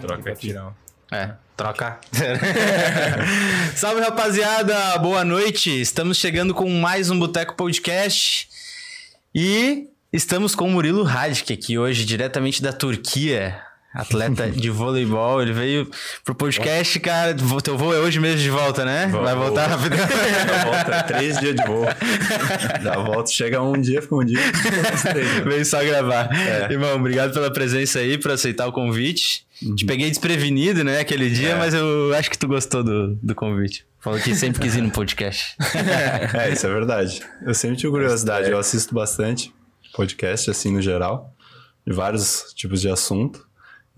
Troca tirão. É, troca. Salve rapaziada, boa noite. Estamos chegando com mais um Boteco Podcast e estamos com o Murilo Radic aqui hoje, diretamente da Turquia. Atleta de voleibol, ele veio pro podcast, cara. Teu voo é hoje mesmo de volta, né? Vou, Vai voltar vou. rápido. volta, três dias de voo. Dá a volta, chega um dia, fica um dia. Veio só gravar. É. Irmão, obrigado pela presença aí, por aceitar o convite. Te peguei desprevenido, né, aquele dia, É. mas eu acho que tu gostou do, do convite. Falou que sempre quis ir no podcast. É, isso é verdade. Eu sempre tive curiosidade, eu assisto bastante podcast, assim, no geral, de vários tipos de assunto.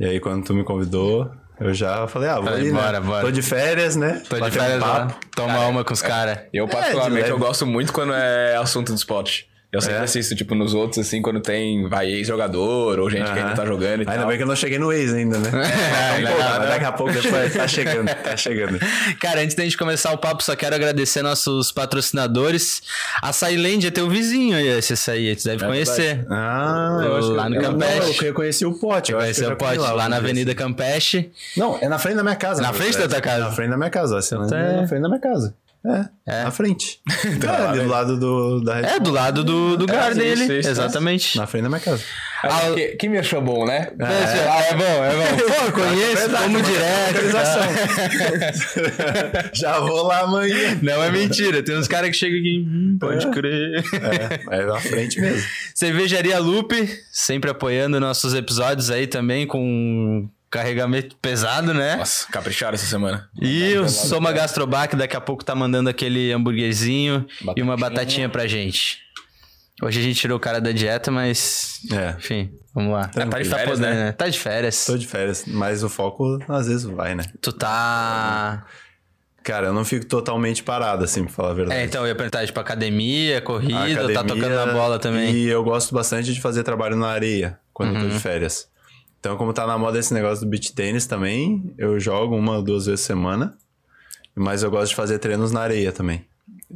E aí, quando tu me convidou, eu já falei, ah, vou Falei, ir, né? bora, bora. Tô de férias, né? Tô de Bater um férias lá, papo. toma uma com os caras. Eu, É, de particularmente, eu gosto muito quando é assunto do esporte. Eu sempre É. assisto, tipo, nos outros, assim, quando tem, vai, ex-jogador ou gente que ainda tá jogando e Ainda tal. bem que eu não cheguei no ex ainda, né? É, né? daqui a pouco depois tá chegando, tá chegando. Cara, antes da gente começar o papo, só quero agradecer nossos patrocinadores. A Sailândia é teu vizinho aí, esse açaí, tu deve É conhecer. Ah, eu acho Lá no eu, Campeche. Não, eu reconheci o pote. eu já o pote, lá, alguma na. Avenida Campeche. Não, é na frente da minha casa. Na frente da tua casa? Na frente da minha casa, É. é na frente da minha casa. É, É. na frente. é, ali do lado do, da É, do lado do, do Garden isso, ali. isso, Exatamente. Na frente da minha casa. Ah, que, que me achou bom, né? Ah, é bom, é bom. Pô, conheço, como direto. Já vou lá amanhã. Não é mentira, tem uns caras que chegam aqui, hum, pode crer. É, é na frente mesmo. Cervejaria Lupe, sempre apoiando nossos episódios aí também com carregamento pesado, né? Nossa, capricharam essa semana. E o Soma Gastrobar, que daqui a pouco tá mandando aquele hambúrguerzinho e uma Batatinha. pra gente. Hoje a gente tirou o cara da dieta, mas. É. Enfim, vamos lá. Tá de Tá férias, podendo, né? Tá de férias. Tô de férias, mas o foco às vezes vai, né? Tu tá. Cara, eu não fico totalmente parado, assim, pra falar a verdade. É, então eu ia perguntar, tipo, academia, corrida, tá Academia, tocando na bola também. E eu gosto bastante de fazer trabalho na areia, quando eu Uhum. tô de férias. Então, como tá na moda esse negócio do beach tênis também, eu jogo uma ou duas vezes por semana. Mas eu gosto de fazer treinos na areia também.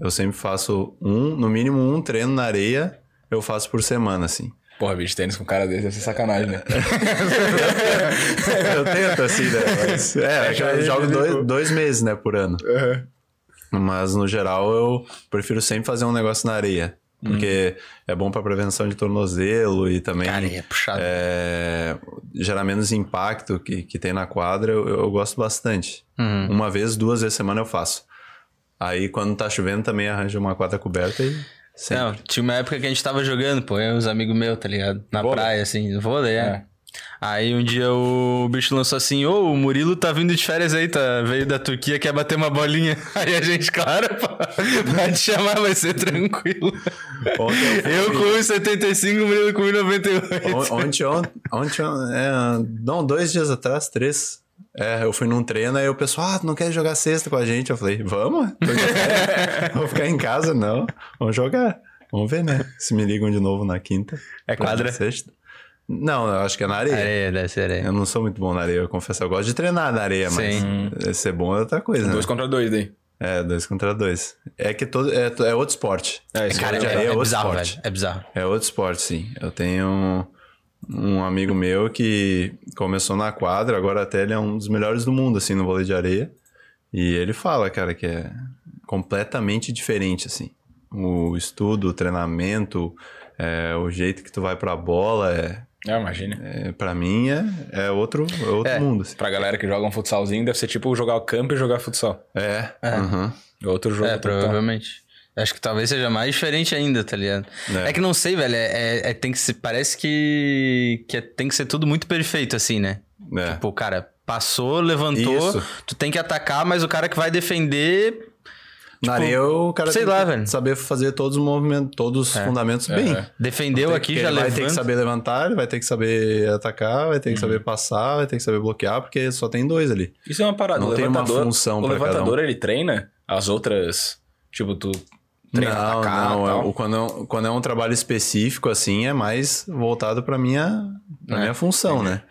Eu sempre faço um, no mínimo um treino na areia, eu faço por semana, assim. Porra, bicho, tênis com um cara desse deve ser sacanagem, né? eu tento, assim, né? Mas, é, eu jogo dois, dois meses, né, por ano. Mas, no geral, eu prefiro sempre fazer um negócio na areia. Porque é bom pra prevenção de tornozelo e também... Cara, é puxado. é, gera menos impacto que, que tem na quadra, eu, eu gosto bastante. Uhum. Uma vez, duas vezes por semana eu faço. Aí quando tá chovendo também arranjo uma quadra coberta e sempre. Não, tinha uma época que a gente tava jogando, pô, eu e uns amigos meus, tá ligado? Na praia, assim, vôlei, é. É. Aí um dia o bicho lançou assim, ô, o Murilo tá vindo de férias aí, tá? Veio da Turquia, quer bater uma bolinha. Aí a gente, claro, pô, pode chamar, vai ser tranquilo. Ontem eu Eu fui- com 1,75, o Murilo com 1,98. On- Ontem, ontem, ontem é, não, dois dias atrás, três. É, eu fui num treino aí o pessoal, ah, tu não quer jogar sexta com a gente? Eu falei, vamos? Vou ficar em casa? Não, vamos jogar. Vamos ver, né? Se me ligam de novo na quinta. É quadra? Sexta. Não, eu acho que é na areia. Areia, deve ser areia. Eu não sou muito bom na areia, eu confesso. Eu gosto de treinar na areia, mas Sim. ser bom é outra coisa, né? Dois contra dois daí. É, dois contra dois. É que todo, é, é outro esporte. É, isso Cara, de é, areia é é outro bizarro, esporte. velho. É bizarro. É outro esporte, sim. Eu tenho um, um amigo meu que começou na quadra, agora até ele é um dos melhores do mundo, assim, no vôlei de areia. E ele fala, cara, que é completamente diferente, assim. O estudo, o treinamento, é, o jeito que tu vai pra bola, é, É, imagina. é, pra mim é, é outro, é outro É. mundo. Assim. Pra galera que joga um futsalzinho, deve ser tipo jogar o campo e jogar futsal. É, aham. Outro jogo É, total. provavelmente. Acho que talvez seja mais diferente ainda, tá ligado? É, É. que não sei, velho. É, é- é- tem que ser, parece que, que é- tem que ser tudo muito perfeito, assim, né? É. Tipo, o cara passou, levantou, Isso. tu tem que atacar, mas o cara que vai defender. Na areia o cara sei tem lá, que velho. saber fazer todos os movimentos, todos os fundamentos bem. é. Defendeu aqui, já ele vai levanta. ter que saber levantar, ele vai ter que saber atacar, vai ter que saber passar, vai ter que saber bloquear, porque só tem dois ali. Isso é uma parada. Não o tem uma levantador, função O levantador, um. ele treina as outras... Tipo, tu treina não, atacar não. e é- tal. o- quando, é, um- quando é um trabalho específico, assim, é mais voltado pra minha, pra É, minha função, né?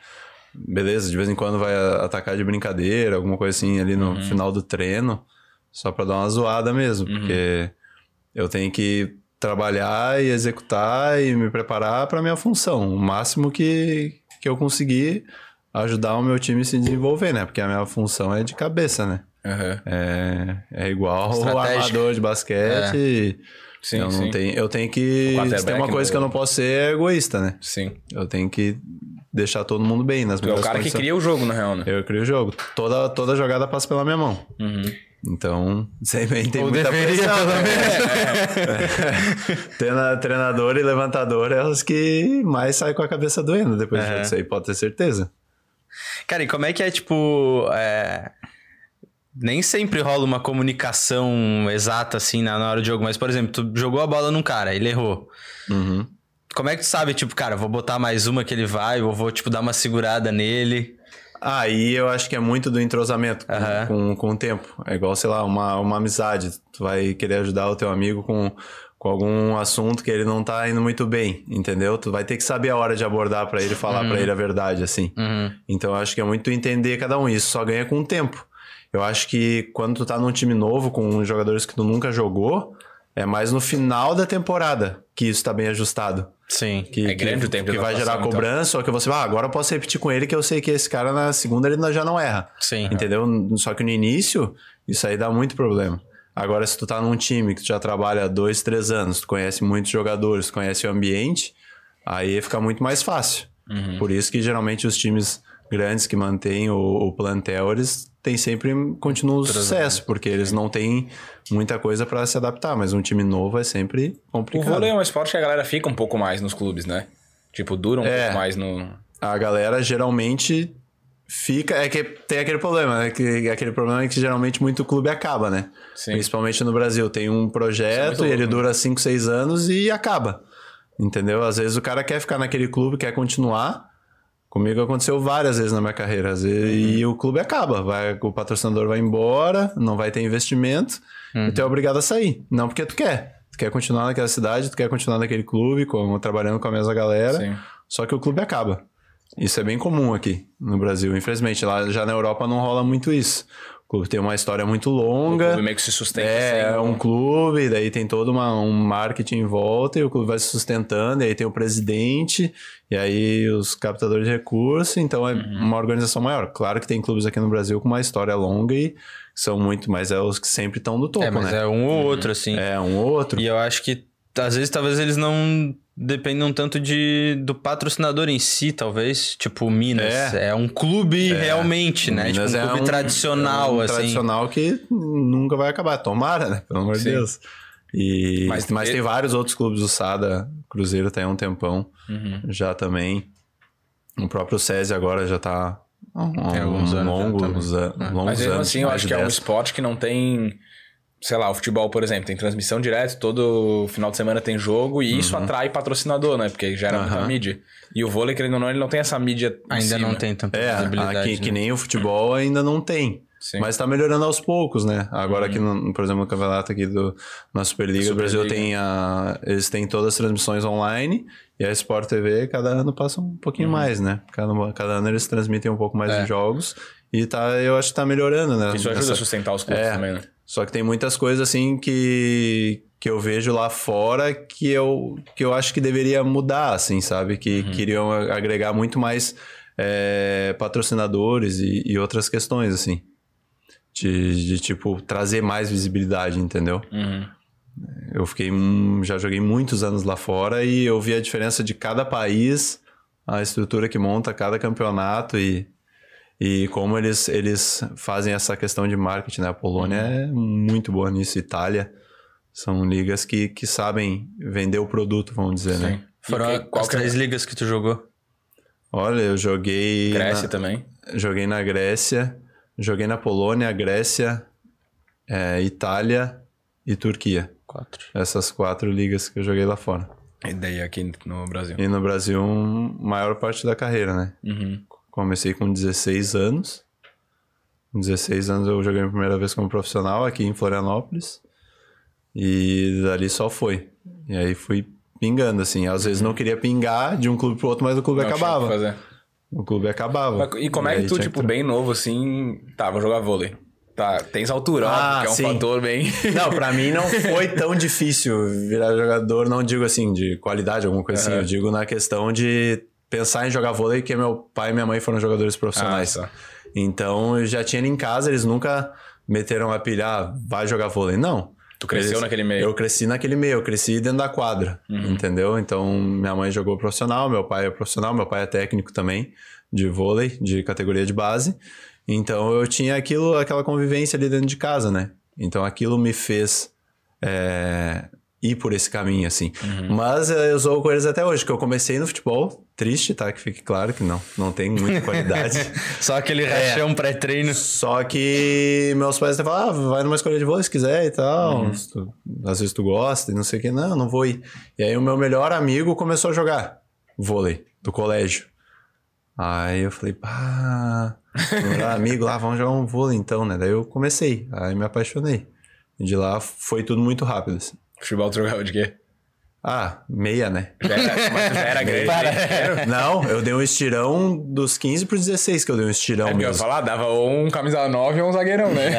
Beleza, de vez em quando vai atacar de brincadeira, alguma coisa assim ali no final do treino, só pra dar uma zoada mesmo, porque eu tenho que trabalhar e executar e me preparar pra minha função. O máximo que, que eu conseguir ajudar o meu time a se desenvolver, né? Porque a minha função é de cabeça, né? Aham. É, é igual o armador de basquete. Sim, eu, não sim. tenho, eu tenho que. Se tem uma coisa que eu não posso ser é egoísta, né? Sim. Eu tenho que deixar todo mundo bem nas Tu é o cara que condições. cria o jogo, na real, né? Eu crio o jogo. Toda, toda jogada passa pela minha mão. Uhum. Então, sempre tem Ou muita deveria, pressão. pelo né? Treina- Treinador e levantador é os que mais saem com a cabeça doendo depois Aham. disso aí, pode ter certeza. Cara, e como é que é, tipo. é, Nem sempre rola uma comunicação exata, assim, na, na hora do jogo. Mas, por exemplo, tu jogou a bola num cara, ele errou. Uhum. Como é que tu sabe, tipo, cara, vou botar mais uma que ele vai, ou vou, tipo, dar uma segurada nele? Aí eu acho que é muito do entrosamento com, Aham. com, com o tempo. É igual, sei lá, uma, uma amizade. Tu vai querer ajudar o teu amigo com, com algum assunto que ele não tá indo muito bem, entendeu? Tu vai ter que saber a hora de abordar pra ele, falar pra ele a verdade, assim. Uhum. Então eu acho que é muito entender cada um. Isso só ganha com o tempo. Eu acho que quando tu tá num time novo, com jogadores que tu nunca jogou, é mais no final da temporada que isso tá bem ajustado. Sim. Que, É grande que, o tempo que vai adaptação, gerar então. cobrança, ou que você vai, ah, agora eu posso repetir com ele que eu sei que esse cara na segunda ele já não erra. Sim. Entendeu? Só que no início, isso aí dá muito problema. Agora, se tu tá num time que tu já trabalha há dois, três anos, tu conhece muitos jogadores, tu conhece o ambiente, aí fica muito mais fácil. Uhum. Por isso que geralmente os times grandes que mantêm o, o plantel, eles têm sempre, continuam o sucesso, porque eles não têm muita coisa pra se adaptar, mas um time novo é sempre O complicado. vôlei é um esporte que a galera fica um pouco mais nos clubes, né? Tipo, dura um É. pouco mais no. a galera geralmente fica. É que tem aquele problema, né? Que, aquele problema é que geralmente muito clube acaba, né? Sim. Principalmente no Brasil. Tem um projeto é e muito ele dura 5, 6 anos e acaba. Entendeu? Às vezes o cara quer ficar naquele clube, quer continuar. Comigo aconteceu várias vezes na minha carreira. Às vezes, E o clube acaba. Vai, o patrocinador vai embora, não vai ter investimento, e tu é obrigado a sair. Não porque tu quer. Tu quer continuar naquela cidade, tu quer continuar naquele clube, com, trabalhando com a mesma galera. Sim. Só que o clube acaba. Isso é bem comum aqui no Brasil. Infelizmente, lá já na Europa não rola muito isso. O clube tem uma história muito O longa. clube meio que se sustenta. É, assim, é um clube, daí tem todo uma, um marketing em volta e o clube vai se sustentando, e aí tem o presidente, e aí os captadores de recursos, então é Uhum. uma organização maior. Claro que tem clubes aqui no Brasil com uma história longa e são muito, mas é os que sempre estão no topo, É, mas né? é um ou outro, assim. É um ou outro. E eu acho que, às vezes, talvez eles não dependam tanto de, do patrocinador em si, talvez. Tipo, o Minas. É, um clube realmente, né? Tipo, Minas um é clube tradicional, é um assim. tradicional que nunca vai acabar. Tomara, né? Pelo amor de. Deus. E, mas Mas- tem vários outros clubes, o Sada, Cruzeiro tem há um tempão Uhum. já também. O próprio SESI agora já tá há um, alguns um anos já longo, também. uns an- longos Mas mesmo anos. assim, eu acho que é um 10. esporte que não tem. Sei lá, o futebol, por exemplo, tem transmissão direto, todo final de semana tem jogo, e isso atrai patrocinador, né? Porque gera muita Uhum. Aham. mídia. E o vôlei, querendo ou não, ele não tem essa mídia. em Ainda cima. não tem tanta É, visibilidade. aqui, né? que nem o futebol ainda não tem. Sim. Mas tá melhorando aos poucos, né? Agora aqui, no, por exemplo, no campeonato aqui do, na Superliga, o Brasil tem a... Eles têm todas as transmissões online e a Sport TV cada ano passa um pouquinho mais, né? Cada, cada ano eles transmitem um pouco mais É. de jogos e tá, eu acho que tá melhorando, né? Isso ajuda Essa- a sustentar os clubes É. também, né? Só que tem muitas coisas assim que, que eu vejo lá fora que eu, que eu acho que deveria mudar, assim, sabe? Que queriam a- agregar muito mais é, patrocinadores e, e outras questões, assim. De, de, tipo, trazer mais visibilidade, entendeu? Uhum. Eu fiquei. Já joguei muitos anos lá fora e eu vi a diferença de cada país, a estrutura que monta cada campeonato e, e como eles, eles fazem essa questão de marketing. Né? A Polônia é muito boa nisso, Itália. São ligas que, que sabem vender o produto, vamos dizer, né? Sim. Foram E que- qual as que é- três ligas que tu jogou. Olha, eu joguei. Grécia na- também. Joguei na Grécia, joguei na Polônia, Grécia, é, Itália e Turquia. Quatro. Essas quatro ligas que eu joguei lá fora. E daí aqui no Brasil. E no Brasil, maior parte da carreira, né? Uhum. Comecei com 16 anos. Com 16 anos eu joguei a primeira vez como profissional aqui em Florianópolis. E dali só foi. E aí fui pingando, assim. Às vezes não queria pingar de um clube pro outro, mas o clube Não que acabava. O clube acabava. E como é aí que tu, tipo, bem novo assim, tá, vou jogar vôlei. Tá, tens altura, Ah, que é um sim. fator bem. Não, pra mim não foi tão difícil virar jogador, não digo assim, de qualidade, alguma coisa assim. Aham. Eu digo na questão de pensar em jogar vôlei, porque meu pai e minha mãe foram jogadores profissionais. Ah, tá. Então eu já tinha ele em casa, eles nunca meteram a pilha, ah, vai jogar vôlei. Não. Tu cresceu Eles- naquele meio. Eu cresci naquele meio, eu cresci dentro da quadra, entendeu? Então, minha mãe jogou profissional, meu pai é profissional, meu pai é técnico também de vôlei, de categoria de base. Então, eu tinha aquilo, aquela convivência ali dentro de casa, né? Então, aquilo me fez é, ir por esse caminho, assim. Mas eh, eu sou com eles até hoje, que eu comecei no futebol, triste, tá? Que fique claro que não, não tem muita qualidade. Só aquele É. rachão pré-treino. Só que meus pais até falaram, ah, vai numa escola de vôlei se quiser e tal. Se tu- às vezes tu gosta e não sei o que. Não, não vou ir. E aí o meu melhor amigo começou a jogar vôlei do colégio. Aí eu falei, pá, meu melhor amigo lá, vamos jogar um vôlei então, né? Daí eu comecei, aí me apaixonei. E de lá foi tudo muito rápido. assim. Futebol tu jogava de quê? Ah, meia, né? Já era, mas tu já era grande. Para. Não, eu dei um estirão dos 15 pros 16 que eu dei um estirão É, porque eu ia mesmo. falar, dava ou um camisa 9 ou um zagueirão, né?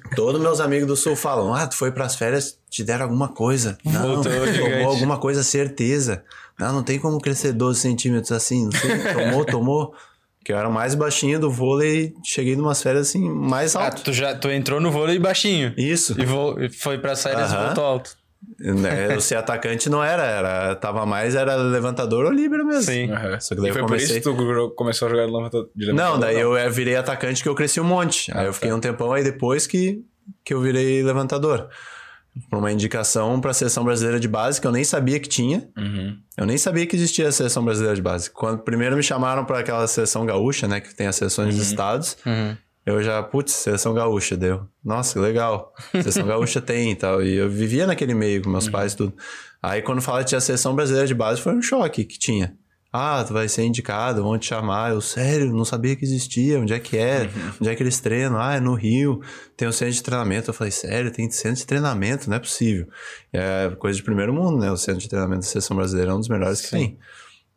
Todos meus amigos do Sul falam: Ah, tu foi pras férias, te deram alguma coisa. Não, Voltou gigante. tomou alguma coisa, certeza. Não, não tem como crescer 12 centímetros assim. Não sei, tomou, tomou. Que eu era o mais baixinho do vôlei, cheguei numas férias assim, mais Ah, alto. tu, já, tu entrou no vôlei baixinho. Isso. E vo- e foi pra séries e Aham. voltou alto. Né, Eu ser atacante não era, era. Tava mais, era levantador ou líbero mesmo. Sim. Aham. Só que daí e eu foi por comecei- isso que tu começou a jogar de levantador? de Não, daí eu eh, virei atacante que eu cresci um monte. Aí eu fiquei um tempão aí depois que, que eu virei levantador. Por uma indicação pra seleção brasileira de base que eu nem sabia que tinha. Uhum. Eu nem sabia que existia a seleção brasileira de base. Quando primeiro me chamaram pra aquela seleção gaúcha, né, que tem as seleções dos estados, Uhum. Eu já, putz, seleção gaúcha, deu. Nossa, que legal. Seleção gaúcha tem e tal. E eu vivia naquele meio com meus pais e tudo. Aí quando fala que tinha a seleção brasileira de base, foi um choque que tinha. Ah, tu vai ser indicado, vão te chamar. Eu, sério, não sabia que existia. Onde é que é? Onde é que eles treinam? Ah, é no Rio. Tem o centro de treinamento. Eu falei, sério, tem centro de treinamento? Não é possível. É coisa de primeiro mundo, né? O centro de treinamento da seleção brasileira é um dos melhores que tem.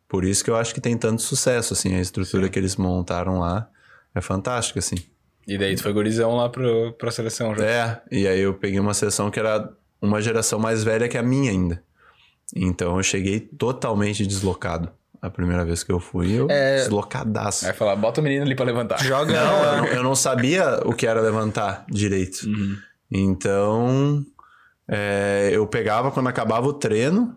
Por isso que eu acho que tem tanto sucesso, assim. A estrutura que eles montaram lá é fantástica, assim. E daí tu foi gurizão lá pro, pra seleção já. É, e aí eu peguei uma seleção que era uma geração mais velha que a minha ainda. Então eu cheguei totalmente deslocado. A primeira vez que eu fui, eu É. deslocadaço. Aí falar, bota o menino ali pra levantar. Joga. Não, eu não, eu não sabia o que era levantar direito. Então, é, eu pegava quando acabava o treino,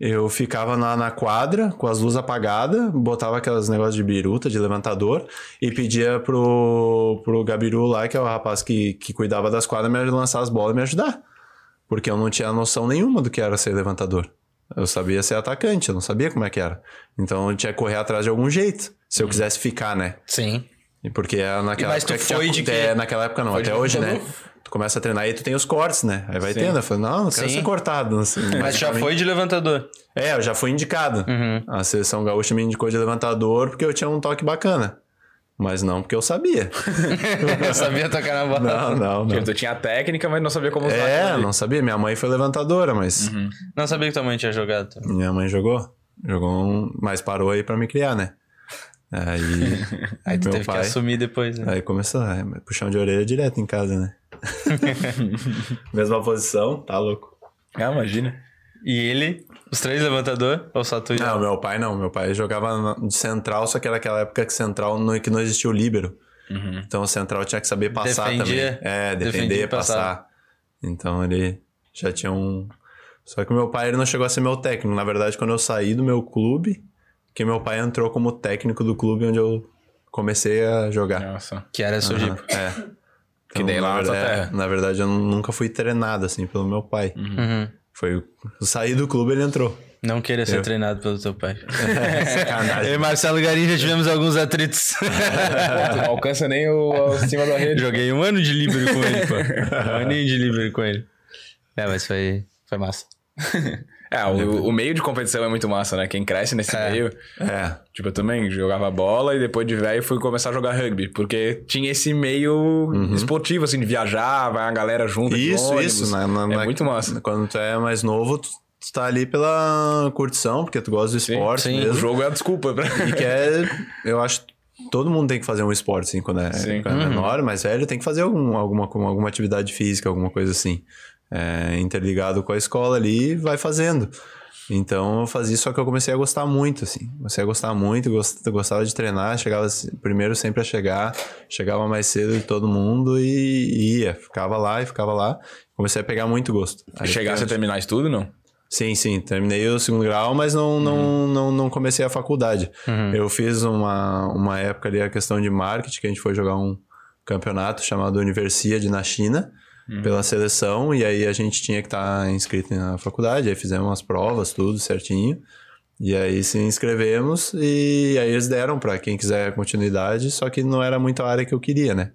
eu ficava na, na quadra com as luzes apagadas, botava aqueles negócios de biruta, de levantador, e pedia pro, pro Gabiru lá, que é o rapaz que, que cuidava das quadras, me lançar as bolas e me ajudar. Porque eu não tinha noção nenhuma do que era ser levantador. Eu sabia ser atacante, eu não sabia como é que era. Então eu tinha que correr atrás de algum jeito, se eu quisesse ficar, né? Sim. E porque é naquela Mas tu época que foi tinha, de quê? é, naquela época não, Foi até hoje, né? Tu começa a treinar e tu tem os cortes, né? Aí vai Sim. tendo. Eu falei, não, não quero Sim. ser cortado. Assim, Mas já foi de levantador. É, eu já fui indicado. Uhum. A seleção gaúcha me indicou de levantador porque eu tinha um toque bacana. Mas não porque eu sabia. Eu sabia tocar na bola. não, não, não. Tipo, tu tinha a técnica, mas não sabia como usar. É, não sabia. Minha mãe foi levantadora, mas Não sabia que tua mãe tinha jogado. também. minha mãe jogou. Jogou um... Mas parou aí pra me criar, né? Aí, Aí tu meu teve pai... que assumir depois, né? Aí começou, é, puxão de orelha direto em casa, né? Mesma posição, tá louco. Ah, imagina. E ele, os três levantador, ou só tu Não, meu pai não. Meu pai jogava de central, só que era aquela época que central não, que não existia o líbero. Então o central tinha que saber passar Defendia. também. É, defender, Defendia passar. passava. Então ele já tinha um. Só que o meu pai ele não chegou a ser meu técnico. Na verdade, quando eu saí do meu clube, que meu pai entrou como técnico do clube onde eu comecei a jogar. Nossa. Que era Sojipa. É. Que daí lá na verdade, terra. na verdade, eu nunca fui treinado assim pelo meu pai. Uhum. Foi eu saí do clube ele entrou. Não queria ser Eu. treinado pelo teu pai. Sacanagem. Eu e Marcelo Garim já tivemos alguns atritos. Pô, não alcança nem o, o cima da rede. Joguei um ano de livre com ele, pô. Um aninho de livre com ele. É, mas foi, foi massa. É, o, o meio de competição é muito massa, né? Quem cresce nesse É. meio. É. Tipo, eu também jogava bola e depois de velho fui começar a jogar rugby. Porque tinha esse meio esportivo, assim, de viajar, vai a galera junto. Uhum. Isso, ônibus. isso. Na, na- é na- muito massa. Quando tu é mais novo, tu, tu tá ali pela curtição, porque tu gosta do esporte sim. O mesmo. jogo é a desculpa pra. E que é, eu acho, todo mundo tem que fazer um esporte, assim, quando é, Sim. quando é menor, mas velho tem que fazer algum, alguma, alguma atividade física, alguma coisa assim. É, interligado com a escola ali, vai fazendo. Então eu fazia, só que eu comecei a gostar muito, assim. Comecei a gostar muito, gost- gostava de treinar, chegava primeiro sempre a chegar, chegava mais cedo de todo mundo e ia, ficava lá e ficava lá. Comecei a pegar muito gosto. Aí Chegasse a terminar isso tudo, não? Sim, sim, terminei o segundo grau, mas não, não, não, não comecei a faculdade. Eu fiz uma, uma época ali a questão de marketing, que a gente foi jogar um campeonato chamado Universiade na China, pela seleção, e aí a gente tinha que estar inscrito na faculdade, aí fizemos as provas, tudo certinho. E aí se inscrevemos e aí eles deram para quem quiser continuidade, só que não era muito a área que eu queria, né?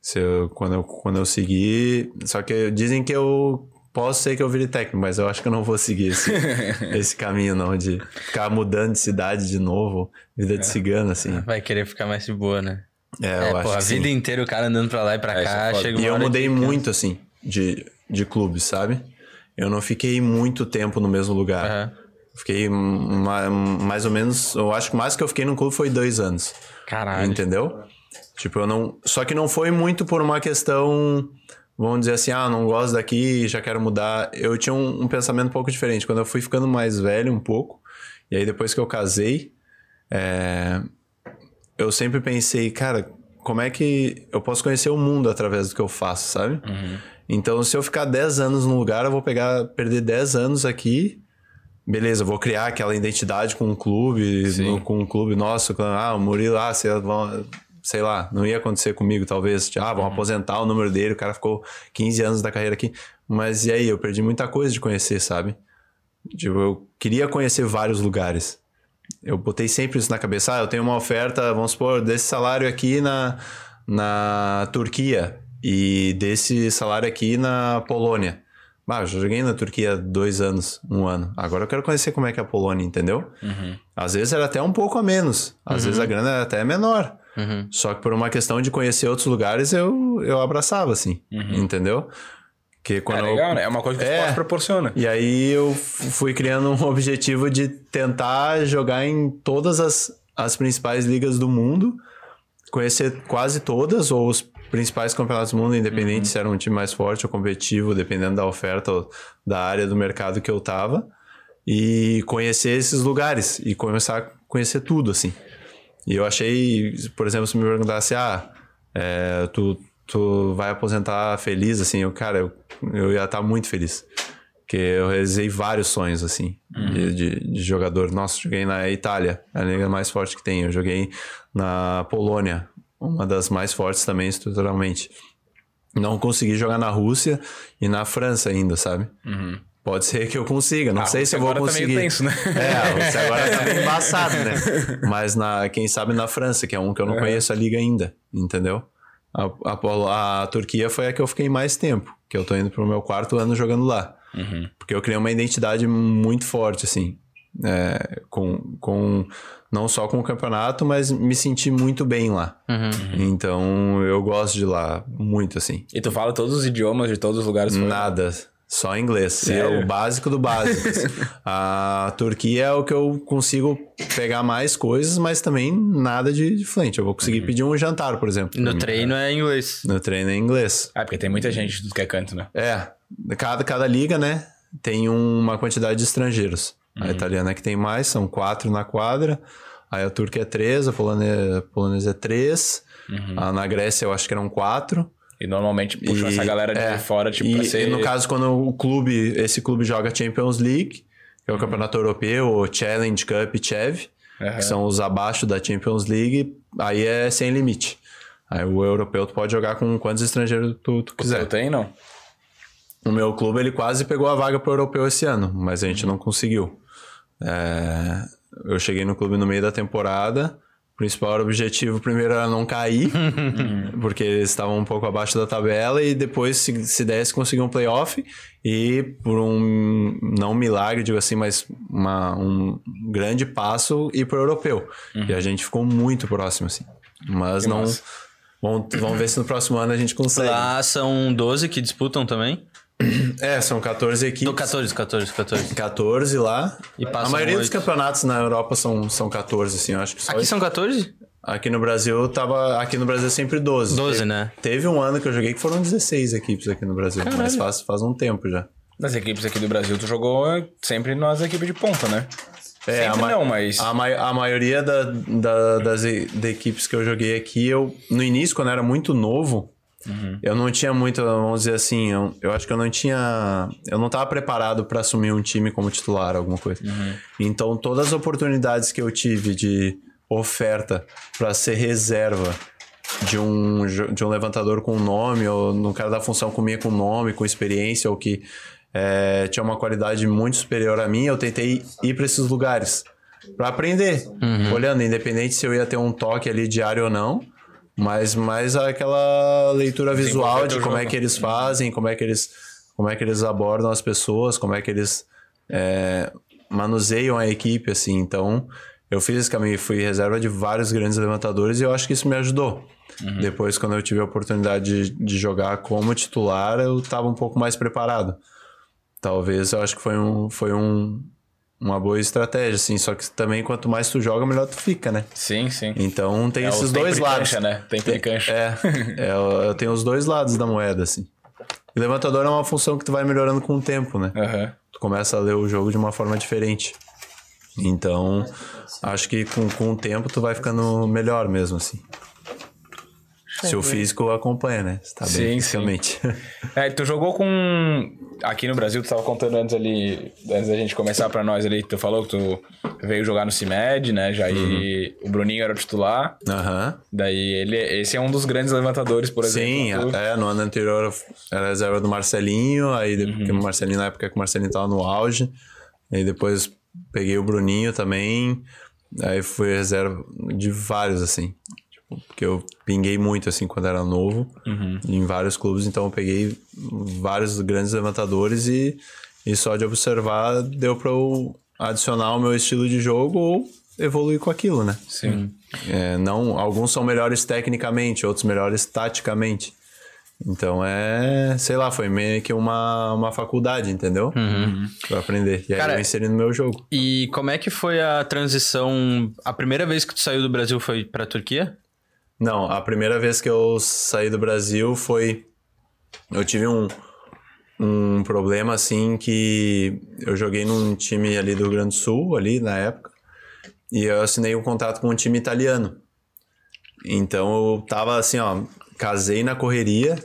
Se eu, quando, eu, quando eu seguir. Só que dizem que eu posso ser que eu vire técnico, mas eu acho que eu não vou seguir esse, esse caminho, não, de ficar mudando de cidade de novo, vida de cigano, assim. Vai querer ficar mais de boa, né? É, É, eu pô, acho a que sim. vida inteira o cara andando pra lá e pra É, é cá, chega E eu mudei muito, assim, de, de clube, sabe? Eu não fiquei muito tempo no mesmo lugar. Aham. Fiquei ma- mais ou menos. Eu acho que mais que eu fiquei no clube foi dois anos. Caralho. Entendeu? Tipo, eu não. Só que não foi muito por uma questão. Vamos dizer assim, ah, não gosto daqui, já quero mudar. Eu tinha um, um pensamento um pouco diferente. Quando eu fui ficando mais velho um pouco, e aí depois que eu casei, é, eu sempre pensei, cara, como é que eu posso conhecer o mundo através do que eu faço, sabe? Então, se eu ficar 10 anos num lugar, eu vou pegar, perder 10 anos aqui. Beleza, eu vou criar aquela identidade com um clube, no- com um clube nosso. Ah, o Murilo, ah, sei, vão- sei lá, não ia acontecer comigo, talvez. tipo, Ah, vão aposentar o número dele, o cara ficou 15 anos da carreira aqui. Mas e aí, eu perdi muita coisa de conhecer, sabe? Tipo, eu queria conhecer vários lugares. Eu botei sempre isso na cabeça. Ah, eu tenho uma oferta, vamos supor, desse salário aqui na, na Turquia e desse salário aqui na Polônia. Ah, eu joguei na Turquia dois anos, um ano. Agora eu quero conhecer como é que é a Polônia, entendeu? Às vezes era até um pouco a menos. Às vezes a grana era até menor. Uhum. Só que por uma questão de conhecer outros lugares, eu, eu abraçava, assim. Entendeu? Que É quando eu- legal, né? É uma coisa que o É. esporte proporciona. e aí eu fui criando um objetivo de tentar jogar em todas as, as principais ligas do mundo, conhecer quase todas, ou os principais campeonatos do mundo, independente se era um time mais forte ou competitivo, dependendo da oferta ou da área do mercado que eu tava, e conhecer esses lugares e começar a conhecer tudo, assim. E eu achei, por exemplo, se me perguntasse, ah, é, tu, tu vai aposentar feliz, assim, eu, cara, eu, eu ia estar muito feliz. Porque eu realizei vários sonhos, assim, de, de, de jogador. Nossa, joguei na Itália, a liga mais forte que tem. Eu joguei na Polônia, uma das mais fortes também estruturalmente. Não consegui jogar na Rússia e na França ainda, sabe? Pode ser que eu consiga, não Ah, sei se eu vou agora tá meio conseguir. tenso, né? É, você agora tá meio embaçado, né? Mas na, quem sabe na França, que é um que eu não conheço a liga ainda, entendeu? A, a, a Turquia foi a que eu fiquei mais tempo, que eu tô indo pro meu quarto ano jogando lá. Porque eu criei uma identidade muito forte, assim, é, com, com não só com o campeonato, mas me senti muito bem lá. Então eu gosto de lá muito, assim. E tu fala todos os idiomas de todos os lugares. Nada. Só inglês. É o básico do básico. assim. a Turquia é o que eu consigo pegar mais coisas, mas também nada de, de frente. Eu vou conseguir pedir um jantar, por exemplo. No treino é inglês. No treino é inglês. Ah, porque tem muita gente de tudo que é canto, né? É. Cada, cada liga, né, tem uma quantidade de estrangeiros. A italiana é que tem mais, são quatro na quadra. Aí a turca é três, a polonesa, a polonesa é três. A, na Grécia eu acho que eram quatro. E normalmente puxam E- essa galera de é, fora, tipo, e, pra ser... e no caso, quando o clube, esse clube joga Champions League, que é o campeonato europeu, o Challenge Cup e Chev, Aham. que são os abaixo da Champions League, aí é sem limite. Aí o europeu tu pode jogar com quantos estrangeiros tu, tu Eu quiser. tenho, não. O meu clube, ele quase pegou a vaga pro europeu esse ano, mas a gente não conseguiu. É, eu cheguei no clube no meio da temporada. O principal objetivo primeiro era não cair, porque eles estavam um pouco abaixo da tabela, e depois, se, se desse, conseguir um playoff. E por um, não um milagre, digo assim, mas uma- um grande passo, ir pro europeu. E a gente ficou muito próximo, assim. Mas Que não. massa. Vamos, vamos ver se no próximo ano a gente consegue. Lá são 12 que disputam também. É, são 14 equipes. Não, 14, 14, 14. 14 lá. E a maioria dos oito. campeonatos na Europa são, são 14, assim, eu acho que só Aqui são 14? Aqui no Brasil tava. Aqui no Brasil é sempre 12. 12, teve, né? Teve um ano que eu joguei que foram 16 equipes aqui no Brasil. Mas faz, faz um tempo já. Nas equipes aqui do Brasil, tu jogou sempre nas equipes de ponta, né? É, Sempre a ma- não, mas- A, ma- a maioria da, da- das e- equipes que eu joguei aqui, eu no início, quando eu era muito novo, Uhum. eu não tinha muito, vamos dizer assim, eu, eu acho que eu não tinha. Eu não estava preparado para assumir um time como titular, alguma coisa. Uhum. Então, todas as oportunidades que eu tive de oferta para ser reserva de um, de um levantador com nome, ou no cara da função comia com nome, com experiência, ou que é, tinha uma qualidade muito superior a mim, eu tentei ir para esses lugares para aprender, olhando, independente se eu ia ter um toque ali diário ou não, mas mais aquela leitura visual de como é que eles fazem, como é que eles, como é que eles abordam as pessoas, como é que eles é, manuseiam a equipe, assim. Então, eu fiz esse caminho, fui reserva de vários grandes levantadores e eu acho que isso me ajudou. Depois, quando eu tive a oportunidade de, de jogar como titular, eu estava um pouco mais preparado. Talvez eu acho que foi, um, foi um, uma boa estratégia, assim. Só que também, quanto mais tu joga, melhor tu fica, né? Sim, sim. Então, tem É esses dois lados. cancha, né? De cancha. É, é, eu, tenho os dois lados da moeda, assim. E levantador é uma função que tu vai melhorando com o tempo, né? Aham. Tu começa a ler o jogo de uma forma diferente. Então, acho que com, com o tempo tu vai ficando melhor mesmo, assim. Se o físico acompanha, né? Tá Sim, bem sim. fisicamente. É, tu jogou com. Aqui no Brasil, tu tava contando antes ali, antes da gente começar pra nós ali, tu falou que tu veio jogar no CIMED, né? Já aí o Bruninho era o titular. Aham. Daí ele, esse é um dos grandes levantadores, por Sim, exemplo. tu- é, no ano anterior era reserva do Marcelinho, aí depois, porque o Marcelinho na época que o Marcelinho tava no auge, aí depois peguei o Bruninho também, aí fui reserva de vários, assim, porque eu pinguei muito, assim, quando era novo, em vários clubes, então eu peguei vários grandes levantadores e, e só de observar deu pra eu adicionar o meu estilo de jogo ou evoluir com aquilo, né? Sim. É, não, alguns são melhores tecnicamente, outros melhores taticamente. Então é, sei lá, foi meio que uma, uma faculdade, entendeu? Pra aprender. E aí Cara, eu inseri no meu jogo. E como é que foi a transição? A primeira vez que tu saiu do Brasil foi pra Turquia? Não, a primeira vez que eu saí do Brasil foi. Eu tive um, um problema assim que eu joguei num time ali do Rio Grande do Sul, ali na época, e eu assinei um contrato com um time italiano. Então eu tava assim, ó, casei na correria,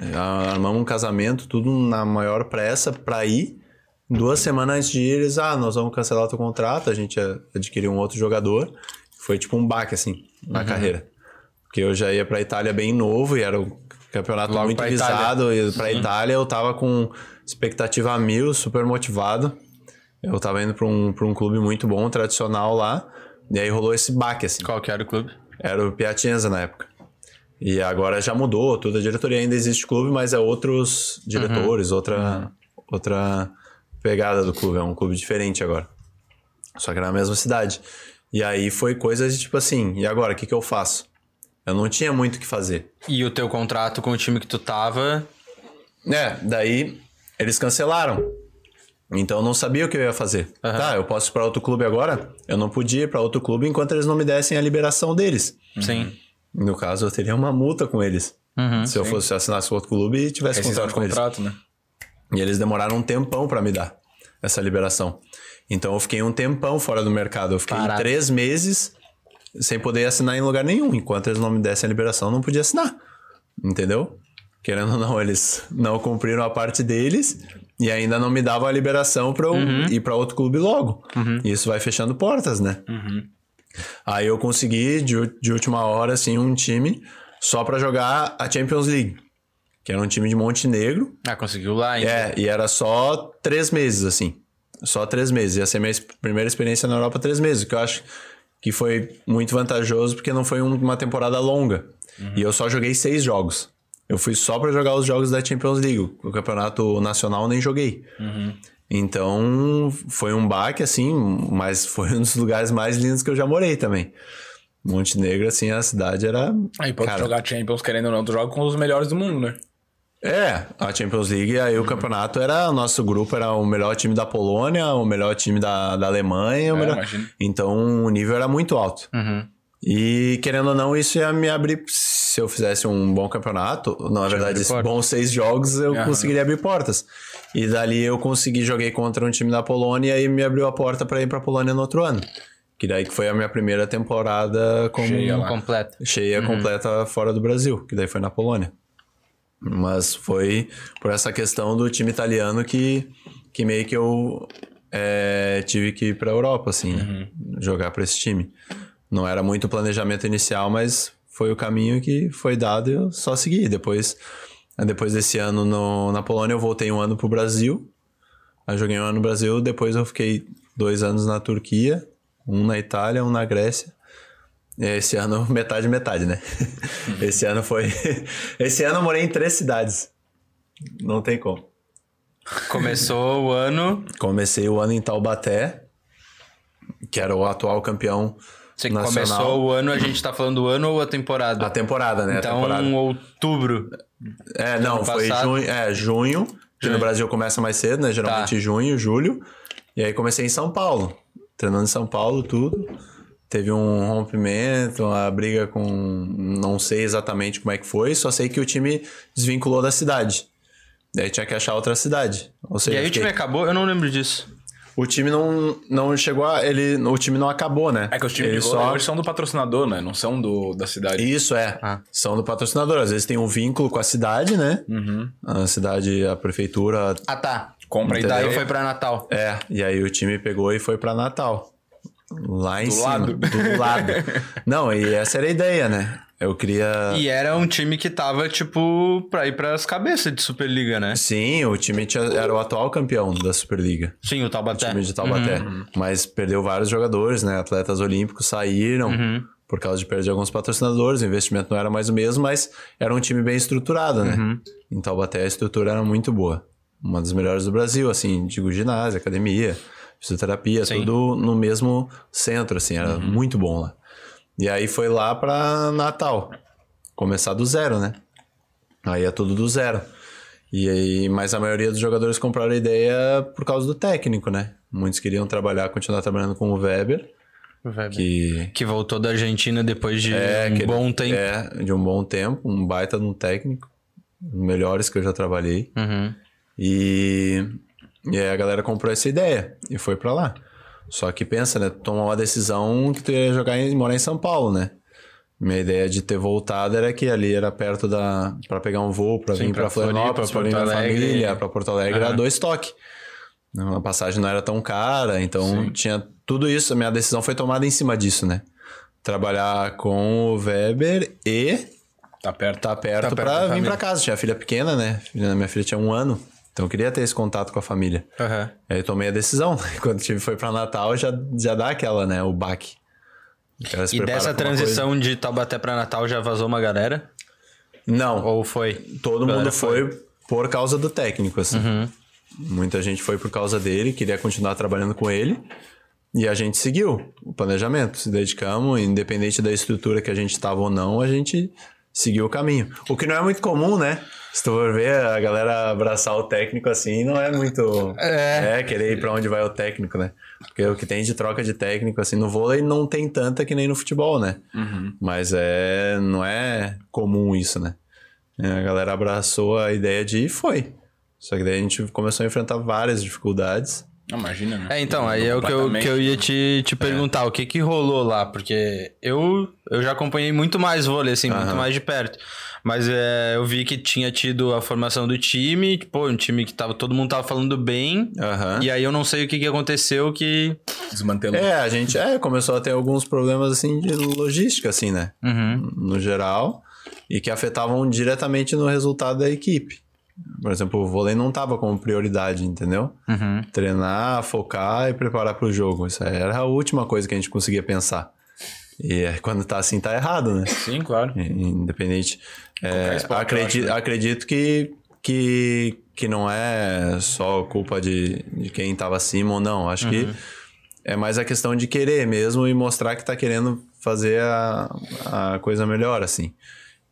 eh, armamos um casamento, tudo na maior pressa pra ir. Duas semanas antes de ir, eles, ah, nós vamos cancelar o teu contrato, a gente adquiriu um outro jogador. Foi tipo um baque, assim, na carreira. Porque eu já ia pra Itália bem novo e era um campeonato Logo muito visado. E pra Itália eu tava com expectativa a mil, super motivado. Eu tava indo pra um, pra um clube muito bom, tradicional lá. E aí rolou esse baque, assim. Qual que era o clube? Era o Piacenza na época. E agora já mudou, toda a diretoria ainda existe clube, mas é outros diretores, outra, outra pegada do clube. É um clube diferente agora. Só que na mesma cidade. E aí foi coisa de tipo assim, e agora, o que, que eu faço? Eu não tinha muito o que fazer. E o teu contrato com o time que tu tava? É, daí eles cancelaram. Então eu não sabia o que eu ia fazer. Aham. Tá, eu posso ir pra outro clube agora? Eu não podia ir pra outro clube enquanto eles não me dessem a liberação deles. Sim. No caso, eu teria uma multa com eles. Uhum. se eu fosse assinasse com outro clube e tivesse Rescisão contrato com eles. contrato, né? E eles demoraram um tempão pra me dar essa liberação. Então eu fiquei um tempão fora do mercado. Eu fiquei Parado. três meses sem poder assinar em lugar nenhum. Enquanto eles não me dessem a liberação, não podia assinar. Entendeu? Querendo ou não, eles não cumpriram a parte deles e ainda não me davam a liberação pra eu ir pra outro clube logo. E isso vai fechando portas, né? Aí eu consegui, de, de última hora, assim, um time só pra jogar a Champions League. Que era um time de Montenegro. Ah, conseguiu lá, então. É, e era só três meses, assim. Só três meses. Ia ser minha primeira experiência na Europa três meses, que eu acho que foi muito vantajoso, porque não foi um- uma temporada longa. E eu só joguei seis jogos. Eu fui só pra jogar os jogos da Champions League. O campeonato nacional eu nem joguei. Então, foi um baque, assim, mas foi um dos lugares mais lindos que eu já morei também. Montenegro, assim, a cidade era. Aí pode Cara, jogar Champions, querendo ou não, tu joga com os melhores do mundo, né? É, a Champions League, aí o campeonato era, o nosso grupo era o melhor time da Polônia, o melhor time da, da Alemanha, o É, melhor... então o nível era muito alto. Uhum. E querendo ou não, isso ia me abrir, se eu fizesse um bom campeonato, na verdade, bons seis jogos, eu Aham. conseguiria abrir portas. E dali eu consegui, joguei contra um time da Polônia e me abriu a porta para ir pra Polônia no outro ano. Que daí que foi a minha primeira temporada como Cheia lá. Completo. cheia completa fora do Brasil, que daí foi na Polônia. Mas foi por essa questão do time italiano que, que meio que eu é, tive que ir pra Europa, assim, né? jogar pra esse time. Não era muito o planejamento inicial, mas foi o caminho que foi dado e eu só segui. Depois, depois desse ano no, na Polônia, eu voltei um ano pro Brasil. Aí joguei um ano no Brasil, depois eu fiquei dois anos na Turquia, um na Itália, um na Grécia. E Esse ano, metade, metade, né? Esse ano foi. Esse ano eu morei em três cidades. Não tem como. Começou o ano. Comecei o ano em Taubaté, que era o atual campeão Você nacional. começou o ano, a gente tá falando do ano ou a temporada? A temporada, né? a então, temporada. outubro. É, não, foi passado. junho, é, junho, que no. Brasil começa mais cedo, né? Geralmente Tá. junho, julho. E aí comecei em São Paulo, treinando em São Paulo, tudo. Teve um rompimento, uma briga com. Não sei exatamente como é que foi, só sei que o time desvinculou da cidade. Daí tinha que achar outra cidade. Ou seja, E aí o fiquei- time acabou? Eu não lembro disso. o time não, não chegou a. Ele, o time não acabou, né? É que os times ele de vôlei hoje são do patrocinador, né? Não são do, da cidade. Isso é. Ah. São do patrocinador. Às vezes tem um vínculo com a cidade, né? Uhum. A cidade, a prefeitura. Ah, tá. Compra Entendeu? Daí ideia. foi pra Natal. É, e aí o time pegou e foi pra Natal. Lá em Do cima. lado. Do lado. Não, e essa era a ideia, né? Eu queria. E era um time que tava, tipo, pra ir pras cabeças de Superliga, né? Sim, o time tinha- era o atual campeão da Superliga. Sim, o Taubaté. time de Taubaté. Mas perdeu vários jogadores, né? Atletas olímpicos saíram Uhum. por causa de perder alguns patrocinadores. O investimento não era mais o mesmo, mas era um time bem estruturado, né? Uhum. Em Taubaté a estrutura era muito boa. Uma das melhores do Brasil, assim, digo ginásio, academia, fisioterapia, Sim. tudo no mesmo centro, assim, era muito bom lá. E aí foi lá pra Natal. Começar do zero, né? Aí é tudo do zero. E aí, mas a maioria dos jogadores compraram a ideia por causa do técnico, né? Muitos queriam trabalhar, continuar trabalhando com o Weber, Que... que voltou da Argentina depois de é um ele- bom tempo. É, de um bom tempo, um baita de um técnico, melhores que eu já trabalhei. Uhum. E, e aí a galera comprou essa ideia e foi pra lá. Só que pensa, né? Tomou uma decisão que tu ia jogar em, morar em São Paulo, né? Minha ideia de ter voltado era que ali era perto da. pra pegar um voo, pra Sim, vir pra pra Florianópolis, ver Porto minha família, pra Porto Alegre, era dois toques. A passagem não era tão cara, então tinha tudo isso. A minha decisão foi tomada em cima disso, né? Trabalhar com o Weber e Tá perto. tá perto, Tá perto pra vir pra casa. Tinha filha pequena, né? Minha filha tinha um ano. Então eu queria ter esse contato com a família. Aham. Aí eu tomei a decisão. Quando tive foi pra Natal, já, já dá aquela, né? O baque. O E dessa transição de Taubaté pra Natal já vazou uma galera? coisa. Não, Ou foi? todo mundo foi, por causa do técnico, assim. Uhum. Muita gente foi por causa dele, queria continuar trabalhando com ele. E a gente seguiu o planejamento, se dedicamos, independente da estrutura que a gente estava ou não, a gente seguiu o caminho. O que não é muito comum, né? Se tu for ver a galera abraçar o técnico assim, não é muito. É. querer ir pra onde vai o técnico, né? Porque o que tem de troca de técnico assim no vôlei não tem tanta que nem no futebol, né? Mas é. Não é comum isso, né? É, A galera abraçou a ideia de ir e foi. Só que daí a gente começou a enfrentar várias dificuldades. Não, imagina, né? É, então, aí é o que eu, que eu ia te, te perguntar, o que que rolou lá? Porque eu, eu já acompanhei muito mais vôlei, assim, muito Aham. mais de perto. Mas é, eu vi que tinha tido a formação do time, pô, um time que tava, todo mundo tava falando bem. Aham. E aí eu não sei o que que aconteceu que... Desmantelou. É, a gente é, começou a ter alguns problemas assim de logística, assim, né? Uhum. No geral, e que afetavam diretamente no resultado da equipe. Por exemplo, o vôlei não tava como prioridade, entendeu? Uhum. Treinar, focar e preparar para o jogo. Isso era a última coisa que a gente conseguia pensar. E é, quando tá assim, tá errado, né? Sim, claro. Independente. É, esporte, acredito, acho, né? acredito que, que, que não é só culpa de, de quem estava acima ou não. Acho Uhum. que é mais a questão de querer mesmo e mostrar que tá querendo fazer a, a coisa melhor, assim.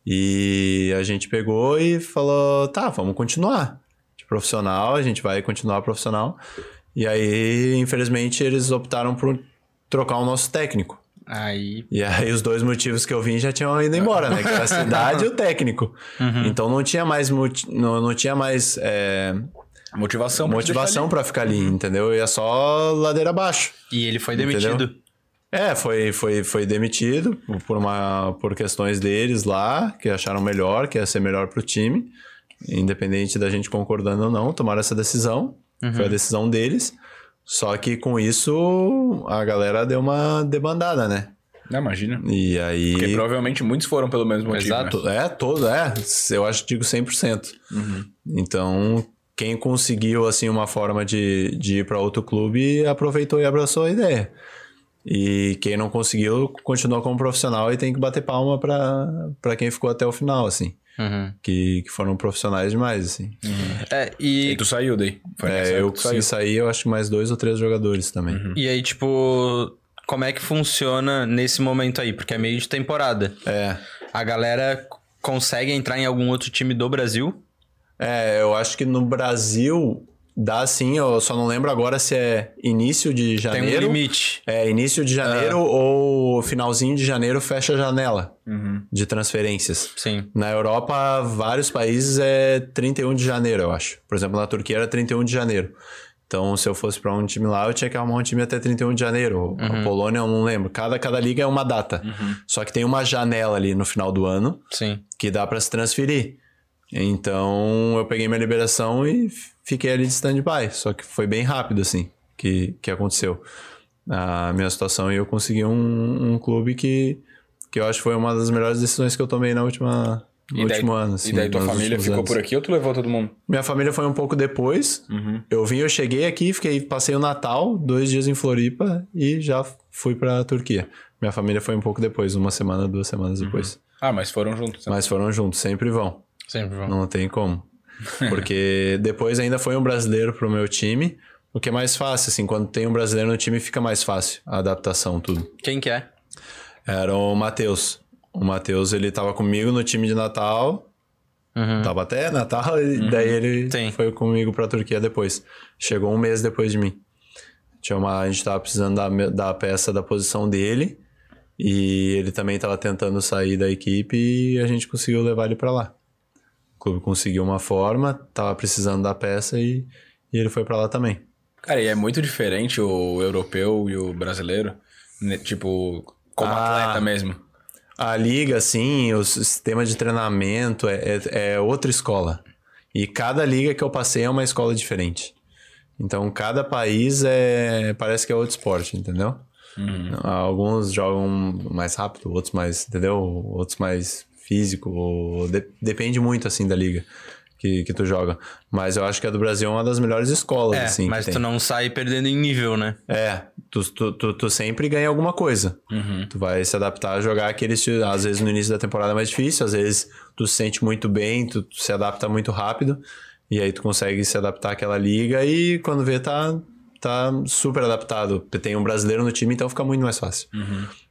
E a gente pegou e falou: tá, vamos continuar. De profissional, a gente vai continuar profissional. E aí, infelizmente, eles optaram por trocar o nosso técnico. Aí... E aí os dois motivos que eu vim já tinham ido embora, né? Que era a cidade e o técnico. Então não tinha mais, moti- não, não tinha mais é, Motivação motivação pra ficar ali, entendeu? E é só ladeira abaixo. E ele foi Entendeu? É, foi, foi, foi demitido por, uma, por questões deles lá, que acharam melhor, que ia ser melhor pro time. Independente da gente concordando ou não, tomaram essa decisão. Foi a decisão deles. Só que com isso, a galera deu uma debandada, né? Não, imagina. E aí... Porque provavelmente muitos foram pelo mesmo motivo. Exato. né? É, todo, é. Eu acho que digo 100%. Então, quem conseguiu, assim, uma forma de, de ir para outro clube, aproveitou e abraçou a ideia. E quem não conseguiu, continuou como profissional e tem que bater palma para quem ficou até o final, assim. Uhum. Que, que foram profissionais demais, assim. É, E e, tu saiu daí. Foi É, eu consegui sair, eu acho que mais dois ou três jogadores também. e aí, tipo, como é que funciona nesse momento aí? Porque é meio de temporada. É. A galera consegue entrar em algum outro time do Brasil? É, eu acho que no Brasil dá sim, eu só não lembro agora se é início de Tem janeiro. um limite. É, início de janeiro ou finalzinho de janeiro fecha a janela de transferências. Sim. Na Europa, vários países é 31 de janeiro, eu acho. Por exemplo, na Turquia era 31 de janeiro. Então, se eu fosse pra um time lá, eu tinha que arrumar um time até 31 de janeiro. A Polônia, eu não lembro. Cada, cada liga é uma data. Só que tem uma janela ali no final do ano Sim. que dá pra se transferir. Então, eu peguei minha liberação e fiquei ali de stand-by. Só que foi bem rápido, assim, que, que aconteceu. A minha situação e eu consegui um, um clube que, que eu acho que foi uma das melhores decisões que eu tomei na última, no E daí, último ano. Assim, e daí tua família ficou anos. por aqui ou tu levou todo mundo? Minha família foi um pouco depois. Eu vim, eu cheguei aqui, fiquei, passei o Natal, dois dias em Floripa e já fui pra Turquia. Minha família foi um pouco depois, uma semana, duas semanas depois. Ah, mas foram juntos. né? Mas foram juntos, sempre vão. Sempre vão. Não tem como. Porque depois ainda foi um brasileiro pro meu time, o que é mais fácil, assim, quando tem um brasileiro no time fica mais fácil a adaptação, tudo. Quem que é? Era o Matheus. O Matheus, ele tava comigo no time de Natal, Uhum. tava até Natal, e daí ele Sim. foi comigo pra Turquia depois. Chegou um mês depois de mim. Tinha uma, a gente tava precisando da, da peça da posição dele, e ele também tava tentando sair da equipe, e a gente conseguiu levar ele pra lá. O clube conseguiu uma forma, tava precisando da peça, e, e ele foi pra lá também. Cara, e é muito diferente o europeu e o brasileiro, né? tipo, como Ah. atleta mesmo. A liga, assim, o sistema de treinamento é, é, é outra escola. E cada liga que eu passei é uma escola diferente. Então, cada país é parece que é outro esporte, entendeu? Alguns jogam mais rápido, outros mais, entendeu? Outros mais físico. ou de- depende muito, assim, da liga que, que tu joga. Mas eu acho que a do Brasil é uma das melhores escolas, É, assim. mas tem. tu não sai perdendo em nível, né? É, tu, tu, tu, tu sempre ganha alguma coisa. Tu vai se adaptar a jogar aquele estilo. Às vezes no início da temporada é mais difícil, às vezes tu se sente muito bem, tu, tu se adapta muito rápido. E aí tu consegue se adaptar àquela liga e quando vê tá, tá super adaptado. Tem um brasileiro no time, então fica muito mais fácil.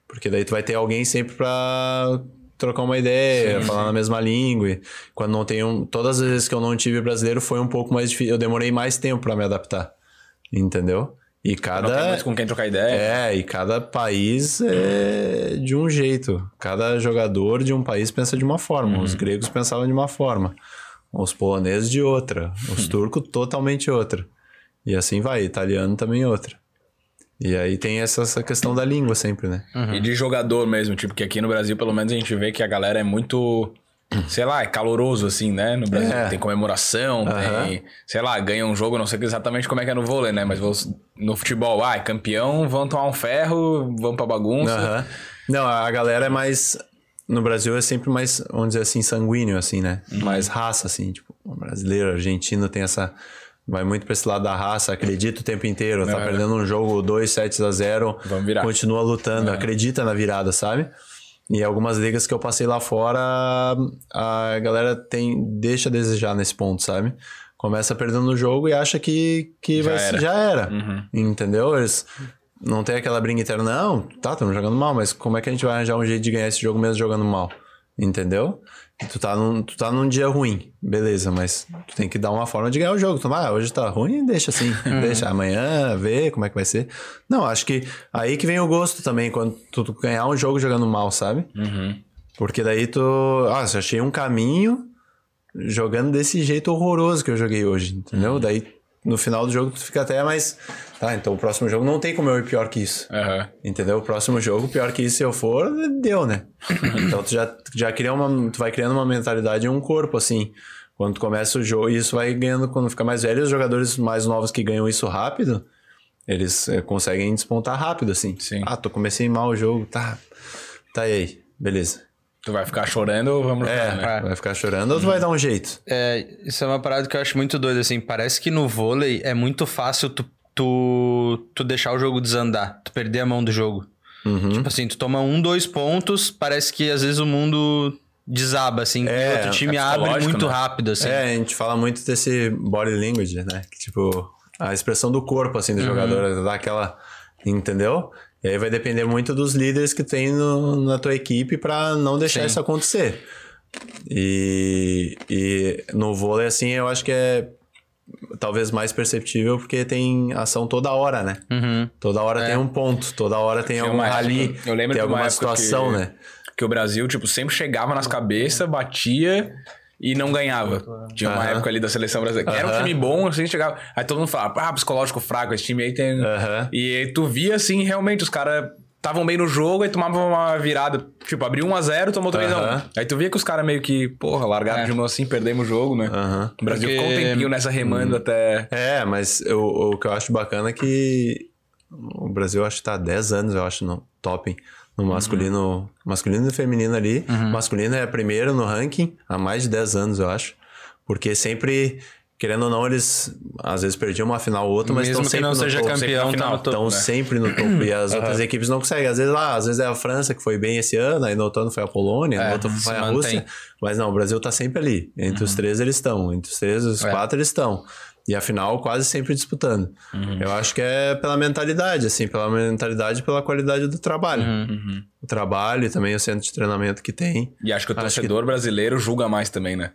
Porque daí tu vai ter alguém sempre pra trocar uma ideia, falar na mesma língua. E quando não tem um... Todas as vezes que eu não tive brasileiro foi um pouco mais difícil. Eu demorei mais tempo pra me adaptar. Entendeu? E Não tem cada... muito com quem trocar ideia. É, e cada país é de um jeito. Cada jogador de um país pensa de uma forma. Os gregos pensavam de uma forma. Os poloneses de outra. Os turcos totalmente outra. E assim vai. Italiano também outra. E aí tem essa, essa questão da língua sempre, né? E de jogador mesmo, tipo, que aqui no Brasil, pelo menos, a gente vê que a galera é muito. Sei lá, é caloroso, assim, né? No Brasil É. tem comemoração, Aham. tem. Sei lá, ganha um jogo, não sei exatamente como é que é no vôlei, né? Mas vou- no futebol, ah, é campeão, vão tomar um ferro, vão pra bagunça. Aham. Não, a galera é mais. No Brasil é sempre mais, vamos dizer assim, sanguíneo, assim, né? Mais raça, assim. Tipo, o brasileiro, argentino tem essa. Vai muito pra esse lado da raça, acredita o tempo inteiro. Tá É. perdendo um jogo 2, 7 a 0 Vamos virar. Continua lutando, acredita na virada, sabe? E algumas ligas que eu passei lá fora, a galera tem, deixa a desejar nesse ponto, sabe? Começa perdendo o jogo e acha que, que Já vai, era. já era. Entendeu? Eles não tem aquela briga interna, não, tá, estamos jogando mal, mas como é que a gente vai arranjar um jeito de ganhar esse jogo mesmo jogando mal? Entendeu? Tu tá, num, tu tá num dia ruim, beleza, mas tu tem que dar uma forma de ganhar o jogo. Tu, ah, hoje tá ruim, deixa assim, deixa amanhã, vê como é que vai ser. Não, acho que aí que vem o gosto também, quando tu, tu ganhar um jogo jogando mal, sabe? Porque daí tu, ah, eu achei um caminho jogando desse jeito horroroso que eu joguei hoje, entendeu? Daí no final do jogo tu fica até mais. Tá, então o próximo jogo não tem como eu ir pior que isso. Aham. Entendeu? O próximo jogo, pior que isso, se eu for, deu, né? então tu já, já cria uma. Tu vai criando uma mentalidade e um corpo, assim. Quando tu começa o jogo, e isso vai ganhando quando fica mais velho, os jogadores mais novos que ganham isso rápido, eles eh, conseguem despontar rápido, assim. Sim. Ah, tu comecei mal o jogo, tá. Tá aí, beleza. Tu vai ficar chorando ou vamos É, lutar, né? vai ficar chorando ou tu vai dar um jeito? É, isso é uma parada que eu acho muito doida, assim. Parece que no vôlei é muito fácil tu, tu, tu deixar o jogo desandar, tu perder a mão do jogo. Uhum. Tipo assim, tu toma um, dois pontos, parece que às vezes o mundo desaba, assim. É, e outro time é abre muito né? rápido, assim. É, a gente fala muito desse body language, né? Que, tipo, a expressão do corpo, assim, Uhum. do jogador, dá aquela. Entendeu? E aí vai depender muito dos líderes que tem no- na tua equipe pra não deixar Sim. isso acontecer. E, e no vôlei, assim, eu acho que é talvez mais perceptível porque tem ação toda hora, né? Uhum. Toda hora tem um ponto, toda hora tem algum rally, eu lembro tem alguma situação, que- né? Que o Brasil, tipo, sempre chegava nas cabeças, batia e não ganhava. Tinha uma Aham. época ali da seleção brasileira. Que era um time bom, assim, chegava. Aí todo mundo falava, ah, psicológico fraco, esse time aí tem. Aham. E aí tu via, assim, realmente, os caras estavam bem no jogo e tomavam uma virada. Tipo, abriu 1x0, tomou 3x1. Aham. Aí tu via que os caras meio que, porra, largaram É. de mão assim, perdemos o jogo, né? Aham. O Brasil Porque- ficou um tempinho nessa remando até. É, mas eu- o que eu acho bacana é que o Brasil acho que tá há 10 anos, eu acho, no topping. No masculino, masculino e feminino ali. Masculino é primeiro no ranking há mais de 10 anos, eu acho. Porque sempre, querendo ou não, eles às vezes perdiam uma final ou outra, mas Mesmo estão que sempre não no seja topo. campeão, sempre tá final. Estão né? sempre no topo. E as outras equipes não conseguem. Às vezes lá, às vezes é a França que foi bem esse ano, aí no outro ano foi a Polônia, É, no outro foi a mantém. Rússia. Mas não, o Brasil tá sempre ali. Entre os três eles estão. Entre os três, os É. quatro eles estão. E afinal, quase sempre disputando. Eu acho que é pela mentalidade, assim, pela mentalidade e pela qualidade do trabalho. O trabalho e também o centro de treinamento que tem. E acho que o Acho torcedor brasileiro julga mais também, né?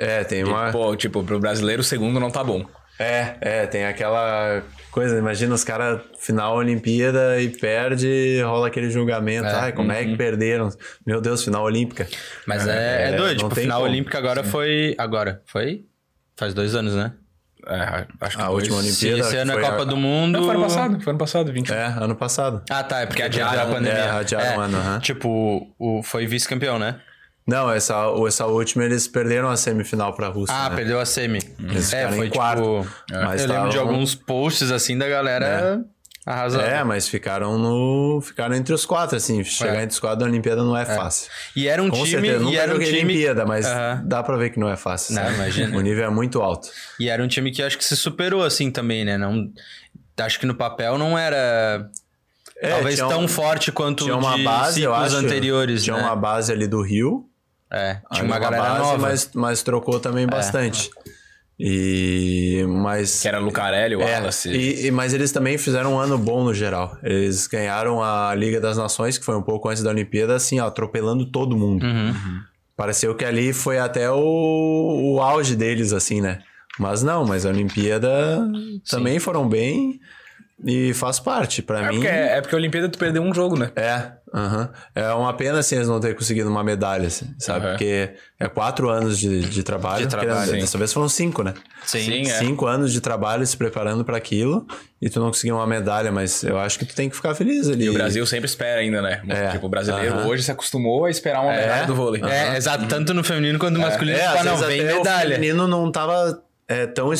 É, tem E, uma. Pô, tipo, pro brasileiro o segundo não tá bom. É, é, tem aquela coisa, imagina os caras final Olimpíada e perde, rola aquele julgamento. É, Ai, como é que perderam? Meu Deus, final olímpica. Mas é, é, É, doido. não Tipo, final como. olímpica agora foi... Agora, foi? Faz dois anos, né? É, acho que A última Se Olimpíada. esse ano é Copa a- do Mundo... Não, foi ano passado. Foi ano passado, 20. É, ano passado. Ah, tá. É porque adiaram, a pandemia. é, adiaram um ano, aham. Tipo, o, foi vice-campeão, né? Não, essa, essa última eles perderam a semifinal pra Rússia. Ah, né? perdeu a semi. Eles é, foi em quarto. tipo... Mas eu lembro de alguns posts, assim, da galera arrasando. É, mas ficaram no. Ficaram entre os quatro, assim. Chegar É. entre os quatro da Olimpíada não é, fácil. E era um Com time... certeza, e nunca era um joguei time... Olimpíada, mas Aham. dá pra ver que não é fácil. Não, sabe? imagina. O nível é muito alto. E era um time que eu acho que se superou, assim, também, né? Não... Acho que no papel não era... É, Talvez tinha um- tão forte quanto Tinha uma de base, eu acho. anteriores, Tinha né? uma base ali do Rio. É, tinha aí uma galera base, nova. É. Mas, mas trocou também bastante. E. Mas. Que era Lucarelli, o É, Wallace. e, e- mas eles também fizeram um ano bom no geral. Eles ganharam a Liga das Nações, que foi um pouco antes da Olimpíada, assim, ó, atropelando todo mundo. Uhum. Pareceu que ali foi até o, o auge deles, assim, né? Mas não, mas a Olimpíada também foram bem e faz parte. Pra É mim. porque, é porque a Olimpíada tu perdeu um jogo, né? É, aham. é uma pena assim eles não terem conseguido uma medalha, assim, sabe? Aham. Porque é quatro anos de, de trabalho. De trabalho. Dessa vez foram cinco, né? Sim. Sim, é. Cinco anos de trabalho se preparando pra aquilo e tu não conseguiu uma medalha, mas eu acho que tu tem que ficar feliz ali. E o Brasil sempre espera ainda, né? É. Tipo, o brasileiro hoje se acostumou a esperar uma medalha do vôlei. É, exato. Tanto no feminino quanto no masculino. É, tipo, ah, não, vem até medalha. o feminino não tava é, tão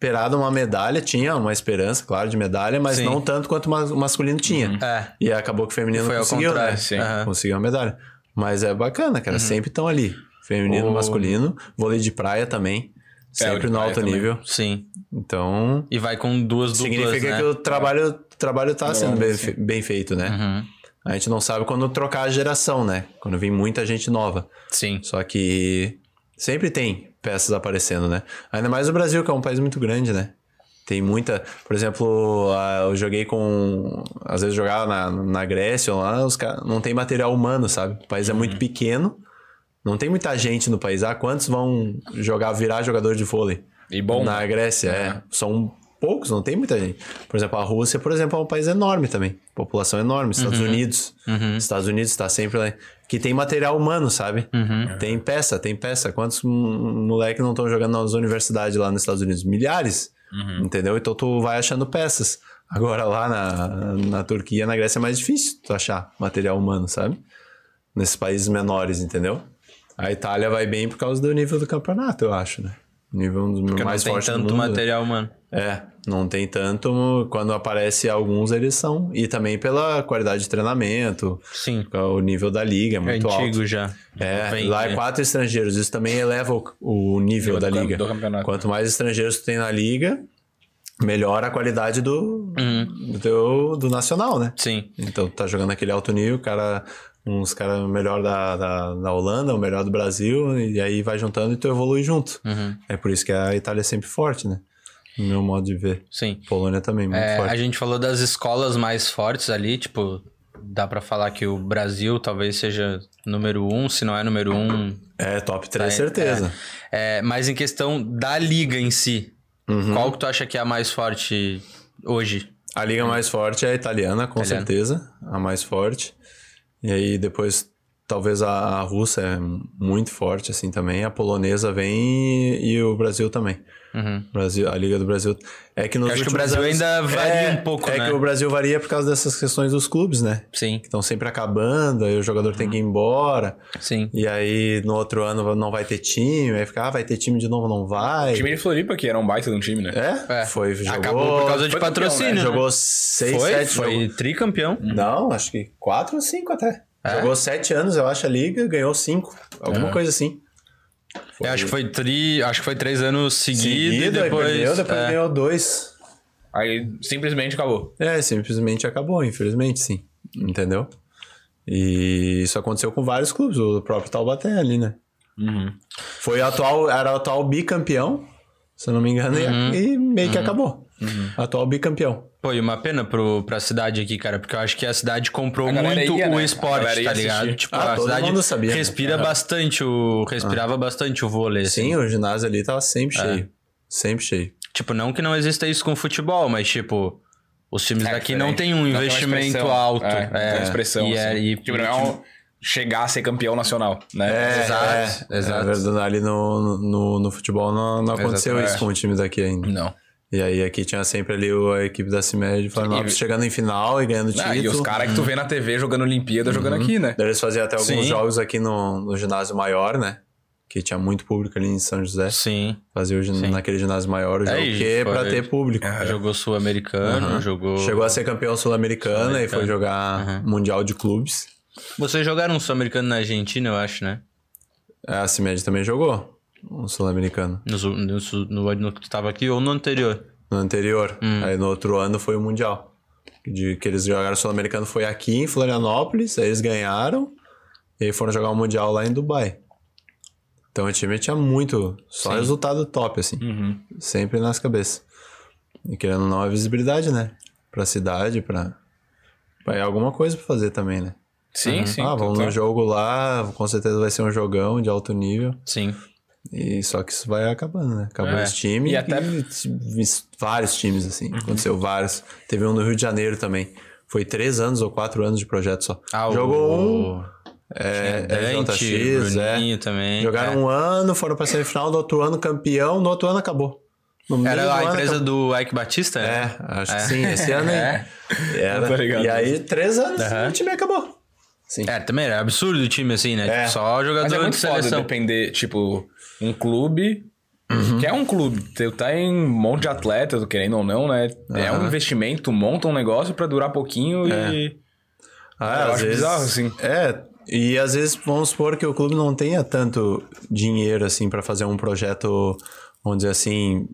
esperado uma medalha, tinha uma esperança, claro, de medalha, mas Sim. não tanto quanto o mas- o masculino tinha. É. E acabou que o feminino Foi conseguiu, né? sim. Aham. Conseguiu a medalha. Mas é bacana, cara, sempre estão ali. Feminino, O- masculino, vôlei de praia também, É, sempre de no alto também. nível. Sim. Então, E vai com duas duplas, significa né? que o trabalho, o trabalho tá sendo bem, fe- bem feito, né? Uhum. A gente não sabe quando trocar a geração, né? Quando vem muita gente nova. Sim. Só que sempre tem peças aparecendo, né? Ainda mais o Brasil, que é um país muito grande, né? Tem muita. Por exemplo, eu joguei com. Às vezes jogava na, na Grécia ou lá, os caras. Não tem material humano, sabe? O país é muito pequeno. Não tem muita gente no país. Ah, quantos vão jogar, virar jogador de vôlei? E bom. Na Grécia, é. São poucos, não tem muita gente. Por exemplo, a Rússia, por exemplo, é um país enorme também. População enorme. Estados Unidos. Estados Unidos está sempre lá. Que tem material humano, sabe? Tem peça, tem peça. Quantos moleques não estão jogando nas universidades lá nos Estados Unidos? Milhares. Entendeu? Então tu vai achando peças. Agora lá na, na Turquia, na Grécia é mais difícil tu achar material humano, sabe? Nesses países menores, entendeu? A Itália vai bem por causa do nível do campeonato, eu acho, né? O nível um dos Porque mais não tem fortes do tanto mundo. né? material humano. É, não tem tanto. Quando aparece alguns, eles são. E também pela qualidade de treinamento, Sim. o nível da liga é É muito antigo alto. já. É, Vem, lá é né? quatro estrangeiros. Isso também eleva o, o nível da do cam- liga. do campeonato. Quanto mais estrangeiros tu tem na liga, melhora a qualidade do, Uhum. do, teu, do nacional, né? Sim. Então tu tá jogando aquele alto nível, cara, uns caras melhor da, da, da Holanda, o melhor do Brasil, e aí vai juntando e tu evolui junto. Uhum. É por isso que a Itália é sempre forte, né? No meu modo de ver. Sim. Polônia também, muito É, forte. a gente falou das escolas mais fortes ali, tipo, dá pra falar que o Brasil talvez seja número um, se não é número um. É, top 3, É, certeza. É, mas em questão da liga em si, Uhum. qual que tu acha que é a mais forte hoje? A liga mais forte é a italiana, com Italiana. certeza. A mais forte. E aí depois, talvez a, a russa é muito forte, assim, também. A polonesa vem e, e o Brasil também. Uhum. Brasil, a Liga do Brasil. É que nos Eu acho que o Brasil anos- ainda varia é, um pouco, É né? que o Brasil varia por causa dessas questões dos clubes, né? Sim, Que estão sempre acabando, aí o jogador tem que ir embora. sim. E aí no outro ano não vai ter time, aí fica, ah, vai ter time de novo, não vai. O time de Floripa, que era um baita de um time, né? É, É. foi, jogou... Acabou por causa de campeão, patrocínio. né? né? Jogou seis, Foi, sete foi jogos. tricampeão. Não, acho que quatro ou cinco até. É? Jogou sete anos, eu acho, a liga, ganhou cinco. Alguma coisa assim. Acho que foi tri, acho que foi três anos seguidos Seguido, e depois. perdeu, depois é. ganhou dois. Aí simplesmente acabou. É, simplesmente acabou, infelizmente, sim. Entendeu? E isso aconteceu com vários clubes, o próprio Taubaté ali, né? Uhum. Foi atual, era o atual bicampeão, se eu não me engano, Uhum. e, meio que acabou. Atual bicampeão. Pô, e uma pena pro, pra cidade aqui, cara, porque eu acho que a cidade comprou A muito ia, né? o A esporte, tá ligado? assistir. Tipo, Ah, a todo cidade mundo sabia, né? respira bastante o. Respirava bastante o vôlei. assim. Sim, o ginásio ali tava sempre É. cheio. Sempre cheio. Tipo, não que não exista isso com futebol, mas, tipo, os times É daqui não têm um Não tem investimento expressão. alto. É, não tem expressão. E, é, assim. e, tipo, não é um chegar a ser campeão nacional, né? É, Exato, é, exato. É verdade, ali no, no, no futebol não, não aconteceu Exato, isso é. com o time daqui ainda. Não. E aí aqui tinha sempre ali a equipe da CIMED Florianópolis chegando em final e ganhando título. Ah, e os caras que tu vê na TV jogando Olimpíada, jogando Uhum. aqui, né? Eles faziam até alguns Sim. jogos aqui no, no ginásio maior, né? Que tinha muito público ali em São José. Sim. Fazia Sim. naquele ginásio maior o jogo, e que é pra ter público. Jogou sul-americano, Aham. jogou. Chegou a ser campeão sul-americana e foi jogar Mundial de Clubes. Vocês jogaram um sul-americano na Argentina, eu acho, né? A CIMED também jogou um sul-americano. No, no, no ano que tu tava aqui ou no anterior? No anterior. Hum. Aí no outro ano foi o Mundial. De que eles jogaram sul-americano foi aqui em Florianópolis, aí eles ganharam. E aí foram jogar o Mundial lá em Dubai. Então o time tinha muito, só Sim. resultado top, assim. Uhum. Sempre nas cabeças. E querendo ou não, a visibilidade, né? Pra cidade, pra. pra é alguma coisa pra fazer também, né? Sim, sim. ah, vamos total. no jogo lá, com certeza vai ser um jogão de alto nível. Sim. E só que isso vai acabando, né? Acabou É. os times E e, até- vários times, assim. Aconteceu vários. Teve um no Rio de Janeiro também. Foi três anos ou quatro anos de projeto só. Ah, Jogou o... um, é, Dante, JX, é. Também. Jogaram é. um ano, foram pra semifinal, no outro ano campeão, no outro ano acabou. No Era a empresa acabou. do Ike Batista? É, acho que sim, esse ano aí. É. Era. E aí, três anos, Aham. o time acabou. Sim. É, também era absurdo o time, assim, né? É. Tipo, só jogador Mas é de muito foda seleção. depender, tipo, um clube. Uhum. Que é um clube, tu tá em um monte de atleta, querendo ou não, né? É um investimento, tu monta um negócio pra durar pouquinho e. Ah, Eu às acho vezes, bizarro, assim. É, e às vezes vamos supor que o clube não tenha tanto dinheiro assim pra fazer um projeto, vamos dizer assim,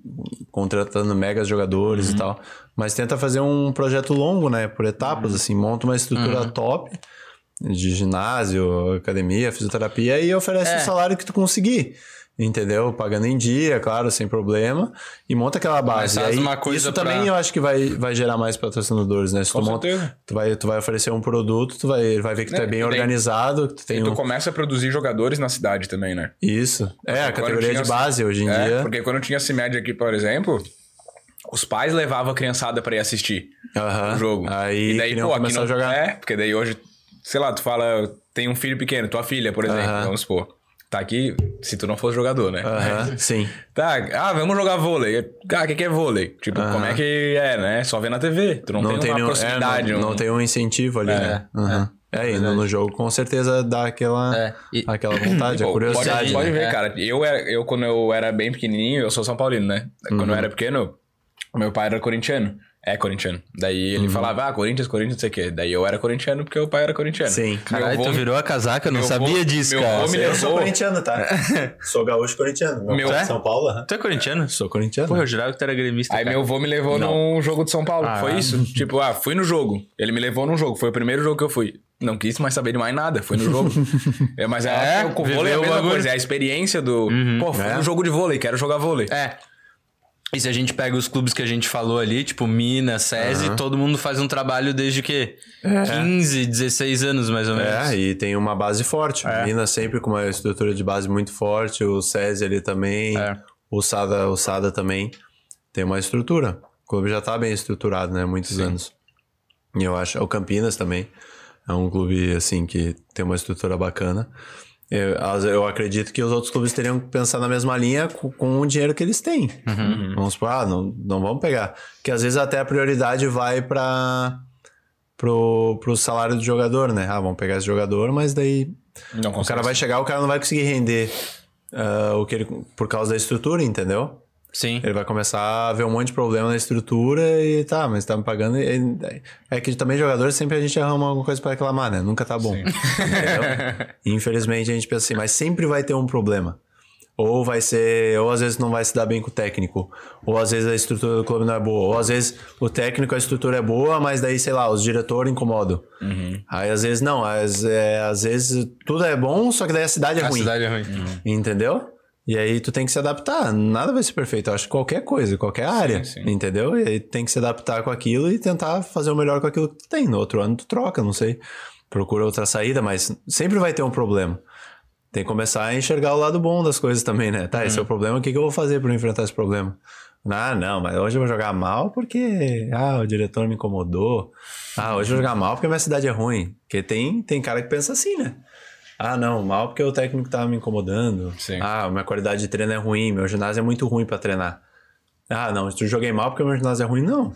contratando megas jogadores Uhum. e tal, mas tenta fazer um projeto longo, né, por etapas Uhum. assim, monta uma estrutura top de ginásio, academia, fisioterapia e oferece É. o salário que tu conseguir. Entendeu? Pagando em dia, claro, sem problema. E monta aquela base. E aí, uma coisa isso pra- também eu acho que vai, vai gerar mais patrocinadores, né? Se Com tu monta. Tu vai, tu vai oferecer um produto, tu vai, vai ver que tu Né, é bem daí- organizado, que tu tem E tu um... começa a produzir jogadores na cidade também, né? Isso. É, a Quando categoria tinha- de base hoje em É, dia. porque quando tinha CIMED aqui, por exemplo, os pais levavam a criançada pra ir assistir o jogo. Aí e daí, pô, aqui não... a jogar. É, porque daí hoje, sei lá, tu fala, tem um filho pequeno, tua filha, por exemplo, vamos supor. Tá aqui, se tu não fosse jogador, né? Sim. Tá, ah, vamos jogar vôlei. Ah, o que, que é vôlei? Tipo, como é que é, né? Só vê na TV. Tu não, Não tem, tem, uma nenhum, é, proximidade. não, um- não tem um incentivo ali, É, né? É, e no, no jogo com certeza dá aquela, É, e- aquela vontade, a Pô, curiosidade. Pode, pode né? ver, É. cara. Eu, era, eu, quando eu era bem pequenininho, eu sou São Paulino, né? Quando Uhum. eu era pequeno, meu pai era corintiano. É corintiano. Daí Uhum. ele falava, ah, Corinthians, Corinthians, não sei o quê. Daí eu era corintiano porque o pai era corintiano. Sim. Caralho, tu vô- virou a casaca, eu não sabia vô- disso, meu cara. vô me Eu sou levou- corintiano, tá? sou gaúcho corintiano. Meu- é É? São Paulo, aham. Tu é corintiano? Sou corintiano. Pô, eu jurava que tu era gremista, Aí cara. meu avô me levou num jogo de São Paulo. Ah. Foi isso. tipo, ah, fui no jogo. Ele me levou num jogo. Foi o primeiro jogo que eu fui. Não quis mais saber de mais nada. Fui no jogo. é, mas é, É, o vôlei é a mesma coisa. É a experiência do... Pô, fui É. no jogo de vôlei. Quero jogar vôlei. É. E se a gente pega os clubes que a gente falou ali, tipo Minas, SESI, todo mundo faz um trabalho desde que? 15, 16 anos, mais ou menos. É, e tem uma base forte. É. Minas sempre com uma estrutura de base muito forte, o SESI ali também, É. o, Sada, o Sada também tem uma estrutura. O clube já tá bem estruturado, né? há Muitos anos. E eu acho, o Campinas também é um clube, assim, que tem uma estrutura bacana. Eu, eu acredito que os outros clubes teriam que pensar na mesma linha com, com o dinheiro que eles têm. Vamos supor, ah, não, não vamos pegar. Que às vezes até a prioridade vai para pro, pro salário do jogador, né? Ah, vamos pegar esse jogador, mas daí Não o cara vai chegar, o cara não vai conseguir render ah, o que ele, por causa da estrutura, entendeu? Sim. Ele vai começar a ver um monte de problema na estrutura e tá, mas tá me pagando. e- é que também jogador sempre a gente arruma alguma coisa pra reclamar, né? Nunca tá bom. Entendeu? Infelizmente a gente pensa assim, mas sempre vai ter um problema. Ou vai ser, ou às vezes não vai se dar bem com o técnico, ou às vezes a estrutura do clube não é boa, ou às vezes o técnico, a estrutura é boa, mas daí, sei lá, os diretores incomodam. Aí às vezes não, às, é, às vezes tudo é bom, só que daí a cidade é A ruim. cidade é ruim. Entendeu? E aí tu tem que se adaptar. Nada vai ser perfeito. Eu acho que qualquer coisa, qualquer área. sim. Entendeu? E aí tu tem que se adaptar com aquilo e tentar fazer o melhor com aquilo que tu tem. No outro ano tu troca, não sei. Procura outra saída, mas sempre vai ter um problema. Tem que começar a enxergar o lado bom das coisas também, né? Tá, esse é o problema, o que, que eu vou fazer para enfrentar esse problema? Ah, não, mas hoje eu vou jogar mal porque ah, o diretor me incomodou. Ah, hoje eu vou jogar mal porque minha cidade é ruim. Porque tem, tem cara que pensa assim, né? Ah, não, mal porque o técnico tava me incomodando. Sim. Ah, minha qualidade de treino é ruim, meu ginásio é muito ruim para treinar. Ah, não, tu joguei mal porque meu ginásio é ruim, não.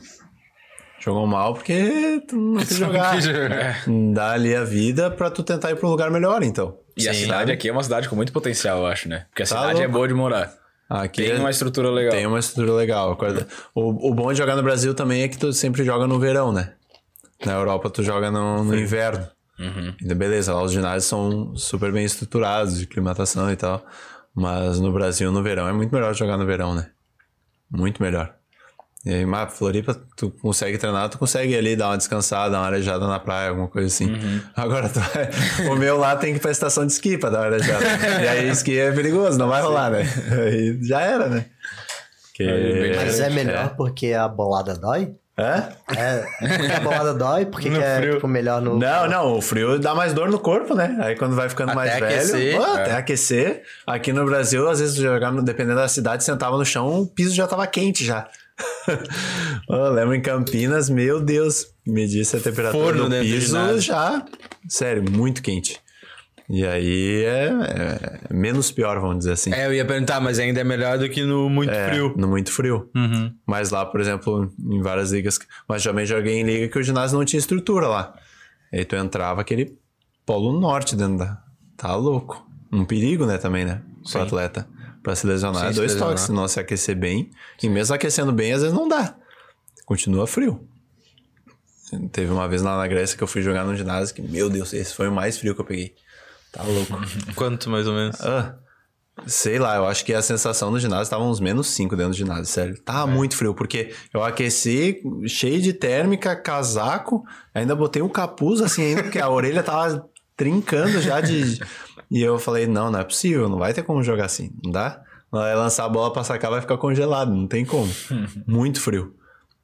Jogou mal porque tu não quis jogar. Dá ali a vida pra tu tentar ir pra um lugar melhor, então. E a Sim, cidade sabe? aqui é uma cidade com muito potencial, eu acho, né? Porque a Tá cidade é louco. boa de morar. Aqui Tem é- uma estrutura legal. Tem uma estrutura legal. O, o bom de jogar no Brasil também é que tu sempre joga no verão, né? Na Europa tu joga no, no inverno. Uhum. E Beleza, lá os ginásios são super bem estruturados, de climatação e tal. Mas no Brasil, no verão, é muito melhor jogar no verão, né? Muito melhor. E aí, mas Floripa, tu consegue treinar, tu consegue ali dar uma descansada, dar uma arejada na praia, alguma coisa assim. Uhum. Agora, tu vai- o meu lá tem que ir pra estação de esqui pra dar uma arejada. e aí, esqui é perigoso, não vai rolar, né? Aí já era, né? Que- Mas é melhor porque a bolada dói? É? É, porque a bolada dói, porque No é frio. tipo, melhor no. Não, não, o frio dá mais dor no corpo, né? Aí quando vai ficando Até mais aquecer, velho, pô, é. até aquecer. Aqui no Brasil, às vezes, dependendo da cidade, sentava no chão, o piso já tava quente já. Eu lembro em Campinas, meu Deus, me disse a temperatura Forno do piso já, sério, muito quente. E aí é, é menos pior, vamos dizer assim. É, eu ia perguntar, mas ainda é melhor do que no muito É, frio. No muito frio. Uhum. Mas lá, por exemplo, em várias ligas. Mas também joguei em liga que o ginásio não tinha estrutura lá. Aí tu entrava aquele polo norte dentro da. Tá louco. Um perigo, né, também, né? Pro atleta. Pra se lesionar, Sim, é dois lesionar. toques. Se não se aquecer bem. E mesmo aquecendo bem, às vezes não dá. Continua frio. Teve uma vez lá na Grécia que eu fui jogar no ginásio que, meu Deus, esse foi o mais frio que eu peguei. Tá louco. Quanto mais ou menos? Ah, sei lá, eu acho que a sensação no ginásio tava uns menos 5 dentro do ginásio, sério. Tava muito frio, porque eu aqueci, cheio de térmica, casaco, ainda botei um capuz assim ainda, porque a orelha tava trincando já de. E eu falei, não, não é possível, não vai ter como jogar assim, não dá? Vai lançar a bola pra sacar, vai ficar congelado, não tem como. Muito frio.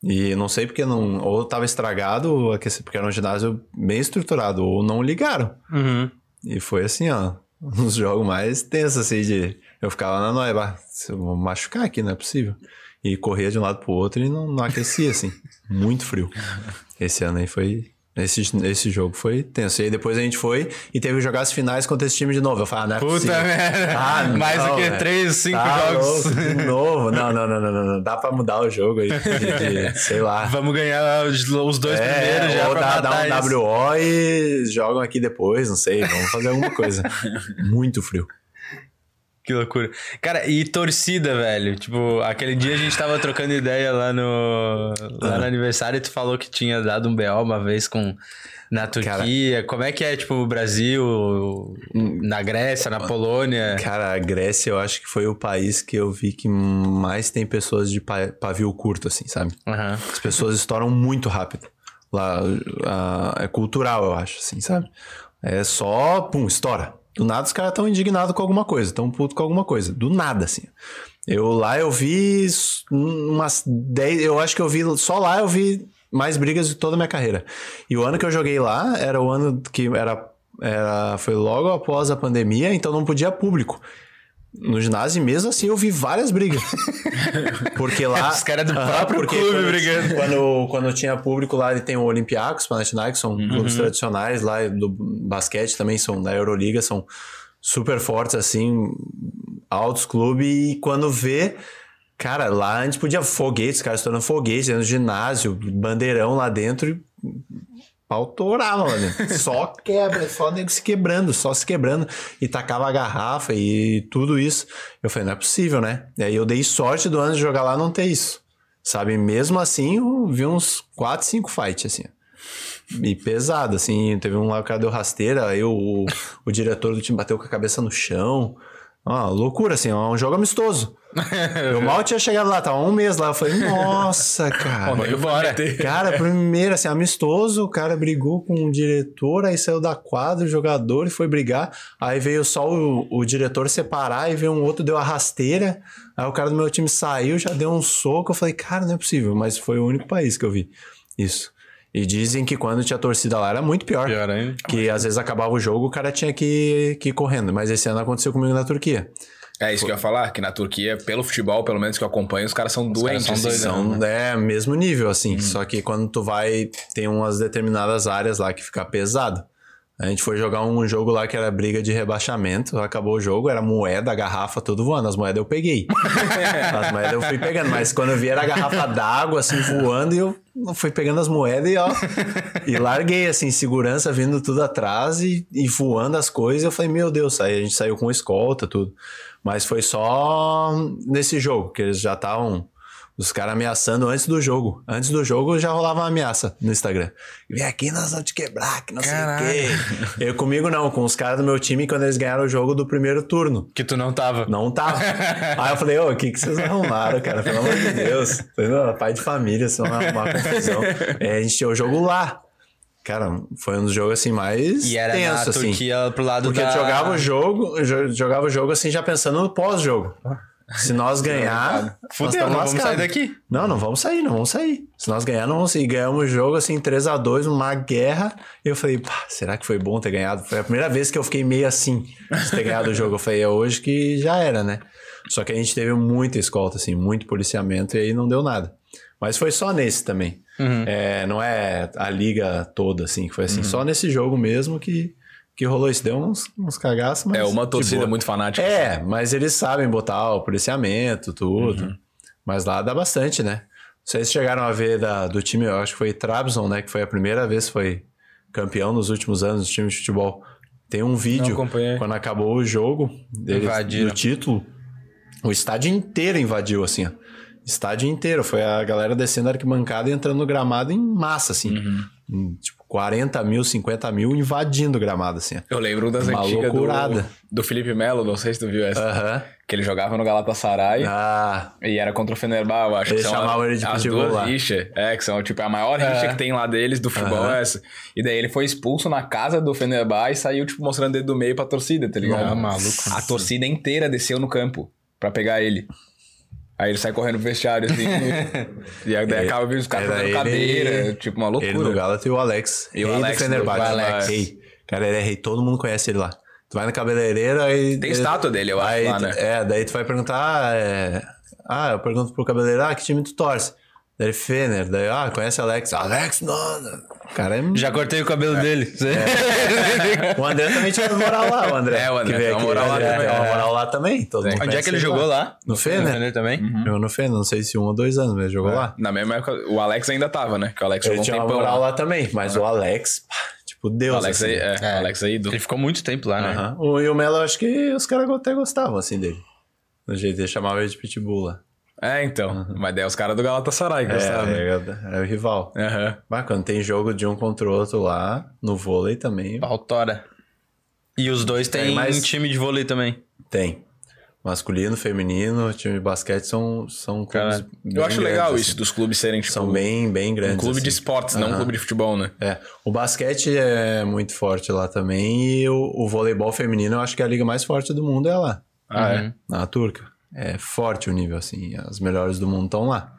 E não sei porque não. Ou tava estragado, porque era um ginásio bem estruturado, ou não ligaram. Uhum. E foi assim, ó. Uns jogos mais tensos, assim, de. Eu ficava na noia, bah, se eu vou machucar aqui, não é possível. e corria de um lado pro outro e não, não aquecia, assim. Muito frio. Esse ano aí foi. Esse, esse jogo foi tenso. E aí depois a gente foi e teve que jogar as finais contra esse time de novo. Eu falei, ah, não é Puta merda. Ah, não, Mais do que velho. três, cinco Tá jogos. louco, de novo. Não, não, não, não, não. Dá pra mudar o jogo aí. De, de- sei lá. Vamos ganhar os, dois primeiros já É, ou dá, dá um isso. WO e jogam aqui depois, não sei. Vamos fazer alguma coisa. Muito frio. Que loucura. Cara, e torcida, velho? Tipo, aquele dia a gente tava trocando ideia lá no, lá no aniversário e tu falou que tinha dado um BO uma vez com na Turquia. Como é que é, tipo, o Brasil, na Grécia, na Polônia? Cara, a Grécia eu acho que foi o país que eu vi que mais tem pessoas de pa- pavio curto, assim, sabe? Aham. As pessoas estouram muito rápido. Lá a- é cultural, eu acho, assim, sabe? É só, pum, estoura. Do nada os caras estão indignados com alguma coisa, estão putos com alguma coisa. Do nada, assim. Eu lá eu vi umas 10. Eu acho que eu vi. Só lá eu vi mais brigas de toda a minha carreira. E o ano que eu joguei lá era o ano que era. era foi logo após a pandemia, então não podia público. No ginásio, e mesmo assim, eu vi várias brigas. Porque lá. Os caras do Aham, próprio clube quando, brigando. Quando, quando tinha público lá, ele tem o Olympiacos, Panathinaikos, são Uhum. clubes tradicionais lá do basquete também, são da Euroliga, são super fortes, assim, altos clubes. E quando vê, cara, lá a gente podia foguete, os caras estourando foguete dentro do ginásio, bandeirão lá dentro e pau torava lá dentro. Só quebra, só nego se quebrando, só se quebrando. E tacava a garrafa e tudo isso. Eu falei, não é possível, né? E aí eu dei sorte do ano de jogar lá não ter isso. Sabe? Mesmo assim, eu vi uns 4, 5 fights, assim. E pesado, assim. Teve um lá que o cara deu rasteira, aí o, o diretor do time bateu com a cabeça no chão. Ó, loucura, assim, é um jogo amistoso. Eu mal tinha chegado lá, tava um mês lá. Eu falei, nossa, cara. Vamos embora. Cara, primeiro, assim, amistoso, o cara brigou com o diretor, aí saiu da quadra, o jogador e foi brigar. Aí veio só o, o diretor separar e veio um outro, deu a rasteira. Aí o cara do meu time saiu, já deu um soco. Eu falei, cara, não é possível, mas foi o único país que eu vi isso. E dizem que quando tinha torcida lá era muito pior. Pior ainda. Que às vezes acabava o jogo, o cara tinha que, que ir correndo. Mas esse ano aconteceu comigo na Turquia. É isso que eu ia falar, que na Turquia, pelo futebol, pelo menos que eu acompanho, os caras são doentes. são assim. São, é, mesmo nível, assim. Só que quando tu vai, tem umas determinadas áreas lá que fica pesado. A gente foi jogar um jogo lá que era briga de rebaixamento. Acabou o jogo, era moeda, garrafa, tudo voando. As moedas eu peguei. as moedas eu fui pegando. Mas quando eu vi era a garrafa d'água, assim, voando. E eu fui pegando as moedas e ó... e larguei, assim, segurança vindo tudo atrás e, e voando as coisas. Eu falei, meu Deus, aí a gente saiu com escolta, tudo. Mas foi só nesse jogo, que eles já estavam... Os caras ameaçando antes do jogo. Antes do jogo já rolava uma ameaça no Instagram. Vem aqui, nós vamos te quebrar, que não Caralho. sei o quê. Eu comigo não, com os caras do meu time quando eles ganharam o jogo do primeiro turno. Que tu não tava. Não tava. Aí eu falei, ô, o que, que vocês arrumaram, cara? Pelo amor de Deus. Falei, pai de família, isso é uma, uma confusão. É, a gente tinha o jogo lá. Cara, foi um dos jogos assim mais E era tenso, na assim. Turquia pro lado Porque da... jogava o jogo, jogava o jogo assim já pensando no pós-jogo. Se nós ganhar, nós Fudeu, estamos não vamos sair daqui. Não, não vamos sair, não vamos sair. Se nós ganhar, não vamos sair. Ganhamos o jogo assim 3 a 2 uma guerra. E eu falei, pá, será que foi bom ter ganhado? Foi a primeira vez que eu fiquei meio assim, de ter ganhado o jogo. Eu falei, é hoje que já era, né? Só que a gente teve muita escolta, assim, muito policiamento e aí não deu nada. Mas foi só nesse também. É, não é a liga toda, assim, que foi assim, só nesse jogo mesmo que, que rolou isso. Deu uns, uns cagaços, mas. É uma torcida muito fanática. É, mas eles sabem botar o policiamento, tudo. Uhum. Mas lá dá bastante, né? Vocês chegaram a ver da, do time, eu acho que foi Trabzon, né? Que foi a primeira vez que foi campeão nos últimos anos do time de futebol. Tem um vídeo, quando acabou o jogo, Invadiram. do título, o estádio inteiro invadiu, assim, ó. Estádio inteiro. Foi a galera descendo a arquibancada e entrando no gramado em massa, assim. Uhum. Em, Tipo, 40 mil, 50 mil invadindo o gramado, assim. Eu lembro das Uma antigas do, loucurada. do Felipe Melo, não sei se tu viu essa. Aham. Que ele jogava no Galatasaray Ah, e era contra o Fenerbahçe, eu acho Eles que são chamavam ele de as duas lá. rixas. É, que são tipo a maior É. rixa que tem lá deles do futebol é essa. E daí ele foi expulso na casa do Fenerbahçe e saiu tipo mostrando o dedo do meio pra torcida, tá ligado? Maluco. A torcida inteira desceu no campo pra pegar ele. Aí ele sai correndo pro vestiário, assim. e aí daí Ele- acaba vindo os caras fazendo ele- cadeira, tipo uma loucura. Ele no Galata e o Alex. E o Alex do Fenerbahçe. o Alex. Rei. Cara, ele é rei. Todo mundo conhece ele lá. Tu vai na cabeleireira e... Tem ele- estátua dele, eu acho, aí, lá, né? É, daí tu vai perguntar... ah, é, Ah, eu pergunto pro cabeleireiro, ah, que time tu torce? Daí ele, Fener. Daí, ah, conhece Alex? Alex, não. não. O cara é... Já cortei o cabelo dele. O André também tinha uma moral lá, o André. É, o André que veio tem uma moral lá O também. Tem uma É. moral lá também. Todo mundo Onde é que ele jogou lá? No Fener. Fener também? Jogou no Fener, não sei se um ou dois anos, mas jogou lá. Na mesma época, o Alex ainda tava, né? Que o Alex Ele jogou um tinha uma tempão moral lá. lá também, mas o Alex, tipo, O Deus. Alex assim. aí, é, o Alex aí do... Ele ficou muito tempo lá, né? Aham. O, e o Melo, acho que os caras até gostavam, assim, dele. Do jeito ele chamava ele de Pitbull lá. É, então. Mas daí os caras do Galatasaray É, gostavam. né? é, é o rival. Aham. Mas quando tem jogo de um contra o outro lá, no vôlei também, Pautora. E os dois têm Tem mais- um time de vôlei também. tem. Masculino, feminino, time de basquete são, são clubes Cara, bem Eu acho legal grandes, isso, assim. dos clubes serem, tipo, São bem, bem um grandes. clube de assim. esportes, não um clube de futebol, né? É, o basquete é muito forte lá também e o, o voleibol feminino eu acho que a liga mais forte do mundo é lá, Ah, Uhum. é. na turca. É forte o nível, assim, as melhores do mundo estão lá.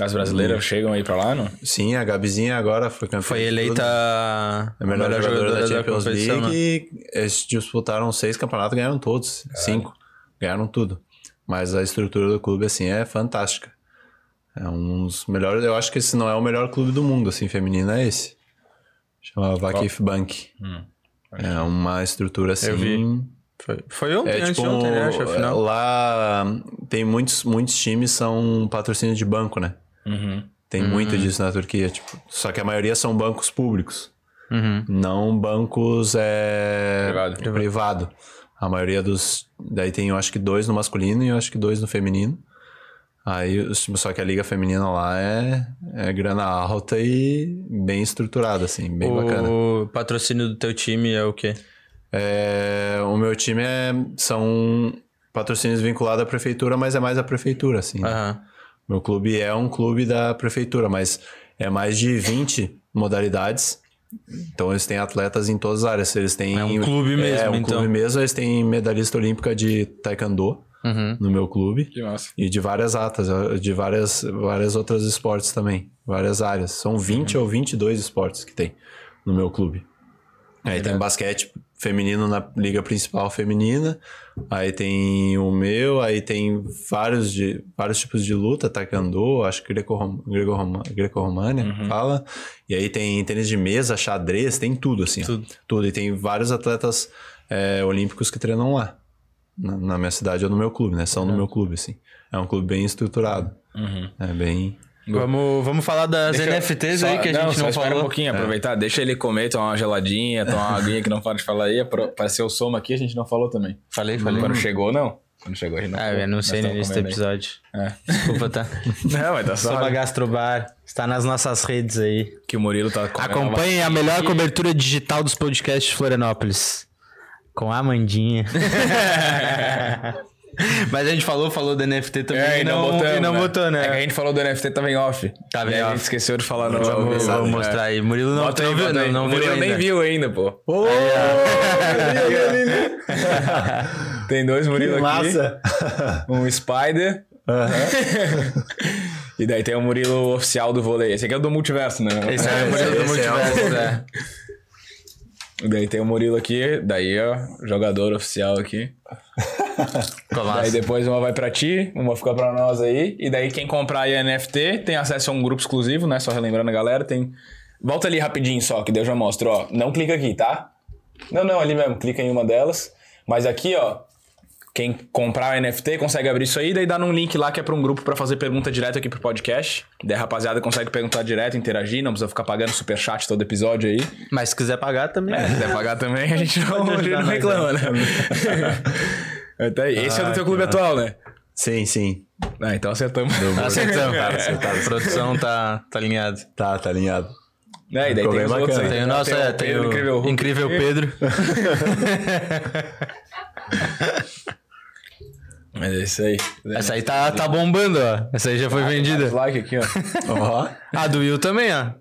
As brasileiras chegam aí pra lá, não? Sim, a Gabizinha agora foi campeã. Foi eleita a a melhor, jogadora, da Champions competição, League né? e eles disputaram seis campeonatos ganharam todos, cinco, ganharam tudo. Mas a estrutura do clube, assim, é fantástica. É um dos melhores, eu acho que esse não é o melhor clube do mundo, assim, feminino é esse. Chama Vakif Bank. É uma estrutura assim... Foi, foi ontem, É antes tipo, de ontem, né? Acho, afinal. lá tem muitos, muitos times são patrocínio de banco, né? Uhum. Tem muito disso na Turquia, tipo, só que a maioria são bancos públicos, Uhum. não bancos é, Privado. privado. A maioria dos, daí tem eu acho que dois no masculino e eu acho que dois no feminino. Aí, só que a liga feminina lá é, é grana alta e bem estruturada, assim, bem bacana. O patrocínio do teu time é o quê? É, o meu time é, são patrocínios vinculados à prefeitura, mas é mais a prefeitura, assim. né? Meu clube é um clube da prefeitura, mas é mais de 20 modalidades. Então eles têm atletas em todas as áreas. Eles têm É um clube mesmo, É um então. clube mesmo. Eles têm medalhista olímpica de taekwondo Uhum. no meu clube Que massa. e de várias atas, de várias várias outras esportes também, várias áreas. São 20 Uhum. ou 22 esportes que tem no meu clube. Aí tem basquete feminino na liga principal feminina, aí tem o meu, aí tem vários de vários tipos de luta, taekwondo, acho que greco-rom- greco-roma- greco-românia, Uhum. fala. E aí tem tênis de mesa, xadrez, tem tudo assim. ó. Tudo. Tudo. E tem vários atletas é, olímpicos que treinam lá. Na, na minha cidade ou no meu clube, né? São no meu clube, assim. É um clube bem estruturado. É bem... Vamos, vamos falar das Deixa- NFTs só- aí que a gente só não espera falou. um pouquinho, aproveitar, deixa ele comer, tomar uma geladinha, tomar uma aguinha que não pode falar aí. Apareceu o soma aqui, a gente não falou também. Falei, falei. Quando chegou, não. Quando chegou, a gente não Ah, eu não sei no início do episódio. É. Desculpa, tá? Não, mas tá só Soba Gastrobar. Está nas nossas redes aí. que o Murilo tá comendo. Acompanhem a melhor cobertura digital dos podcasts de Florianópolis. Com a Amandinha. Mas a gente falou, falou do NFT também É, e não, não, botamos, e não né? botou, né? É que a gente falou do NFT, tava em off. Tava E em aí A off. gente esqueceu de falar no Vamos, vamos É. mostrar aí. Murilo não, Bota não aí, viu, não, não Murilo nem viu ainda, pô. Tem dois Murilo aqui. Massa! Um Spider. e daí tem o Murilo oficial do vôlei. Esse aqui é o do multiverso, né? Esse é o Murilo do esse é Multiverso, é. E daí tem o Murilo aqui. Daí, ó, jogador oficial aqui. Daí Colassa. depois uma vai pra ti, uma fica pra nós aí. E daí quem comprar aí a NFT tem acesso a um grupo exclusivo, né? Só relembrando a galera, tem... Volta ali rapidinho só, que daí eu já mostro, ó. Não clica aqui, tá? Não, não, ali mesmo, clica em uma delas. Mas aqui, ó, quem comprar o NFT consegue abrir isso aí, daí dá num link lá que é pra um grupo pra fazer pergunta direto aqui pro podcast. Daí a rapaziada consegue perguntar direto, interagir, não precisa ficar pagando superchat todo episódio aí. Mas se quiser pagar também. É, se quiser pagar também, a gente não, a gente não reclama, né? Até aí. Esse é do teu clube atual, né? Sim, sim. Ah, então acertamos. Acertamos. A produção tá, tá alinhada. Tá, tá alinhado. É, e daí tem outros. Tem o nosso, é, tem Pedro o Incrível Hulk. incrível Pedro. Mas é isso aí. Essa aí tá, tá bombando, ó. Essa aí já foi vendida. Like aqui, ó. Ó, A do Will também, ó.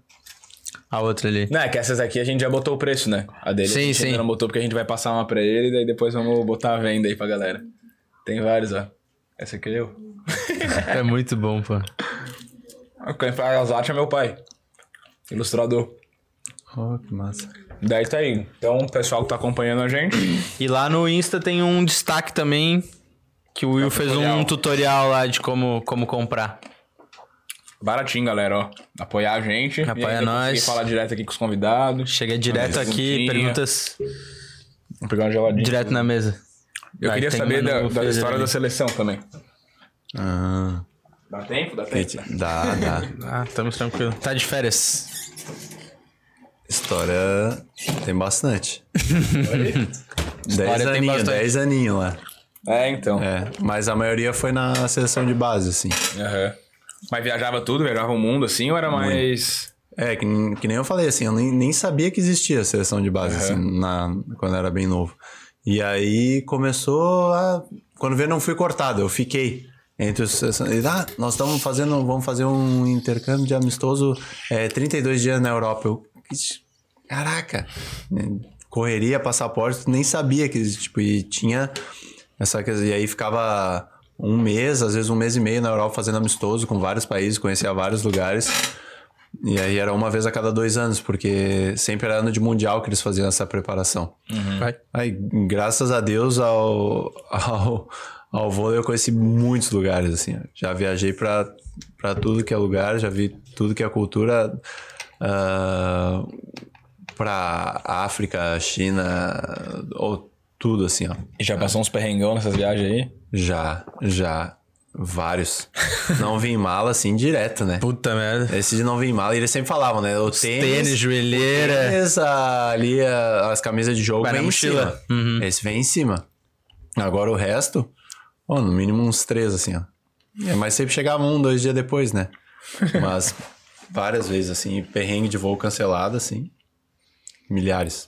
A outra ali. Não, é que essas aqui a gente já botou o preço, né? A dele Sim, a gente sim. ainda não botou porque a gente vai passar uma pra ele e daí depois vamos botar a venda aí pra galera. Tem vários, ó. Essa aqui é eu. É muito bom, pô. Quem faz as artes é meu pai. Ilustrador. Ó, que massa. Daí tá aí. Então, o pessoal que tá acompanhando a gente. E lá no Insta tem um destaque também Que o Will fez tutorial. um tutorial lá de como, como comprar. Baratinho, galera, ó. Apoiar a gente. Apoia e nós. falar direto aqui com os convidados. Chega direto aqui, perguntas Vamos pegar uma geladinha. direto na mesa. Eu Vai, queria saber da, da história ali. da seleção também. Ah, Dá tempo? Dá tempo? dá, dá. Ah, estamos tranquilos. Tá de férias. História tem bastante. Dez aninhos, dez aninhos lá. É, então. É, mas a maioria foi na seleção de base, assim. Aham. Mas viajava tudo, viajava o mundo assim, ou era mais. É, que, que nem eu falei, assim, eu nem, nem sabia que existia seleção de base, assim, na, quando eu era bem novo. E aí começou a... Quando veio, não fui cortado, eu fiquei entre os... Ah, nós estamos fazendo, vamos fazer um intercâmbio de amistoso é, 32 dias na Europa. Eu, "Ixi, caraca, né, correria, passaporte, nem sabia que, tipo, e tinha essa e aí ficava um mês, às vezes um mês e meio na Europa fazendo amistoso com vários países, conhecia vários lugares. E aí era uma vez a cada dois anos, porque sempre era ano de mundial que eles faziam essa preparação. Vai. Aí, graças a Deus, ao, ao, ao vôlei eu conheci muitos lugares, assim. Já viajei pra tudo que é lugar, já vi tudo que é cultura. ah, pra África, China, ou tudo, assim, ó. E já passou uns perrengão nessas viagens aí? Já, já. Vários. Não vim mala, assim, direto, né? Puta merda. Esse de não vir mala, e eles sempre falavam, né? O tênis, Tênis, joelheira. tênis, a- ali a- as camisas de jogo vem em mochila. cima. Uhum. Esse vem em cima. Agora o resto, ó, no mínimo uns três, assim, ó. É, mas sempre chegava um, dois dias depois, né? Mas várias vezes, assim, perrengue de voo cancelado, assim. Milhares.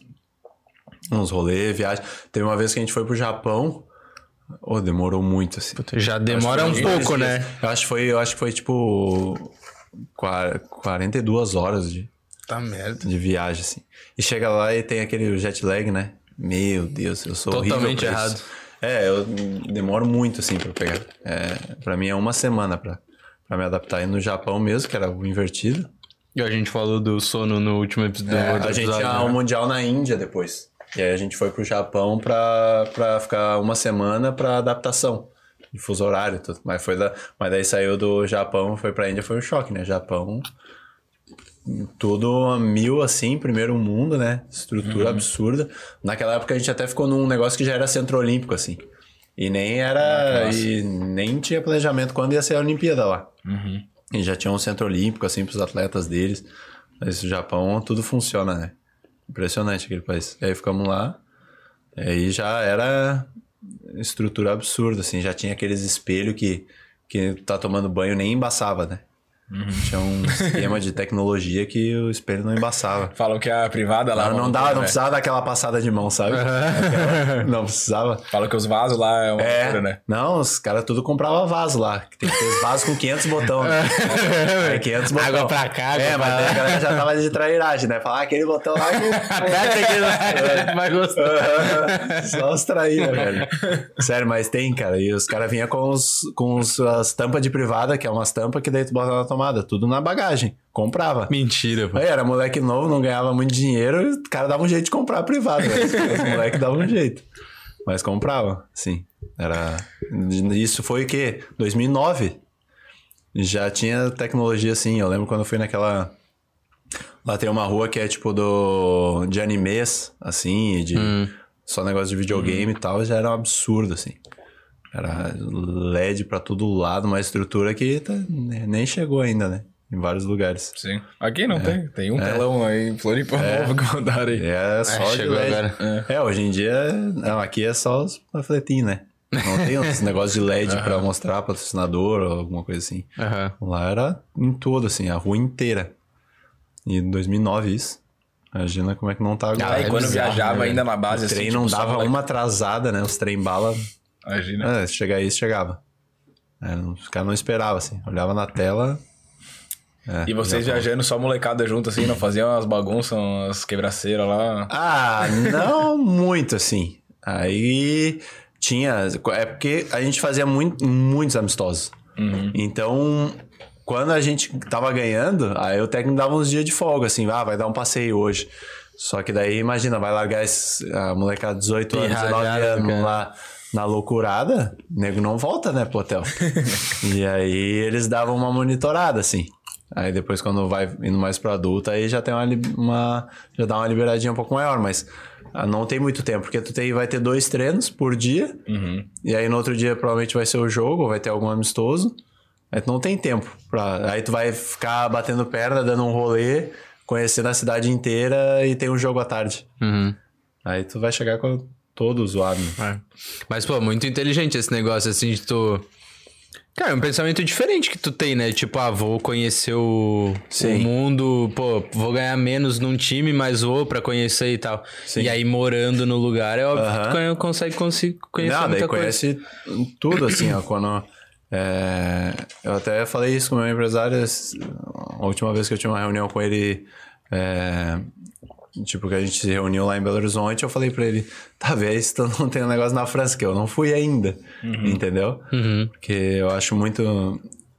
Uns rolês, viagem. Teve uma vez que a gente foi pro Japão. Oh, demorou muito, assim. Já demora um pouco, né? Eu acho que foi, eu acho que foi tipo qua- 42 horas de, Tá merda. de viagem, assim. E chega lá e tem aquele jet lag, né? Meu Deus, eu sou Totalmente pra isso. errado. É, eu demoro muito, assim, pra pegar. É, pra mim é uma semana pra, pra me adaptar. E no Japão mesmo, que era o invertido. E a gente falou do sono no último episódio. É, a gente tinha né? o Mundial na Índia depois. E aí a gente foi pro Japão pra, pra ficar uma semana pra adaptação. De fuso horário e tudo. Mas, foi da, mas daí saiu do Japão, foi pra Índia, foi um choque, né? Japão, tudo a mil assim, primeiro mundo, né? Estrutura absurda. Naquela época a gente até ficou num negócio que já era centro olímpico, assim. E nem era. e nem tinha planejamento quando ia ser a Olimpíada lá. E já tinha um centro olímpico, assim, pros atletas deles. Mas o Japão, tudo funciona, né? Impressionante aquele país. E aí ficamos lá. E aí já era estrutura absurda, assim. Já tinha aqueles espelhos que, que tá tomando banho nem embaçava, né? Tinha um esquema de tecnologia que o espelho não embaçava. Falam que a privada lá. Não, não, dava, loucura, não né? precisava daquela passada de mão, sabe? Aquela- não precisava. Falam que os vasos lá é uma É, loucura, né? não, os caras tudo compravam vaso lá. que Tem que ter vaso com 500 botões. Né? É, 500 botões. Água pra cá, É, mas lá. a galera já tava de trairagem, né? Falar ah, aquele botão lá que... Aperta aqui lá, vai gostar. Só os traíra, velho. Sério, mas tem, cara. E os caras vinham com, os, com os, as tampas de privada, que é umas tampas que daí tu bota na Tudo na bagagem. Comprava. Mentira, pô. Aí era moleque novo, não ganhava muito dinheiro, e o cara dava um jeito de comprar privada. velho. Os moleques davam um jeito. Mas comprava, sim. Era... Isso foi o quê? 2009. Já tinha tecnologia assim. Eu lembro quando eu fui naquela. Lá tem uma rua que é tipo do. de animes, assim, de. Só negócio de videogame e tal, já era um absurdo, assim. Era LED pra todo lado, uma estrutura que tá- nem chegou ainda, né? Em vários lugares. Sim. Aqui não tem. Tem um telão aí em Floripa novo que mandaram aí. É só de chegou LED. agora. É. hoje em dia, não, aqui é só os panfletinhos, né? Não tem os negócios de LED pra mostrar patrocinador ou alguma coisa assim. Aham. Lá era em todo, assim, a rua inteira. E em 2009 isso. Imagina como é que não tá agora. Aí é quando bizarro, viajava né, ainda na base, o assim, trem tipo, não dava uma atrasada, né? Os trem bala. Imagina. É, se chegar isso, chegava. É, não- os caras não esperavam, assim. Olhava na tela. é, E vocês viajando só molecada junto, assim, não faziam umas bagunças, umas quebraceiras lá. Ah, não muito assim. Aí tinha. É porque a gente fazia muito, muitos amistosos. Então, quando a gente tava ganhando, aí o técnico dava uns dias de folga, assim, ah, vai dar um passeio hoje. Só que daí, imagina, vai largar esse, a molecada de 18 anos, 19 Pirralhada, anos cara. lá na loucurada, o nego não volta, né, pro hotel. e aí eles davam uma monitorada, assim. Aí depois, quando vai indo mais pro adulto, aí já tem uma, uma já dá uma liberadinha um pouco maior, mas ah, não tem muito tempo, porque tu tem, vai ter dois treinos por dia, e aí no outro dia provavelmente vai ser o jogo, ou vai ter algum amistoso. Aí tu não tem tempo. Pra... Aí tu vai ficar batendo perna, dando um rolê, conhecendo a cidade inteira e tem um jogo à tarde. Uhum. Aí tu vai chegar com todo zoado. né? Mas, pô, muito inteligente esse negócio, assim, de tu... Cara, é um pensamento diferente que tu tem, né? Tipo, ah, vou conhecer o, o mundo, pô, vou ganhar menos num time, mas vou pra conhecer e tal. Sim. E aí, morando no lugar, é óbvio que tu Aham. conhe- consegue consi- conhecer Não, daí muita coisa. conhece tudo, assim, ó. Quando. é, eu até falei isso com o meu empresário a última vez que eu tinha uma reunião com ele. é, tipo, que a gente se reuniu lá em Belo Horizonte, eu falei pra ele, tá, vê se tu não tem um negócio na França, que eu não fui ainda. Entendeu? Porque eu acho muito.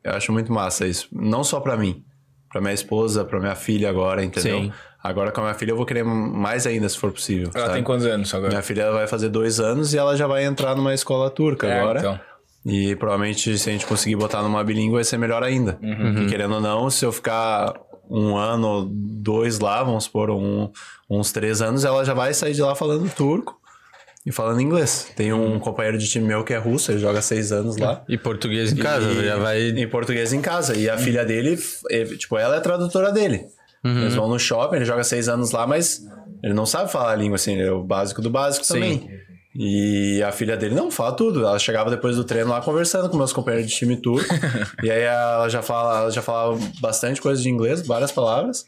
Eu acho muito massa isso. Não só pra mim, pra minha esposa, pra minha filha agora, entendeu? Sim. Agora com a minha filha eu vou querer mais ainda, se for possível. Ela sabe? tem quantos anos agora? Minha filha vai fazer dois anos e ela já vai entrar numa escola turca É, agora. então. E provavelmente se a gente conseguir botar numa bilíngue vai ser melhor ainda. Uhum. E querendo ou não, se eu ficar um ano dois lá, vamos supor, um- uns três anos, ela já vai sair de lá falando turco e falando inglês. Tem um companheiro de time meu que é russo, ele joga seis anos lá. E português em casa, E- já vai... Em português em casa. E a filha dele, é, tipo, ela é tradutora dele. Eles vão no shopping, ele joga seis anos lá, mas ele não sabe falar a língua, assim, ele é o básico do básico Sim. também. E a filha dele não fala tudo. Ela chegava depois do treino lá conversando com meus companheiros de time turco. e aí ela já fala, ela já falava bastante coisa de inglês, várias palavras.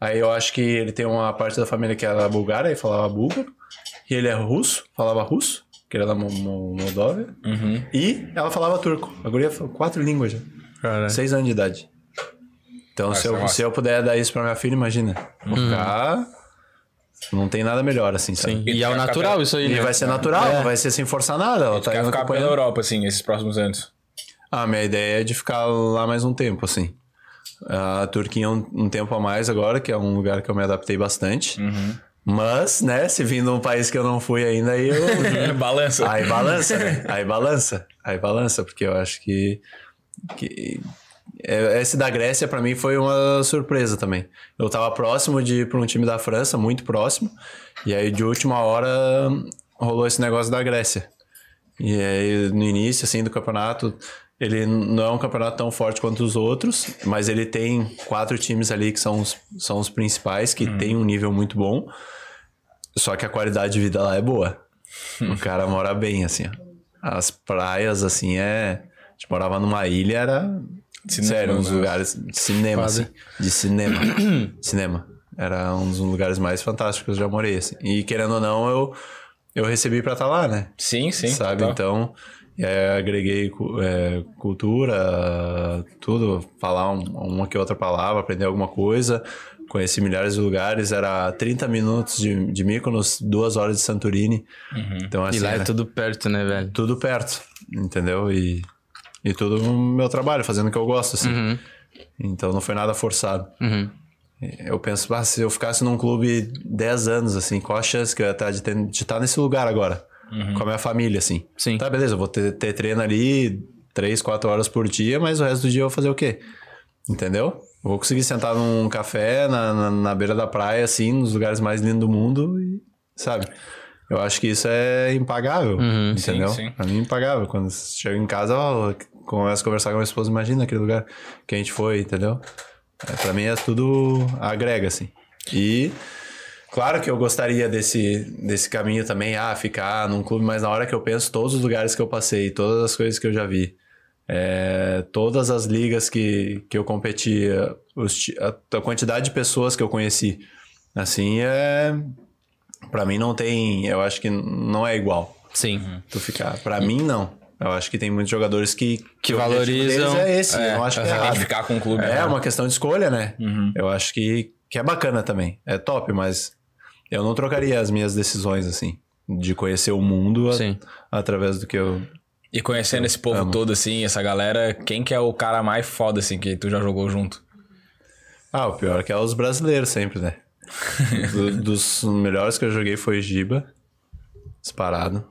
Aí eu acho que ele tem uma parte da família que era bulgária e falava búlgaro. E ele é russo, falava russo, que era da Mo- Mo- Moldóvia. E ela falava turco. A guria falou quatro línguas já. Seis anos de idade. Então, se eu, nossa. se eu puder dar isso pra minha filha, imagina. Vou ficar. Não tem nada melhor, assim, sabe? Sim. E E é o natural pela- isso aí, E né? vai ser natural, não vai ser sem forçar nada. Ela tá Quer ficar pela acompanhando. Europa, assim, esses próximos anos. Ah, minha ideia é de ficar lá mais um tempo, assim. A Turquia um, um tempo a mais agora, que é um lugar que eu me adaptei bastante. Mas, né, se vindo um país que eu não fui ainda, aí eu. Balança. Aí balança, né? Aí balança. Aí balança, porque eu acho que. que é, esse da Grécia, pra mim, foi uma surpresa também. Eu tava próximo de ir pra um time da França, muito próximo. E aí, de última hora, rolou esse negócio da Grécia. E aí, no início, assim, do campeonato, ele não é um campeonato tão forte quanto os outros, mas ele tem quatro times ali que são os, são os principais, que tem um nível muito bom. Só que a qualidade de vida lá é boa. O cara mora bem, assim, ó. As praias, assim, é... A gente morava numa ilha, era... Cinema, sério, uns né? lugares de cinema, assim. De cinema. cinema. Era um dos lugares mais fantásticos que eu já morei, assim. E, querendo ou não, eu, eu recebi pra estar lá, né? Sim, sim. sabe? total. Então, é, agreguei cu- é, cultura, tudo, falar um- uma que outra palavra, aprender alguma coisa. Conheci milhares de lugares, era 30 minutos de, de Mykonos, duas horas de Santorini. Então, E assim, lá é era tudo perto, né, velho? tudo perto, entendeu? E, e tudo no meu trabalho, fazendo o que eu gosto, assim. Então, não foi nada forçado. Uhum. Eu penso, ah, se eu ficasse num clube 10 anos, assim, qual a chance que eu ia ter de, ter- de estar nesse lugar agora? Com a minha família, assim. Sim. Tá, beleza, eu vou ter, ter treino ali 3, 4 horas por dia, mas o resto do dia eu vou fazer o quê? Entendeu? Eu vou conseguir sentar num café na, na, na beira da praia, assim, nos lugares mais lindos do mundo e, sabe? Eu acho que isso é impagável, entendeu? Sim, sim. Pra mim é impagável. Quando chego em casa, ó, começo a conversar com a minha esposa, imagina aquele lugar que a gente foi, entendeu? É, pra mim é tudo agrega, assim. E claro que eu gostaria desse, desse caminho também, ah, ficar num clube, mas na hora que eu penso todos os lugares que eu passei, todas as coisas que eu já vi, é, todas as ligas que, que eu competi, a, a quantidade de pessoas que eu conheci, assim, é... Pra mim não tem... Eu acho que não é igual Sim. tu ficar. Pra mim, não. Eu acho que tem muitos jogadores que... Que objetivo valorizam- É esse, É, eu acho que é que errado. ficar com o clube. É né? uma questão de escolha, né? Eu acho que, que é bacana também. É top, mas eu não trocaria as minhas decisões, assim, de conhecer o mundo a- através do que eu. E conhecendo esse povo todo, assim, essa galera, quem que é o cara mais foda, assim, que tu já jogou junto? Ah, o pior é que é os brasileiros sempre, né? Do- dos melhores que eu joguei foi Giba. Disparado.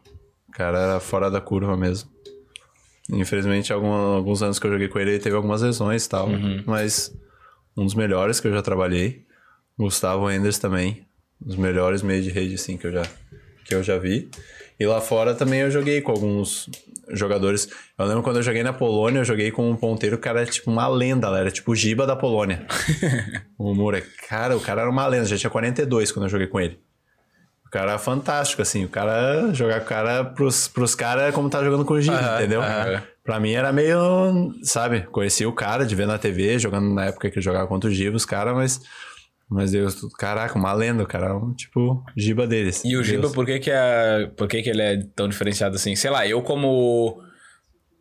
O cara era fora da curva mesmo. Infelizmente, algum- alguns anos que eu joguei com ele, ele teve algumas lesões e tal. Mas um dos melhores que eu já trabalhei. Gustavo Enders também. Um dos melhores meios de rede, assim, que eu já, que eu já vi. E lá fora também eu joguei com alguns jogadores. Eu lembro quando eu joguei na Polônia, eu joguei com um ponteiro que era tipo uma lenda, era tipo o Giba da Polônia. o Mura. Cara, o cara era uma lenda, já tinha 42 quando eu joguei com ele. O cara era fantástico, assim. O cara, jogar com o cara pros, pros caras é como tá jogando com o Giba, entendeu? Pra mim era meio, sabe, conhecia o cara de ver na TV, jogando na época que jogava contra o Giba, os caras, mas. Mas Deus, caraca, uma lenda, o cara é um tipo Giba deles. E o Giba, Deus. por que que, é, por que que ele é tão diferenciado assim? Sei lá, eu como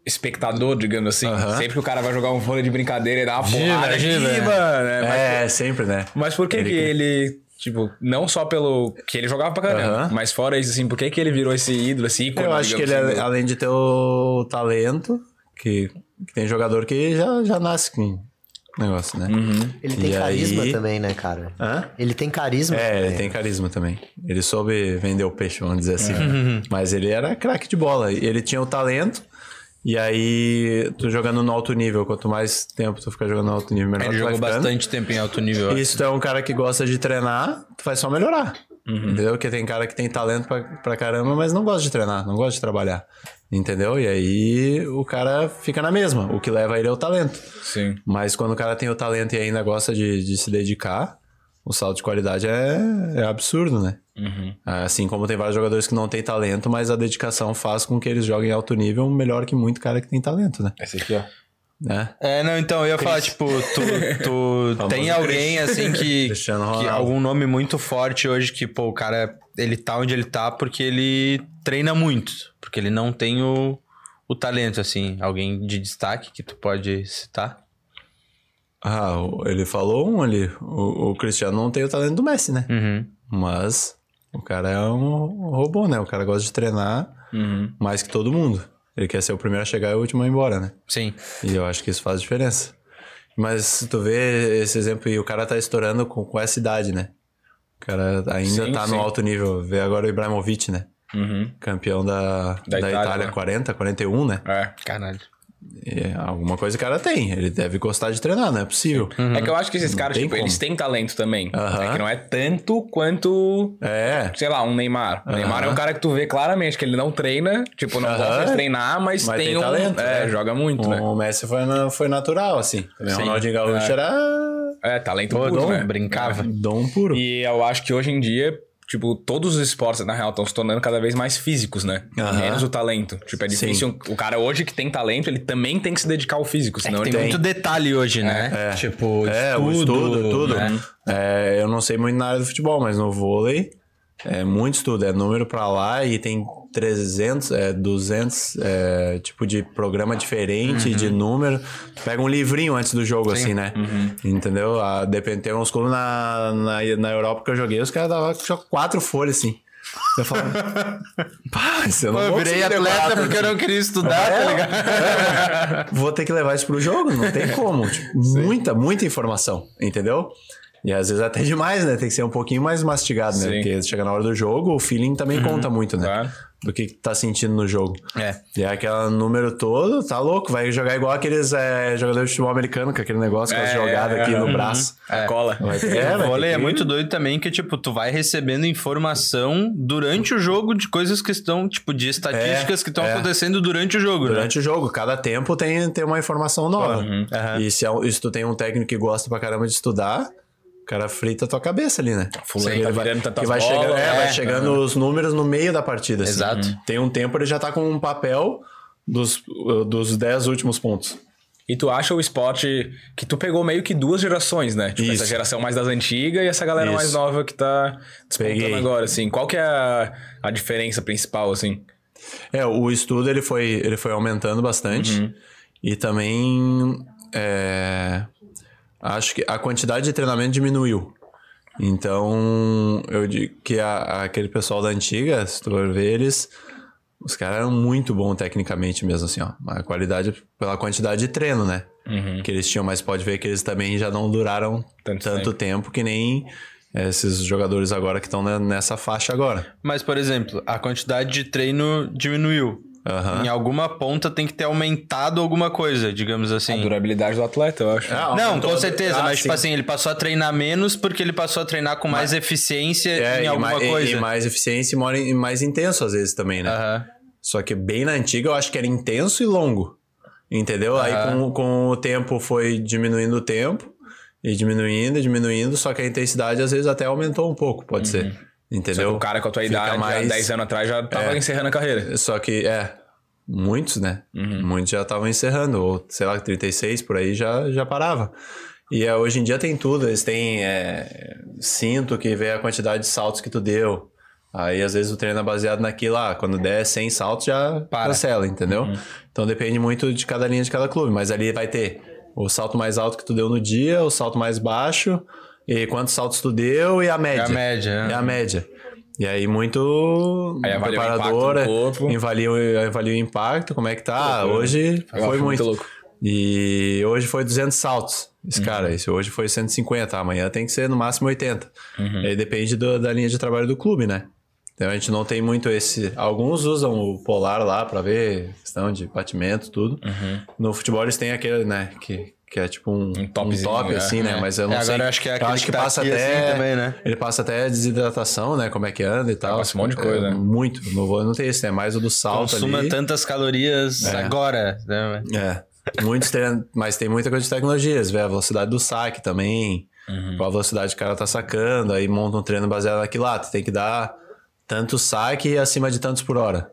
espectador, digamos assim, Aham. sempre que o cara vai jogar um vôlei de brincadeira, ele dá uma Giba, porrada, Giba. Giba, né? Mas, É, sempre, né? mas por que Ele que ele, tipo, não só pelo que ele jogava pra caramba, Aham. mas fora isso, assim, por que que ele virou esse ídolo, esse ícone, Eu acho que ele, é- assim, do- além de ter o talento, que, que tem jogador que já, já nasce com negócio, né? Ele tem E carisma aí- também, né, cara? Hã? Ele tem carisma É, também. ele tem carisma também. Ele soube vender o peixe, vamos dizer assim. Mas ele era craque de bola. Ele tinha o talento. E aí, tu jogando no alto nível, quanto mais tempo tu ficar jogando no alto nível, melhor Ele tu jogou bastante tempo em alto nível. E se tu é um cara que gosta de treinar, tu vai só melhorar. Uhum. Entendeu? Porque tem cara que tem talento pra, pra caramba, mas não gosta de treinar, não gosta de trabalhar. Entendeu? E aí o cara fica na mesma. O que leva ele é o talento. Sim. Mas quando o cara tem o talento e ainda gosta de, de se dedicar, o salto de qualidade é, é absurdo, né? Assim como tem vários jogadores que não têm talento, mas a dedicação faz com que eles joguem em alto nível melhor que muito cara que tem talento, né? Esse aqui, ó. né? É, não, então, eu ia falar, tipo, tu, tu tem alguém, assim, que, que algum nome muito forte hoje que, pô, o cara, ele tá onde ele tá porque ele treina muito, porque ele não tem o, o talento, assim, alguém de destaque que tu pode citar? Ah, ele falou um ali. O, o Cristiano não tem o talento do Messi, né? Uhum. Mas o cara é um robô, né? O cara gosta de treinar mais que todo mundo. Ele quer ser o primeiro a chegar e o último a ir embora, né? Sim. E eu acho que isso faz diferença. Mas se tu vê esse exemplo e o cara tá estourando com, com essa idade, né? O cara ainda Sim, tá sim. no alto nível. Vê agora o Ibrahimovic, né? Uhum. Campeão da, da, Itália, Itália, né? 40, 41, né? É. Caralho. E alguma coisa o cara tem. Ele deve gostar de treinar, não é possível. É que eu acho que esses caras, tem tipo, como. eles têm talento também. Aham. É que não é tanto quanto, É. sei lá, um Neymar. O Neymar é um cara que tu vê claramente que ele não treina, tipo, não gosta de treinar, mas, Mas tem, tem um... talento, É, né? joga muito, né? O Messi foi, na- foi natural, assim. O. Ronaldinho Gaúcho É. era É, talento Pô, puro, dom, né? brincava. dom puro. E eu acho que hoje em dia, tipo, todos os esportes, na real, estão se tornando cada vez mais físicos, né? Aham. Menos o talento. Tipo, é difícil. O cara hoje que tem talento, ele também tem que se dedicar ao físico, senão Tem ele muito detalhe hoje, né? É. Tipo, É, o estudo, tudo. né? É, eu não sei muito na área do futebol, mas no vôlei é muito estudo. É número pra lá e tem 300, é, 200 é, tipo de programa diferente, de número. Pega um livrinho antes do jogo, assim, né? Entendeu? A, depende, tem uns clubes na, na, na Europa que eu joguei, os caras davam só quatro folhas, assim. Eu falava, pá, eu não Pô, eu virei atleta tudo porque eu não queria estudar, tá ligado? vou ter que levar isso pro jogo, não tem como. Tipo, muita, muita informação, entendeu? E às vezes até demais, né? Tem que ser um pouquinho mais mastigado, né? Sim. Porque chega na hora do jogo, o feeling também conta muito, né? Claro. Do que que tá sentindo no jogo. É. E é aquele número todo, tá louco. Vai jogar igual aqueles é, jogadores de futebol americano, com aquele negócio, com as É, jogadas é, aqui no uhum. braço. A cola. Vai ter, É, é, o vôlei é muito doido também que, tipo, tu vai recebendo informação durante o jogo de coisas que estão, tipo, de estatísticas É, que estão é. acontecendo durante o jogo, né? Durante o jogo, cada tempo tem, tem uma informação nova. Uhum. E se, é se tu tem um técnico que gosta pra caramba de estudar, cara frita a tua cabeça ali, né? Fulano tá vai, virando tantas que vai bolas, chegando, é, é. vai chegando os números no meio da partida. assim. Exato. Tem um tempo ele já tá com um papel dos, dos 10 últimos pontos. E tu acha o esporte que tu pegou meio que duas gerações, né? Tipo, Isso. essa geração mais das antigas e essa galera mais Isso. nova que tá despontando Peguei. agora, assim. Qual que é a, a diferença principal, assim? É, o estudo ele foi, ele foi aumentando bastante. Uhum. E também é, acho que a quantidade de treinamento diminuiu. Então, eu digo que a- aquele pessoal da antiga, se tu ver eles, os caras eram muito bons tecnicamente mesmo, assim, ó. A qualidade pela quantidade de treino, né? Que eles tinham, mas pode ver que eles também já não duraram Tanto tanto, tempo. que nem esses jogadores agora que estão ne- nessa faixa agora. Mas, por exemplo, a quantidade de treino diminuiu. Aham. Em alguma ponta tem que ter aumentado alguma coisa, digamos A assim. durabilidade do atleta, eu acho. Ah, Não, com certeza, Ah, mas sim. tipo assim, ele passou a treinar menos porque ele passou a treinar com mais eficiência É, em e, alguma mais, coisa. e mais eficiência e mora em- mais intenso às vezes também, né? Aham. Só que bem na antiga eu acho que era intenso e longo. Entendeu? Aí Aham. com, com o tempo foi diminuindo o tempo. E diminuindo, e diminuindo. Só que a intensidade às vezes até aumentou um pouco, pode ser. Uhum. Entendeu? o cara com a tua Fica idade, mais- há 10 anos atrás, já tava É. encerrando a carreira. Só que, é, muitos, né? Uhum. Muitos já estavam encerrando, ou sei lá, 36 por aí já, já parava. E é, hoje em dia tem tudo, eles têm é, cinto que vê a quantidade de saltos que tu deu. Aí às vezes o treino é baseado naquilo, ah, quando der 100 saltos já Para. cancela, entendeu? Então depende muito de cada linha de cada clube, mas ali vai ter o salto mais alto que tu deu no dia, o salto mais baixo, e quantos saltos tu deu e a média. É a média. É a média. E aí muito Aí avalia o preparador impacto no corpo. avalia, o- avalia o impacto, como é que tá. hoje Eu foi muito. louco. E hoje foi 200 saltos. Esse Uhum. cara, esse hoje foi 150. Amanhã tem que ser no máximo 80. Uhum. Aí depende do- da linha de trabalho do clube, né? Então a gente não tem muito esse. Alguns usam o polar lá pra ver questão de batimento, tudo. No futebol eles têm aquele, né? Que, que é tipo um. Um um top, é. assim, né? É. Mas eu não É, sei. agora eu acho que é aquele acho que, que tá passa aqui até. assim também, né? Ele passa até desidratação, né? Como é que anda e tal. passa um monte de coisa, É, né? Muito. Não, vou, não tem esse, né? Mais o do salto Consuma ali. tantas calorias É. agora. Né? É. Muitos treinam, mas tem muita coisa de tecnologias, vê a velocidade do saque também, Uhum. qual a velocidade que o cara tá sacando, aí monta um treino baseado naquilo lá, tu tem que dar tanto saque acima de tantos por hora.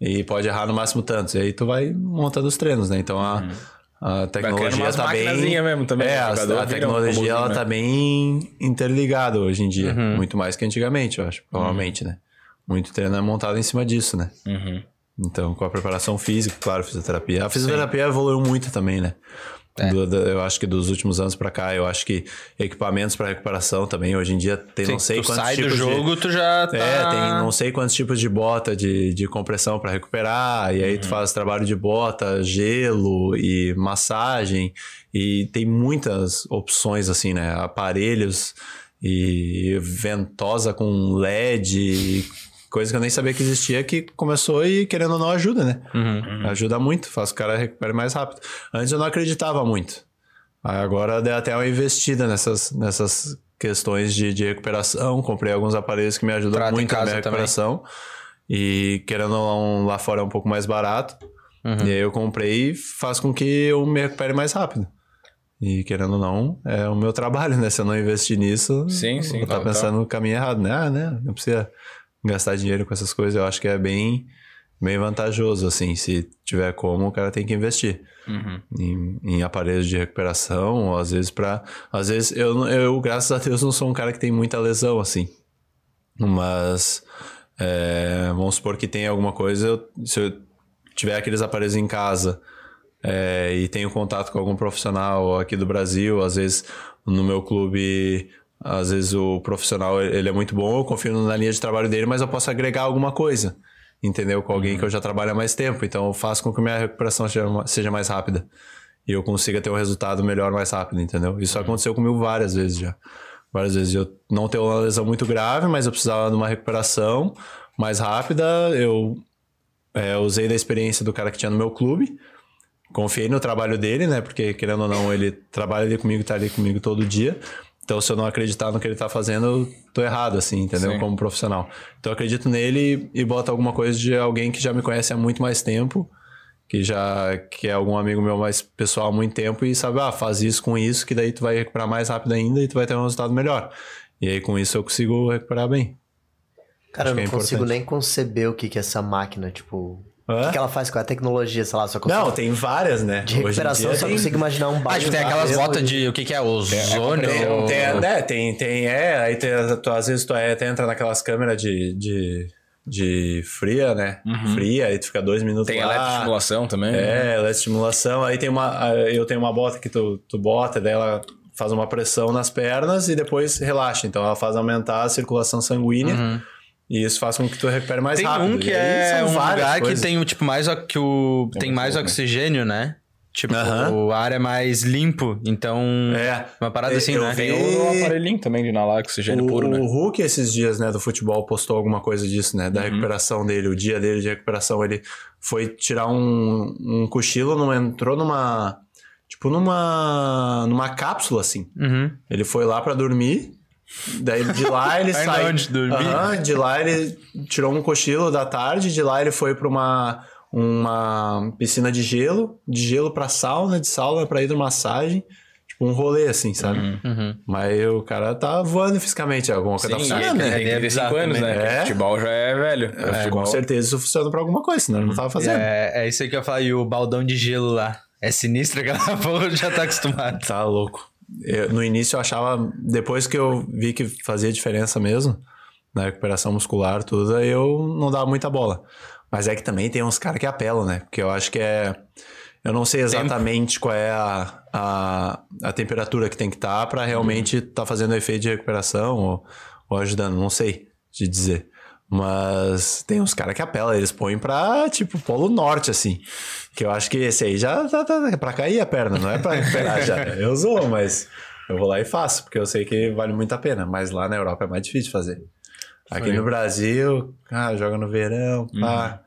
E pode errar no máximo tantos. E aí tu vai montando os treinos, né? Então a, a Uhum. Criando tecnologia umas tá bem. mesmo também, É, né? a, a vira um tecnologia ela tá né? bem interligada hoje em dia. Uhum. Muito mais que antigamente, eu acho, provavelmente, né? Muito treino é montado em cima disso, né? Uhum. Então, com a preparação física, claro, fisioterapia. A fisioterapia evoluiu muito também, né? É. Do- do- eu acho que dos últimos anos pra cá, eu acho que equipamentos pra recuperação também, hoje em dia tem não sei quantos sai do tipos jogo, de... tu já tá... É, tem não sei quantos tipos de bota de, de compressão pra recuperar, e aí Uhum. tu faz trabalho de bota, gelo e massagem, e tem muitas opções assim, né? Aparelhos e ventosa com LED, e coisa que eu nem sabia que existia, que começou e querendo ou não ajuda, né? Uhum. Ajuda muito, faz o cara recuperar mais rápido. Antes eu não acreditava muito. Aí agora dei até uma investida nessas, nessas questões de, de recuperação. Comprei alguns aparelhos que me ajudam Trata muito na minha também. recuperação. E querendo ou não, lá fora é um pouco mais barato. Uhum. E aí eu comprei e faz com que eu me recupere mais rápido. E querendo ou não, é o meu trabalho, né? Se eu não investir nisso, Sim, sim, eu tá total. pensando no caminho errado, né? Ah, né? Não precisa gastar dinheiro com essas coisas. Eu acho que é bem, bem vantajoso, assim. Se tiver como, o cara tem que investir Uhum. em, em aparelhos de recuperação, ou às vezes para Às vezes, eu, eu, graças a Deus, não sou um cara que tem muita lesão, assim. Mas é, vamos supor que tem alguma coisa, eu- se eu tiver aqueles aparelhos em casa é, e tenho contato com algum profissional aqui do Brasil, às vezes no meu clube, às vezes o profissional ele é muito bom, eu confio na linha de trabalho dele, mas eu posso agregar alguma coisa, entendeu? Com alguém que eu já trabalho há mais tempo, então eu faço com que minha recuperação seja, mais rápida e eu consiga ter um resultado melhor mais rápido, entendeu? Isso aconteceu comigo várias vezes já. Várias vezes eu não tenho uma lesão muito grave, mas eu precisava de uma recuperação mais rápida. Eu é, usei da experiência do cara que tinha no meu clube. Confiei no trabalho dele, né? Porque, querendo ou não, ele trabalha ali comigo, tá ali comigo todo dia. Então, se eu não acreditar no que ele tá fazendo, eu tô errado, assim, entendeu? Sim. Como profissional. Então, eu acredito nele e, boto alguma coisa de alguém que já me conhece há muito mais tempo, que já que é algum amigo meu mais pessoal há muito tempo e sabe, ah, faz isso com isso, que daí tu vai recuperar mais rápido ainda e tu vai ter um resultado melhor. E aí, com isso, eu consigo recuperar bem. Cara, eu Acho não que é consigo importante. nem conceber o que, que é essa máquina, tipo. O Hã? que, que ela faz com a tecnologia, sei lá, só consigo. Não, tem várias, né? De recuperação, só consigo imaginar um Ah, baixo. tipo, tem aquelas botas de... O que que é? Ozônio? Tem, tem, é, tem, tem, é, aí tem, tu, às vezes tu é, tu entra naquelas câmeras de, de, de fria, né? Fria, aí tu fica dois minutos Tem lá. eletroestimulação também. né? É, eletroestimulação. Aí tem uma, eu tenho uma bota que tu, tu bota, daí ela faz uma pressão nas pernas e depois relaxa. Então ela faz aumentar a circulação sanguínea e isso faz com que tu recupere mais Tem rápido. um que E aí é um lugar coisas. que tem, o tipo, mais... Que o, tem mais oxigênio, né? Tipo, Aham. o ar é mais limpo, então. É. Uma parada assim, eu né? vi- Tem o aparelhinho também de inalar oxigênio O, puro, né? o Hulk, esses dias, né, do futebol, postou alguma coisa disso, né? Uhum. Da recuperação dele, o dia dele de recuperação. Ele foi tirar um, um cochilo, não entrou numa. Tipo, numa. numa cápsula, assim. Uhum. Ele foi lá pra dormir. Daí de lá ele saiu. onde dormir? Aham, de lá ele tirou um cochilo da tarde, de lá ele foi pra uma, uma piscina de gelo, de gelo pra sauna, de sauna pra hidromassagem. Tipo, um rolê assim, sabe? Uhum. Mas o cara tá voando fisicamente, alguma coisa tá Sim, funcionando, ele né? tem É 35 bizarro anos, também, né? É. Futebol já é velho. É, futebol. com certeza isso funciona pra alguma coisa, senão ele não tava fazendo. É, é isso aí que eu ia falar. E o baldão de gelo lá. É sinistro aquela porra, já tá acostumado. Tá louco. Eu, no início eu achava, depois que eu vi que fazia diferença mesmo, na recuperação muscular, tudo, aí eu não dava muita bola. Mas é que também tem uns caras que apelam, né? Porque eu acho que é. Eu não sei exatamente qual é a, a, a temperatura que tem que estar pra realmente estar fazendo efeito de recuperação ou, ou ajudando, não sei te dizer. Mas tem uns caras que apelam, eles põem pra, tipo, Polo Norte, assim. Que eu acho que esse aí já tá, tá é pra cair a perna, não é pra recuperar já. Eu zoo, mas eu vou lá e faço, porque eu sei que vale muito a pena. Mas lá na Europa é mais difícil de fazer. Aqui no Brasil, ah, joga no verão, pá,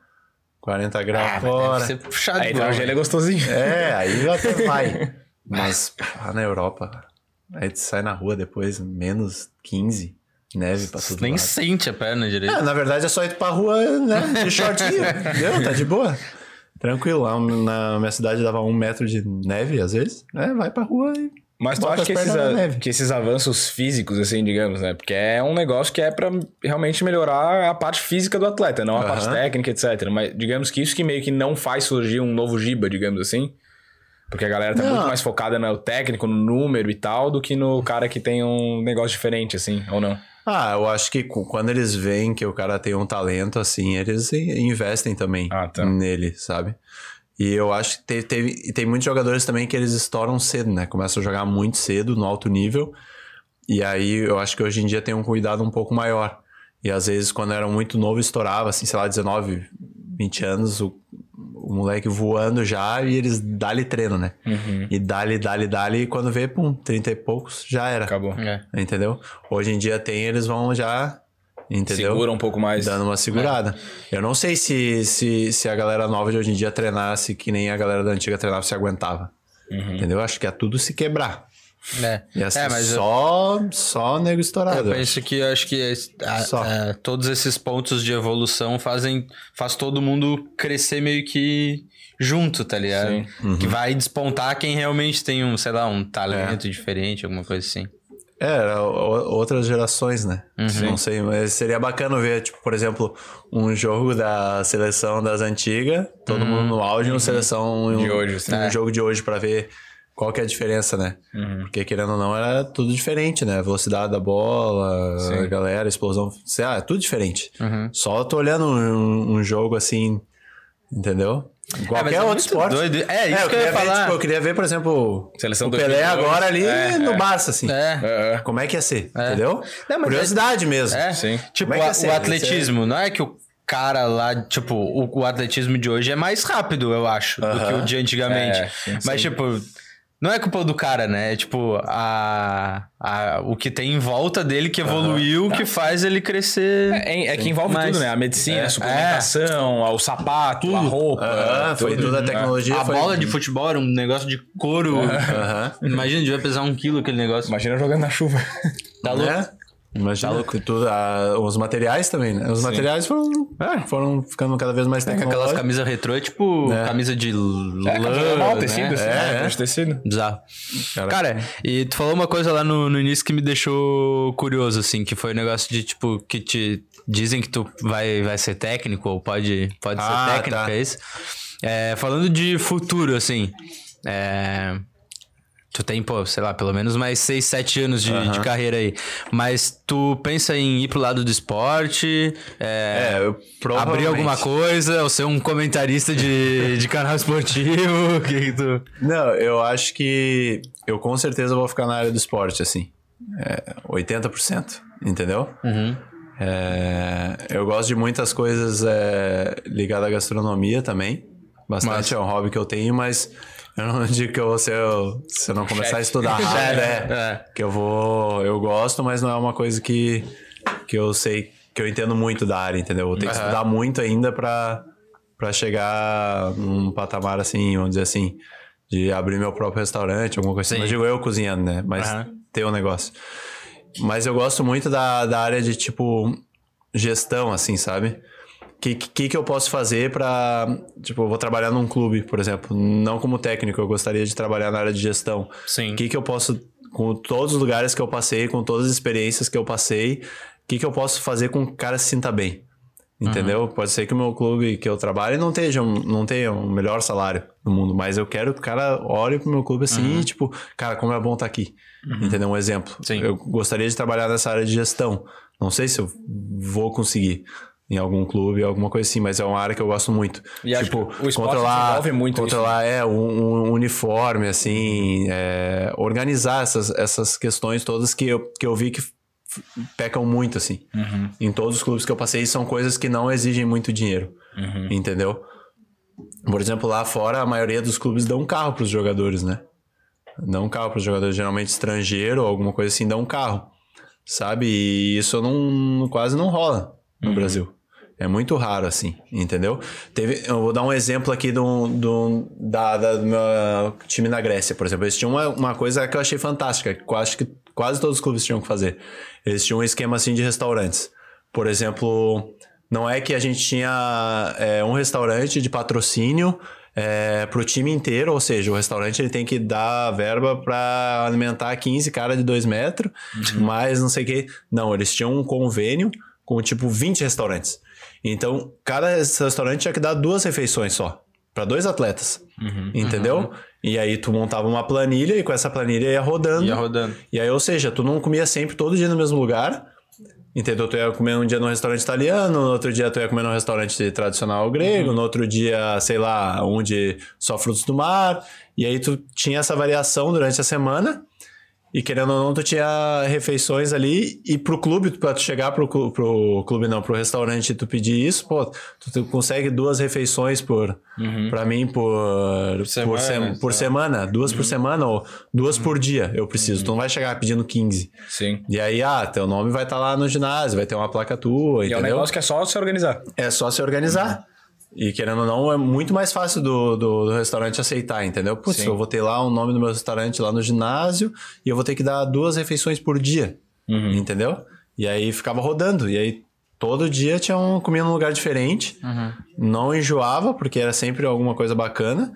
40 graus fora. Deve puxado. Aí né? gelo é gostosinho. É, aí até vai. Mas lá na Europa, aí tu sai na rua depois, menos 15, neve pra tudo Nem lado. sente a perna direito. É, na verdade é só ir pra rua, né? De shortinho. Entendeu? Tá de boa. Tranquilo. Lá na minha cidade dava um metro de neve, às vezes. É, vai pra rua e. Mas tu acha que esses, a- que esses avanços físicos, assim, digamos, né? Porque é um negócio que é pra realmente melhorar a parte física do atleta, não a Aham. parte técnica, etc. Mas digamos que isso que meio que não faz surgir um novo Giba, digamos assim. Porque a galera tá Não. muito mais focada no técnico, no número e tal, do que no cara que tem um negócio diferente, assim, ou não? Ah, eu acho que quando eles veem que o cara tem um talento assim, eles in- investem também Ah, tá. nele, sabe? E eu acho que teve, teve- tem muitos jogadores também que eles estouram cedo, né? Começam a jogar muito cedo, no alto nível. E aí eu acho que hoje em dia tem um cuidado um pouco maior. E às vezes, quando era muito novo, estourava, assim, sei lá, 19, 20 anos, o, o moleque voando já e eles dá-lhe treino, né? Uhum. E dá-lhe, dá-lhe, dá-lhe, e quando vê, pum, 30 e poucos, já era. Acabou. É. Entendeu? Hoje em dia tem, eles vão já. Entendeu? Segura um pouco mais. Dando uma segurada. Eu não sei se, se, se a galera nova de hoje em dia treinasse que nem a galera da antiga treinava se aguentava. Entendeu? Acho que é tudo se quebrar. É, ser é mas eu- só, só nego estourado. Eu penso que eu acho que é- a- Só. é, todos esses pontos de evolução fazem faz todo mundo crescer meio que junto, tá ligado? Uhum. Que vai despontar quem realmente tem um, sei lá, um É. talento diferente, alguma coisa assim. É, outras gerações, né? Uhum. Não sei, mas seria bacana ver, tipo, por exemplo, um jogo da seleção das antigas, todo mundo no auge, uma seleção Uhum. De um, hoje, assim. um É. jogo de hoje pra ver qual que é a diferença, né? Uhum. Porque querendo ou não, era tudo diferente, né? A velocidade da bola, Sim. a galera, a explosão, sei lá, é tudo diferente. Uhum. Só tô olhando um, um jogo assim, entendeu? Qualquer mas é outro esporte. doido. É, isso que eu queria ia ver, falar. tipo, eu queria ver, por exemplo, Seleção o Pelé 2002. agora ali É, no é. Barça, assim. É. É, é. Como é que ia ser, entendeu? Não, Curiosidade mesmo. É, Sim. Tipo, é que o- ia o atletismo, não é que o cara lá, tipo, o, o atletismo de hoje é mais rápido, eu acho, do que o de antigamente. É, sim, Mas, sim. tipo, não é culpa do cara, né? É tipo, a, a, o que tem em volta dele que evoluiu, que faz ele crescer. É, é que envolve Mas- tudo, né? A medicina, É. a suplementação, o sapato, a roupa. Ah, foi tudo. toda a tecnologia. a foi... bola de futebol era um negócio de couro. Aham. Imagina, devia pesar um quilo aquele negócio. Imagina jogando na chuva. Tá louco? Imagina, tem tudo, ah, os materiais também, né? Os materiais foram, é, foram ficando cada vez mais Com aquelas camisas retrô, é tipo É. camisa de lã, É, normal, né? tecido, assim, É, né? é. De tecido. Bizarro. Cara. Cara, e tu falou uma coisa lá no, no início que me deixou curioso, assim, que foi o negócio de, tipo, que te dizem que tu vai, vai ser técnico ou pode, pode Ah, ser técnico, tá. é isso? É, falando de futuro, assim, é, tu tem, pô, sei lá, pelo menos mais 6, 7 anos de, de carreira aí, mas tu pensa em ir pro lado do esporte, é, É, eu abrir alguma coisa, ou ser um comentarista de, de canal esportivo, que que tu... Não, eu acho que eu com certeza vou ficar na área do esporte, assim. É, 80%, entendeu? Uhum. É, eu gosto de muitas coisas é, ligadas à gastronomia também. Bastante Massa. é um hobby que eu tenho, mas Eu não digo que eu vou ser. Se eu não começar a Chefe. estudar rápido, é, É. Que eu vou. Eu gosto, mas não é uma coisa que, que eu sei. Que eu entendo muito da área, entendeu? Eu vou ter que Aham. estudar muito ainda pra, pra chegar num patamar assim, vamos dizer assim, de abrir meu próprio restaurante, alguma coisa assim. Sim. Não digo eu cozinhando, né? Mas Aham. ter um negócio. Mas eu gosto muito da, da área de, tipo, gestão, assim, sabe? O que, que, que eu posso fazer pra... Tipo, eu vou trabalhar num clube, por exemplo. Não como técnico, eu gostaria de trabalhar na área de gestão. Sim. O que, que eu posso... Com todos os lugares que eu passei, com todas as experiências que eu passei, o que, que eu posso fazer com que o cara se sinta bem? Entendeu? Pode ser que o meu clube que eu trabalho não tenha, um, não tenha o melhor salário do mundo, mas eu quero que o cara olhe pro meu clube assim e, tipo, cara, como é bom estar aqui. Entendeu? Um exemplo. Sim. Eu gostaria de trabalhar nessa área de gestão. Não sei se eu vou conseguir em algum clube, alguma coisa assim, mas é uma área que eu gosto muito. E acho tipo, que o controlar, muito controlar é um, um uniforme, assim, é, organizar essas, essas questões todas que eu, que eu vi que pecam muito, assim. Em todos os clubes que eu passei, são coisas que não exigem muito dinheiro. Entendeu? Por exemplo, lá fora, a maioria dos clubes dão um carro para os jogadores, né? Dão um carro para os jogadores, geralmente estrangeiro ou alguma coisa assim, dão um carro. Sabe? E isso não, quase não rola no Brasil. É muito raro, assim, entendeu? Teve, eu vou dar um exemplo aqui do, do, da, da- do meu time na Grécia, por exemplo. Eles tinham uma, uma coisa que eu achei fantástica, que eu acho que quase todos os clubes tinham que fazer. Eles tinham um esquema assim de restaurantes. Por exemplo, não é que a gente tinha é, um restaurante de patrocínio é, pro time inteiro, ou seja, o restaurante ele tem que dar verba para alimentar 15 caras de 2 metros, mais não sei o que. Não, eles tinham um convênio com tipo 20 restaurantes. Então, cada restaurante tinha que dar duas refeições só, para dois atletas. Entendeu? E aí tu montava uma planilha e com essa planilha ia rodando. Ia rodando. E aí, ou seja, tu não comia sempre todo dia no mesmo lugar. Entendeu? Tu ia comer um dia num restaurante italiano, no outro dia tu ia comer num restaurante tradicional grego, no outro dia, sei lá, um de só frutos do mar. E aí tu tinha essa variação durante a semana. E querendo ou não, tu tinha refeições ali. E pro clube, pra tu chegar pro, pro clube, não, pro restaurante e tu pedir isso, pô, tu, tu consegue duas refeições por. Pra mim, por. Semana, por, sei por semana. Duas por semana ou duas por dia eu preciso. Tu não vai chegar pedindo 15. Sim. E aí, ah, teu nome vai estar lá no ginásio, vai ter uma placa tua, E é um entendeu? negócio que é só se organizar. É só se organizar. E querendo ou não, é muito mais fácil do, do, do restaurante aceitar, entendeu? Putz, Sim. eu vou ter lá o nome do meu restaurante lá no ginásio e eu vou ter que dar duas refeições por dia, entendeu? E aí ficava rodando. E aí todo dia tinha um, comia num lugar diferente. Não enjoava, porque era sempre alguma coisa bacana.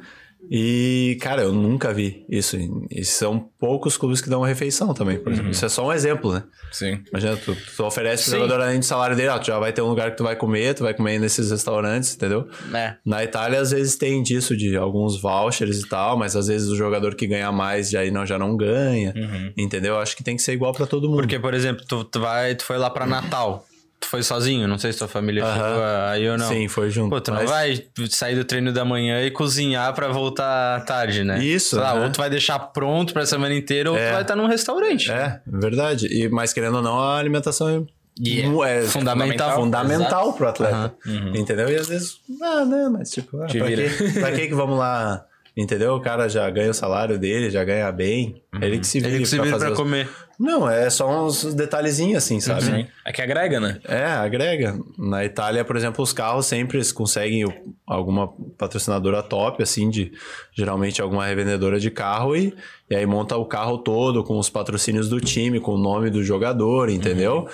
E, cara, eu nunca vi isso. E são poucos clubes que dão refeição também, por exemplo. Isso é só um exemplo, né? Sim. Imagina, tu, tu oferece pro jogador além do salário dele, ó, tu já vai ter um lugar que tu vai comer, tu vai comer nesses restaurantes, entendeu? É. Na Itália, às vezes tem disso, de alguns vouchers e tal, mas às vezes o jogador que ganha mais já, aí não, já não ganha, entendeu? Acho que tem que ser igual pra todo mundo. Porque, por exemplo, tu, tu, vai, tu foi lá pra Natal. Tu foi sozinho, não sei se tua família chegou aí ou não. Sim, foi junto. Pô, tu não mas- vai sair do treino da manhã e cozinhar pra voltar tarde, né? Isso, Sei lá, né? ou tu vai deixar pronto pra semana inteira, ou É. tu vai estar num restaurante. É, verdade. E, mas querendo ou não, a alimentação é, E é mu- é fundamental. fundamental pro atleta. Entendeu? E às vezes, ah, não, mas tipo, ah, pra, que, pra que que vamos lá? Entendeu? O cara já ganha o salário dele, já ganha bem. Ele que se vira Ele que se vira pra os- comer. Não, é só uns detalhezinhos assim, sabe? Sim. É que agrega, né? É, agrega. Na Itália, por exemplo, os carros sempre conseguem alguma patrocinadora top, assim, de geralmente alguma revendedora de carro, e, e aí monta o carro todo com os patrocínios do time, com o nome do jogador, entendeu?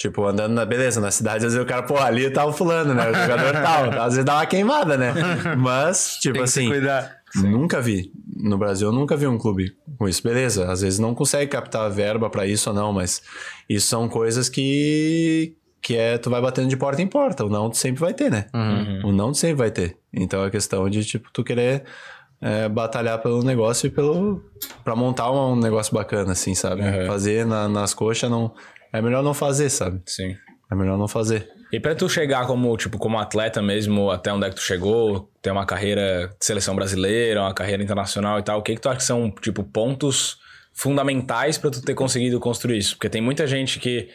Tipo, andando na. Beleza, na cidade, às vezes o cara, pô, ali tá o fulano, né? O jogador tal. Às vezes dá uma queimada, né? Mas, tipo assim. Nunca vi. No Brasil, eu nunca vi um clube com isso. Beleza, às vezes não consegue captar verba pra isso ou não, mas isso são coisas que que é tu vai batendo de porta em porta. O não tu sempre vai ter, né? O não tu sempre vai ter. Então é questão de tipo tu querer é, batalhar pelo negócio e pelo para montar um negócio bacana assim, sabe? Uhum. Fazer na- nas coxas não é melhor não fazer, sabe? Sim. É melhor não fazer. E pra tu chegar como, tipo, como atleta mesmo, até onde é que tu chegou, ter uma carreira de seleção brasileira, uma carreira internacional e tal, o que que tu acha que são, tipo, pontos fundamentais pra tu ter conseguido construir isso? Porque tem muita gente que...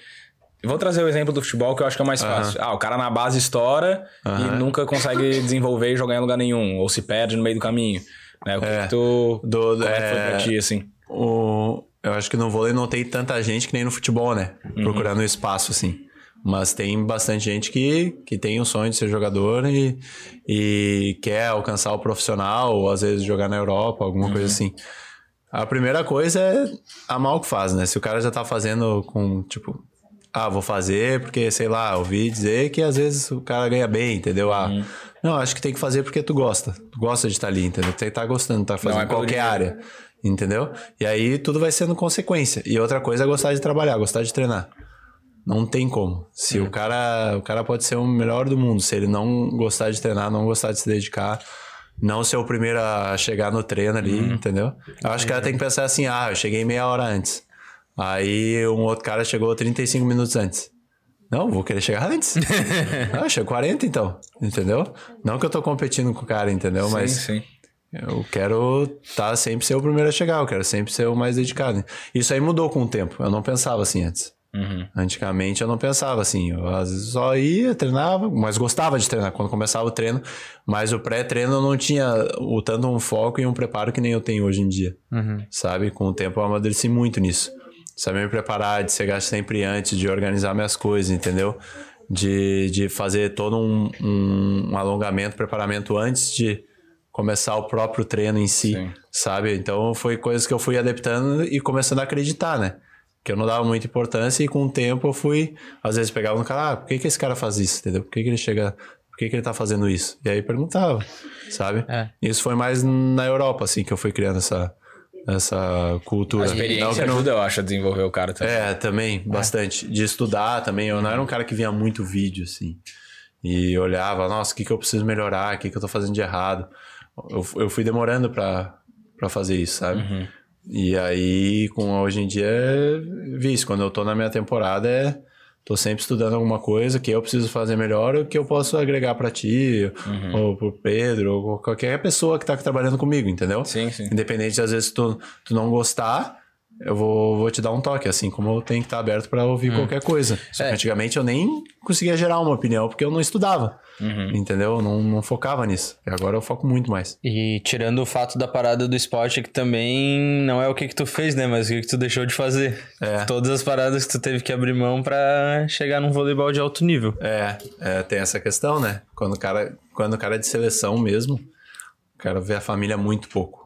Vou trazer o exemplo do futebol que eu acho que é mais fácil. Ah, o cara na base estoura e nunca consegue desenvolver e jogar em lugar nenhum, ou se perde no meio do caminho. Né? O que, É. que tu. Do, é foi pra é, ti, assim? o, eu acho que no vôlei não tem tanta gente que nem no futebol, né? Procurando espaço, assim. Mas tem bastante gente que, que tem o sonho de ser jogador e, e quer alcançar o profissional, ou às vezes jogar na Europa, alguma coisa assim. A primeira coisa é amar o que faz, né? Se o cara já tá fazendo com, tipo, ah, vou fazer porque, sei lá, ouvi dizer que às vezes o cara ganha bem, entendeu? Ah, não, acho que tem que fazer porque tu gosta. Tu gosta de estar ali, entendeu? Tu tá gostando, tá fazendo é qualquer dinheiro. área, entendeu? E aí tudo vai sendo consequência. E outra coisa é gostar de trabalhar, gostar de treinar. Não tem como. Se o cara, o cara pode ser o melhor do mundo, se ele não gostar de treinar, não gostar de se dedicar, não ser o primeiro a chegar no treino ali, entendeu? Eu acho que o cara tem que pensar assim: ah, eu cheguei meia hora antes. Aí um outro cara chegou 35 minutos antes. Não, vou querer chegar antes. ah, chegou 40 então, entendeu? Não que eu tô competindo com o cara, entendeu? Mas sim, sim. Eu quero tá sempre ser o primeiro a chegar, eu quero sempre ser o mais dedicado. Isso aí mudou com o tempo. Eu não pensava assim antes. Uhum. Antigamente eu não pensava assim. Eu às vezes só ia, treinava, mas gostava de treinar quando começava o treino. Mas o pré-treino eu não tinha o tanto um foco e um preparo que nem eu tenho hoje em dia. Sabe? Com o tempo eu amadureci muito nisso. Saber me preparar, de chegar sempre antes, de organizar minhas coisas, entendeu? De, de fazer todo um, um, um alongamento, preparamento antes de começar o próprio treino em si, Sim. sabe? Então foi coisas que eu fui adaptando e começando a acreditar, né? Que eu não dava muita importância e com o tempo eu fui, às vezes pegava no cara, ah, por que, que esse cara faz isso, entendeu? Por que, que ele chega, por que, que ele tá fazendo isso? E aí perguntava, sabe? É. Isso foi mais na Europa, assim, que eu fui criando essa, essa cultura. A Não experiência que não- ajuda, eu acho, a desenvolver o cara também. é, também, bastante. De estudar também. Eu não era um cara que via muito vídeo, assim. E olhava, nossa, o que, que eu preciso melhorar? O que, que eu tô fazendo de errado? Eu, eu fui demorando pra, pra fazer isso, sabe? E aí, com hoje em dia, é vício. Quando eu tô na minha temporada, é. Tô sempre estudando alguma coisa que eu preciso fazer melhor, o que eu posso agregar pra ti, ou pro Pedro, ou qualquer pessoa que tá trabalhando comigo, entendeu? Sim, sim. Independente, às vezes, tu, tu não gostar, eu vou, vou te dar um toque, assim como eu tenho que estar aberto para ouvir qualquer coisa. É. antigamente eu nem conseguia gerar uma opinião, porque eu não estudava, entendeu? Eu não, não focava nisso. E agora eu foco muito mais. E tirando o fato da parada do esporte, que também não é o que que tu fez, né? Mas o que que tu deixou de fazer. É. Todas as paradas que tu teve que abrir mão pra chegar num voleibol de alto nível. É, é, tem essa questão, né? Quando o cara, quando o cara é de seleção mesmo, o cara vê a família muito pouco.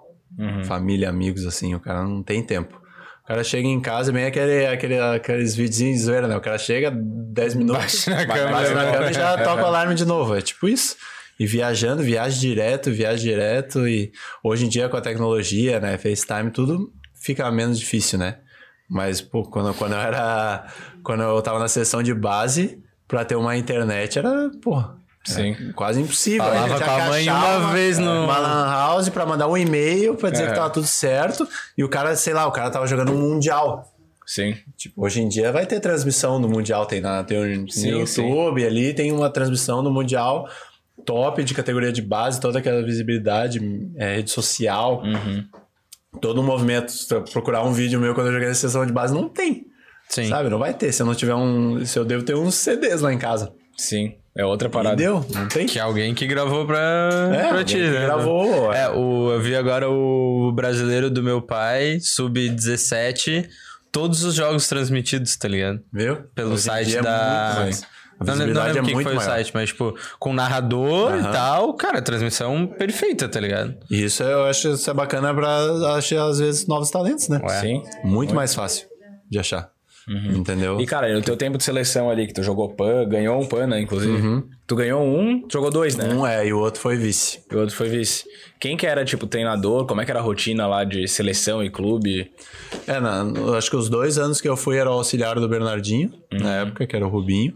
Família, amigos, assim, o cara não tem tempo. O cara chega em casa, bem aquele, aquele, aqueles videozinhos de zoeira, né? O cara chega 10 minutos, Bate na cama, bate na né? cama e já toca o alarme de novo. É tipo isso. E viajando, viaja direto, viaja direto. E hoje em dia, com a tecnologia, né? FaceTime, tudo fica menos difícil, né? Mas, pô, quando, quando eu era. Quando eu tava na sessão de base, pra ter uma internet era, pô. Sim. é quase impossível. Falava com a mãe uma vez no- Uma lan house pra mandar um e-mail pra dizer É. que tava tudo certo. E o cara, sei lá, o cara tava jogando um Mundial. Sim. Tipo, hoje em dia vai ter transmissão do Mundial, tem, na, tem um, Sim, no sim. YouTube ali, tem uma transmissão do Mundial top de categoria de base, toda aquela visibilidade, é, rede social, Uhum. todo um movimento. Procurar um vídeo meu quando eu joguei na sessão de base, não tem. Sim. Sabe? Não vai ter. Se eu não tiver um. Se eu devo ter uns CDs lá em casa. Sim. É outra parada. Entendeu? Não tem? Que é alguém que gravou pra, É, pra ti, né? gravou. É, o, eu vi agora o brasileiro do meu pai, sub-17, todos os jogos transmitidos, tá ligado? Viu? Pelo Hoje site é da. muito Não, não lembro é o que que muito foi o maior. site, mas, tipo, com narrador e Aham. tal, cara, transmissão perfeita, tá ligado? E isso eu acho isso é bacana pra achar, às vezes, novos talentos, né? Ué. Sim. Muito mais fácil de achar. Entendeu? E, cara, no teu tempo de seleção ali, que tu jogou PAN, ganhou um PAN, né, inclusive. Tu ganhou um, jogou dois, né? Um é, e o outro foi vice. E o outro foi vice. Quem que era, tipo, treinador? Como é que era a rotina lá de seleção e clube? É, na, acho que os dois anos que eu fui era o auxiliar do Bernardinho, na época, que era o Rubinho.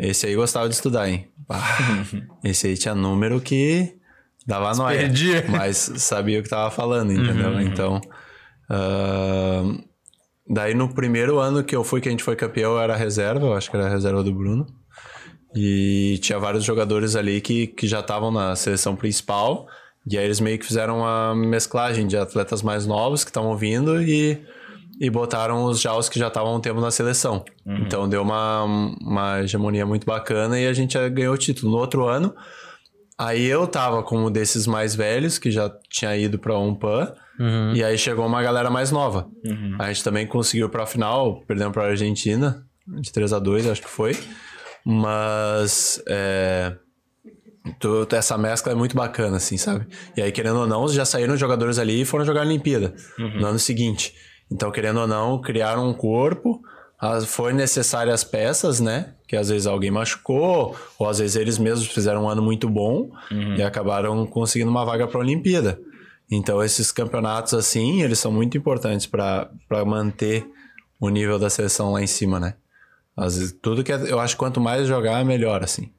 Esse aí gostava de estudar, hein? Esse aí tinha número que dava nóia. Mas sabia o que tava falando, entendeu? Então. ah, daí no primeiro ano que eu fui, que a gente foi campeão, eu era reserva, eu acho que era a reserva do Bruno. E tinha vários jogadores ali que, que já estavam na seleção principal. E aí eles meio que fizeram uma mesclagem de atletas mais novos que estavam vindo e, e botaram os já os que já estavam um tempo na seleção. Então deu uma, uma hegemonia muito bacana e a gente ganhou o título. No outro ano, Aí eu tava como desses mais velhos, que já tinha ido pra um PAN. E aí chegou uma galera mais nova. A gente também conseguiu pra final, perdemos pra Argentina, de 3 a 2 acho que foi. Mas é, tu- tu- essa mescla é muito bacana, assim, sabe? E aí, querendo ou não, já saíram jogadores ali e foram jogar a Olimpíada no ano seguinte. Então, querendo ou não, criaram um corpo. Foi necessárias as peças, né? Que às vezes alguém machucou, ou às vezes eles mesmos fizeram um ano muito bom e acabaram conseguindo uma vaga para a Olimpíada. Então, esses campeonatos, assim, eles são muito importantes para manter o nível da seleção lá em cima, né? Às vezes, tudo que é- eu acho que quanto mais jogar, melhor, assim.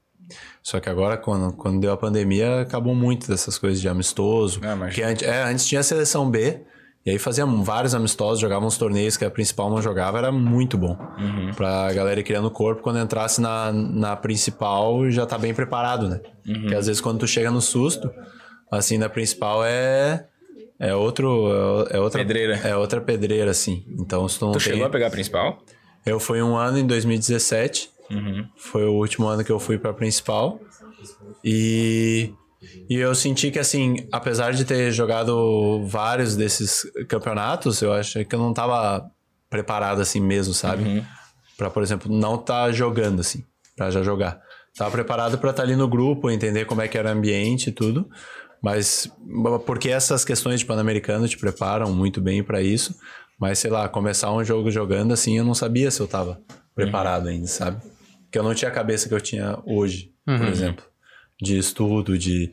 Só que agora, quando, quando deu a pandemia, acabou muito dessas coisas de amistoso. Ah, mas- Porque antes, é, antes tinha a seleção B, e aí fazia vários amistosos, jogavam uns torneios que a principal não jogava, era muito bom. Pra galera ir criando corpo, quando entrasse na, na principal, já tá bem preparado, né? Porque às vezes quando tu chega no susto, assim, na principal é. É outro. É outra Pedreira. É outra pedreira, assim. Então, se tu não Tu tem. chegou a pegar a principal? Eu fui um ano em 2017. Uhum. Foi o último ano que eu fui pra principal. E, e eu senti que, assim, apesar de ter jogado vários desses campeonatos, eu achei que eu não tava preparado assim mesmo, sabe? Uhum. Pra, por exemplo, não tá jogando assim, pra já jogar. Tava preparado pra estar ali no grupo, entender como é que era o ambiente e tudo. Mas porque essas questões de Pan-Americano te preparam muito bem pra isso. Mas sei lá, começar um jogo jogando assim, eu não sabia se eu tava preparado ainda, sabe? Porque eu não tinha a cabeça que eu tinha hoje, por exemplo. De estudo, de,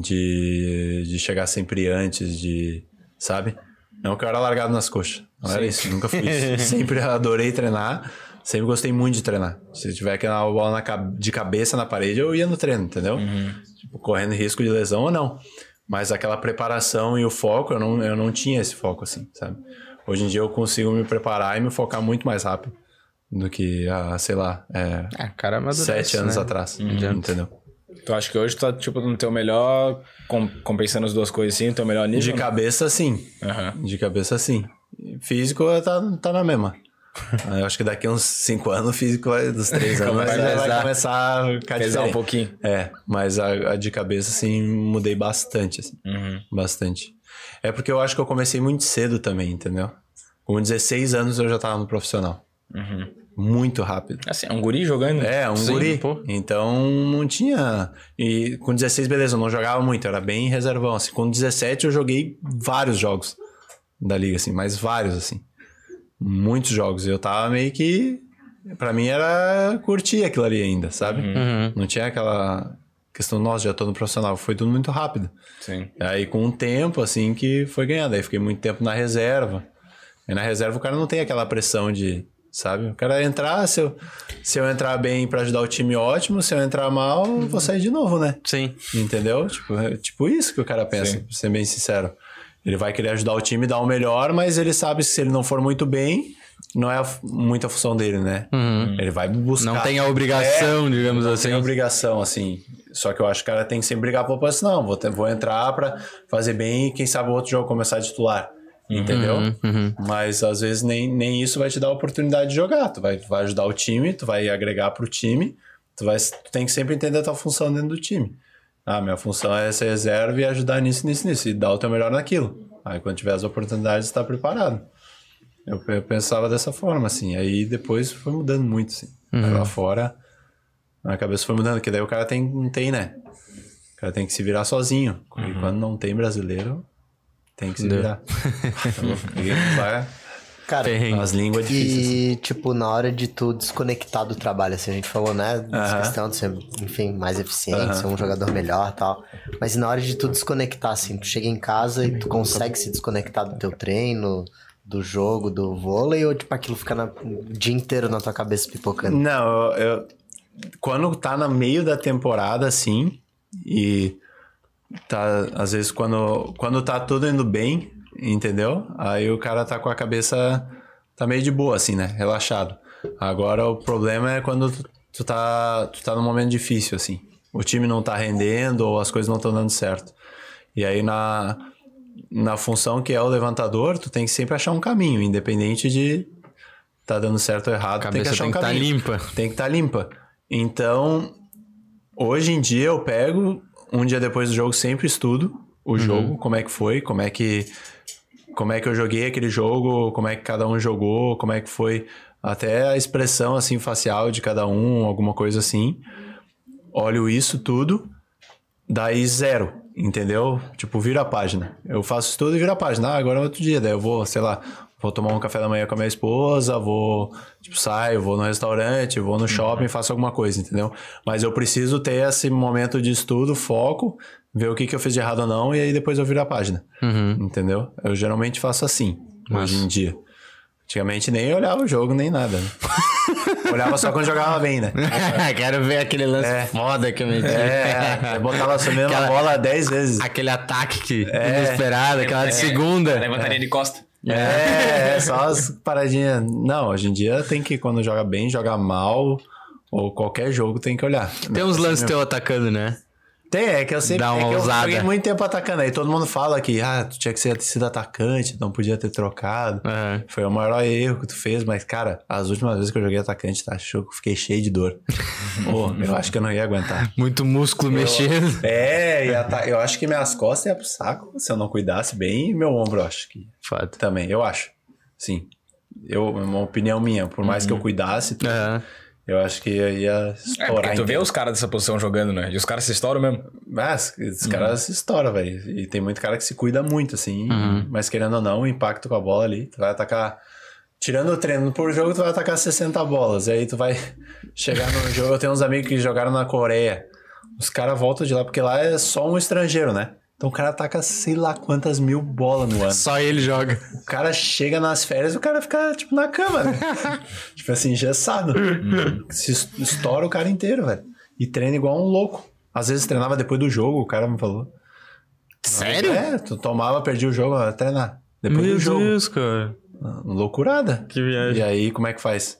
de, de chegar sempre antes, de. Sabe? Não que eu era largado nas coxas. Não era isso, nunca fui isso. sempre adorei treinar, sempre gostei muito de treinar. Se tiver que dar uma bola na de cabeça na parede, eu ia no treino, entendeu? Tipo, correndo risco de lesão ou não. Mas aquela preparação e o foco, eu não, eu não tinha esse foco assim, sabe? Hoje em dia eu consigo me preparar e me focar muito mais rápido do que há, sei lá, é, É, cara, sete anos né? atrás. adianta. Entendeu? Tu acha que hoje tu tá, tipo, no teu melhor, com- compensando as duas coisas assim, no teu melhor nível? De cabeça, sim. Aham. De cabeça, sim. Físico tá, tá na mesma. Eu acho que daqui uns 5 anos o físico vai, dos 3 anos vai, Vai começar a ficar Pesar um pouquinho. É, mas a, a de cabeça, assim, mudei bastante, assim. Uhum. Bastante. É porque eu acho que eu comecei muito cedo também, entendeu? Com 16 anos eu já tava no profissional. Muito rápido. Assim, é um guri jogando? É, um Sim, guri. pô. Então não tinha. E com 16, beleza, eu não jogava muito, era bem reservão. Assim, com 17 eu joguei vários jogos da liga, assim, mas vários, assim. Muitos jogos. E eu tava meio que. Pra mim era curtir aquilo ali ainda, sabe? Uhum. Não tinha aquela questão, nossa, já tô no profissional. Foi tudo muito rápido. Sim. Aí com o tempo, assim, que foi ganhando. Aí fiquei muito tempo na reserva. E na reserva o cara não tem aquela pressão de, sabe? O cara entrar, se eu, se eu entrar bem pra ajudar o time, ótimo. Se eu entrar mal, eu vou sair de novo, né? Sim. Entendeu? Tipo, é tipo isso que o cara pensa, Sim. pra ser bem sincero. Ele vai querer ajudar o time, dar o melhor, mas ele sabe que se ele não for muito bem, não é a muita função dele, né? Ele vai buscar. Não tem a obrigação, digamos Não assim. tem obrigação, assim. Só que eu acho que o cara tem que sempre brigar pra posição. Não, vou, ter- vou entrar pra fazer bem e quem sabe o outro jogo começar a titular. Entendeu? Uhum, Mas às vezes nem, nem isso vai te dar a oportunidade de jogar. Tu vai, vai ajudar o time, tu vai agregar pro time. Tu, vai, tu tem que sempre entender a tua função dentro do time. Ah, minha função é ser reserva e ajudar nisso, nisso, nisso. E dar o teu melhor naquilo. Aí quando tiver as oportunidades, tá preparado. Eu, eu pensava dessa forma, assim. Aí depois foi mudando muito, assim. Aí lá fora, a cabeça foi mudando, que daí o cara tem, não tem, né? O cara tem que se virar sozinho. E quando não tem brasileiro, tem que se virar. Vai Cara, Perrengue. as línguas difíceis. e, tipo, na hora de tu desconectar do trabalho, assim, a gente falou, né? Dessa Aham. questão de ser, enfim, mais eficiente, Aham. ser um jogador melhor e tal. Mas e na hora de tu desconectar, assim, tu chega em casa e tu consegue se desconectar do teu treino, do jogo, do vôlei, ou, tipo, aquilo fica na- o dia inteiro na tua cabeça pipocando? Não, eu, eu- quando tá no meio da temporada, assim, e tá, às vezes, quando, quando tá tudo indo bem, entendeu? Aí o cara tá com a cabeça, tá meio de boa, assim, né? Relaxado. Agora o problema é quando tu, tu tá, tu tá num momento difícil, assim. O time não tá rendendo ou as coisas não estão dando certo. E aí na, na função que é o levantador, tu tem que sempre achar um caminho, independente de tá dando certo ou errado, A tem que achar tem um que estar caminho. limpa. Tem que estar limpa. Então, hoje em dia eu pego um dia depois do jogo, sempre estudo o jogo, como é que foi, como é que como é que eu joguei aquele jogo, como é que cada um jogou, como é que foi até a expressão assim facial de cada um, alguma coisa assim. Olho isso tudo, daí zero, entendeu? Tipo, vira a página. Eu faço isso tudo e vira a página. Ah, agora é outro dia, daí eu vou, sei lá, vou tomar um café da manhã com a minha esposa, vou, tipo, saio, vou no restaurante, vou no shopping, faço alguma coisa, entendeu? Mas eu preciso ter esse momento de estudo, foco, ver o que, que eu fiz de errado ou não, e aí depois eu viro a página. Entendeu? Eu geralmente faço assim, hoje em dia. Antigamente nem olhava o jogo, nem nada. né? olhava só quando jogava bem, né? Quero ver aquele lance foda que eu meti. É, eu botava mesma Aquela- bola 10 vezes. Aquele ataque que inesperado, aquela de segunda. Levantaria de costa. É, é, só as paradinhas. Não, hoje em dia tem que, quando joga bem, joga mal, ou qualquer jogo tem que olhar. Tem uns lances teu atacando, né? Tem, é que eu sempre Dá uma é eu joguei muito tempo atacando. Aí todo mundo fala que ah, tu tinha que ser sido atacante, não podia ter trocado. Aham. Foi o maior erro que tu fez, mas, cara, as últimas vezes que eu joguei atacante, tá? Achou que eu fiquei cheio de dor. Eu acho que eu não ia aguentar. Muito músculo mexendo. É, e eu acho que minhas costas iam pro saco se eu não cuidasse bem, e meu ombro, eu acho que Foda. também, eu acho. Sim. Eu, uma opinião minha, por mais que eu cuidasse, tudo, Aham. Eu acho que eu ia É, estourar. porque tu vê inteiro. os caras dessa posição jogando, né? E os caras se estouram mesmo. Mas os caras se estouram, velho. E tem muito cara que se cuida muito, assim. Mas querendo ou não, o impacto com a bola ali, tu vai atacar. Tirando o treino por jogo, tu vai atacar 60 bolas. E aí tu vai chegar no jogo. Eu tenho uns amigos que jogaram na Coreia. Os caras voltam de lá, porque lá é só um estrangeiro, né? Então o cara ataca sei lá quantas mil bolas no ano. Só ele joga. O cara chega nas férias e o cara fica, tipo, na cama, né? tipo assim, engessado. Se es- estoura o cara inteiro, velho. E treina igual um louco. Às vezes treinava depois do jogo, o cara me falou. Sério? É, tu tomava, perdia o jogo, treinar. Depois do jogo. cara. Loucurada. Que viagem. E aí, como é que faz?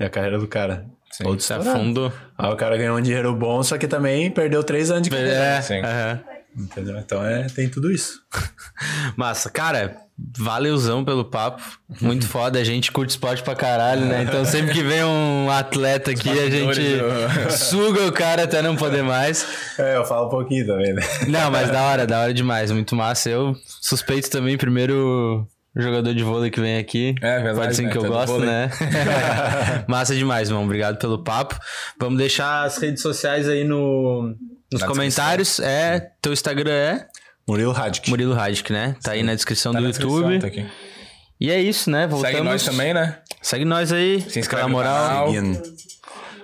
E a carreira do cara? Todo Se afundou. Aí o cara ganhou um dinheiro bom, só que também perdeu três anos de carreira. É, Sim. aham. Entendeu? Então é, tem tudo isso. Massa, cara, valeuzão pelo papo. Muito foda. A gente curte esporte pra caralho, né? Então sempre que vem um atleta aqui, a gente suga o cara até não poder mais. É, eu falo um pouquinho também, né? Não, mas da hora, da hora demais. Muito massa. Eu suspeito também, primeiro jogador de vôlei que vem aqui. É, verdade, Pode ser né? que eu Tá do gosto, vôlei. né? massa demais, irmão. Obrigado pelo papo. Vamos deixar as redes sociais aí no, nos Na comentários. É, teu Instagram é Murilo Radic. Murilo Radic, né? Tá aí na descrição Tá do na YouTube. descrição, tá aqui. E é isso, né? Voltamos. Segue nós também, né? Segue nós aí. Se inscreve no moral.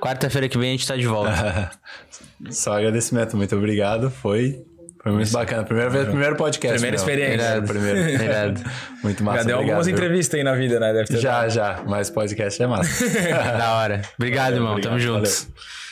Quarta-feira que vem a gente tá de volta. Só agradecimento, muito obrigado. Foi, foi muito bacana. Primeira vez, primeiro podcast. Primeira meu. experiência. Era o primeiro. Irado. Muito massa. Já deu obrigado, algumas viu? entrevistas aí na vida, né? Deve ter Já, já. Mas podcast é massa. da hora. Obrigado, irmão. Obrigado, Tamo juntos. valeu.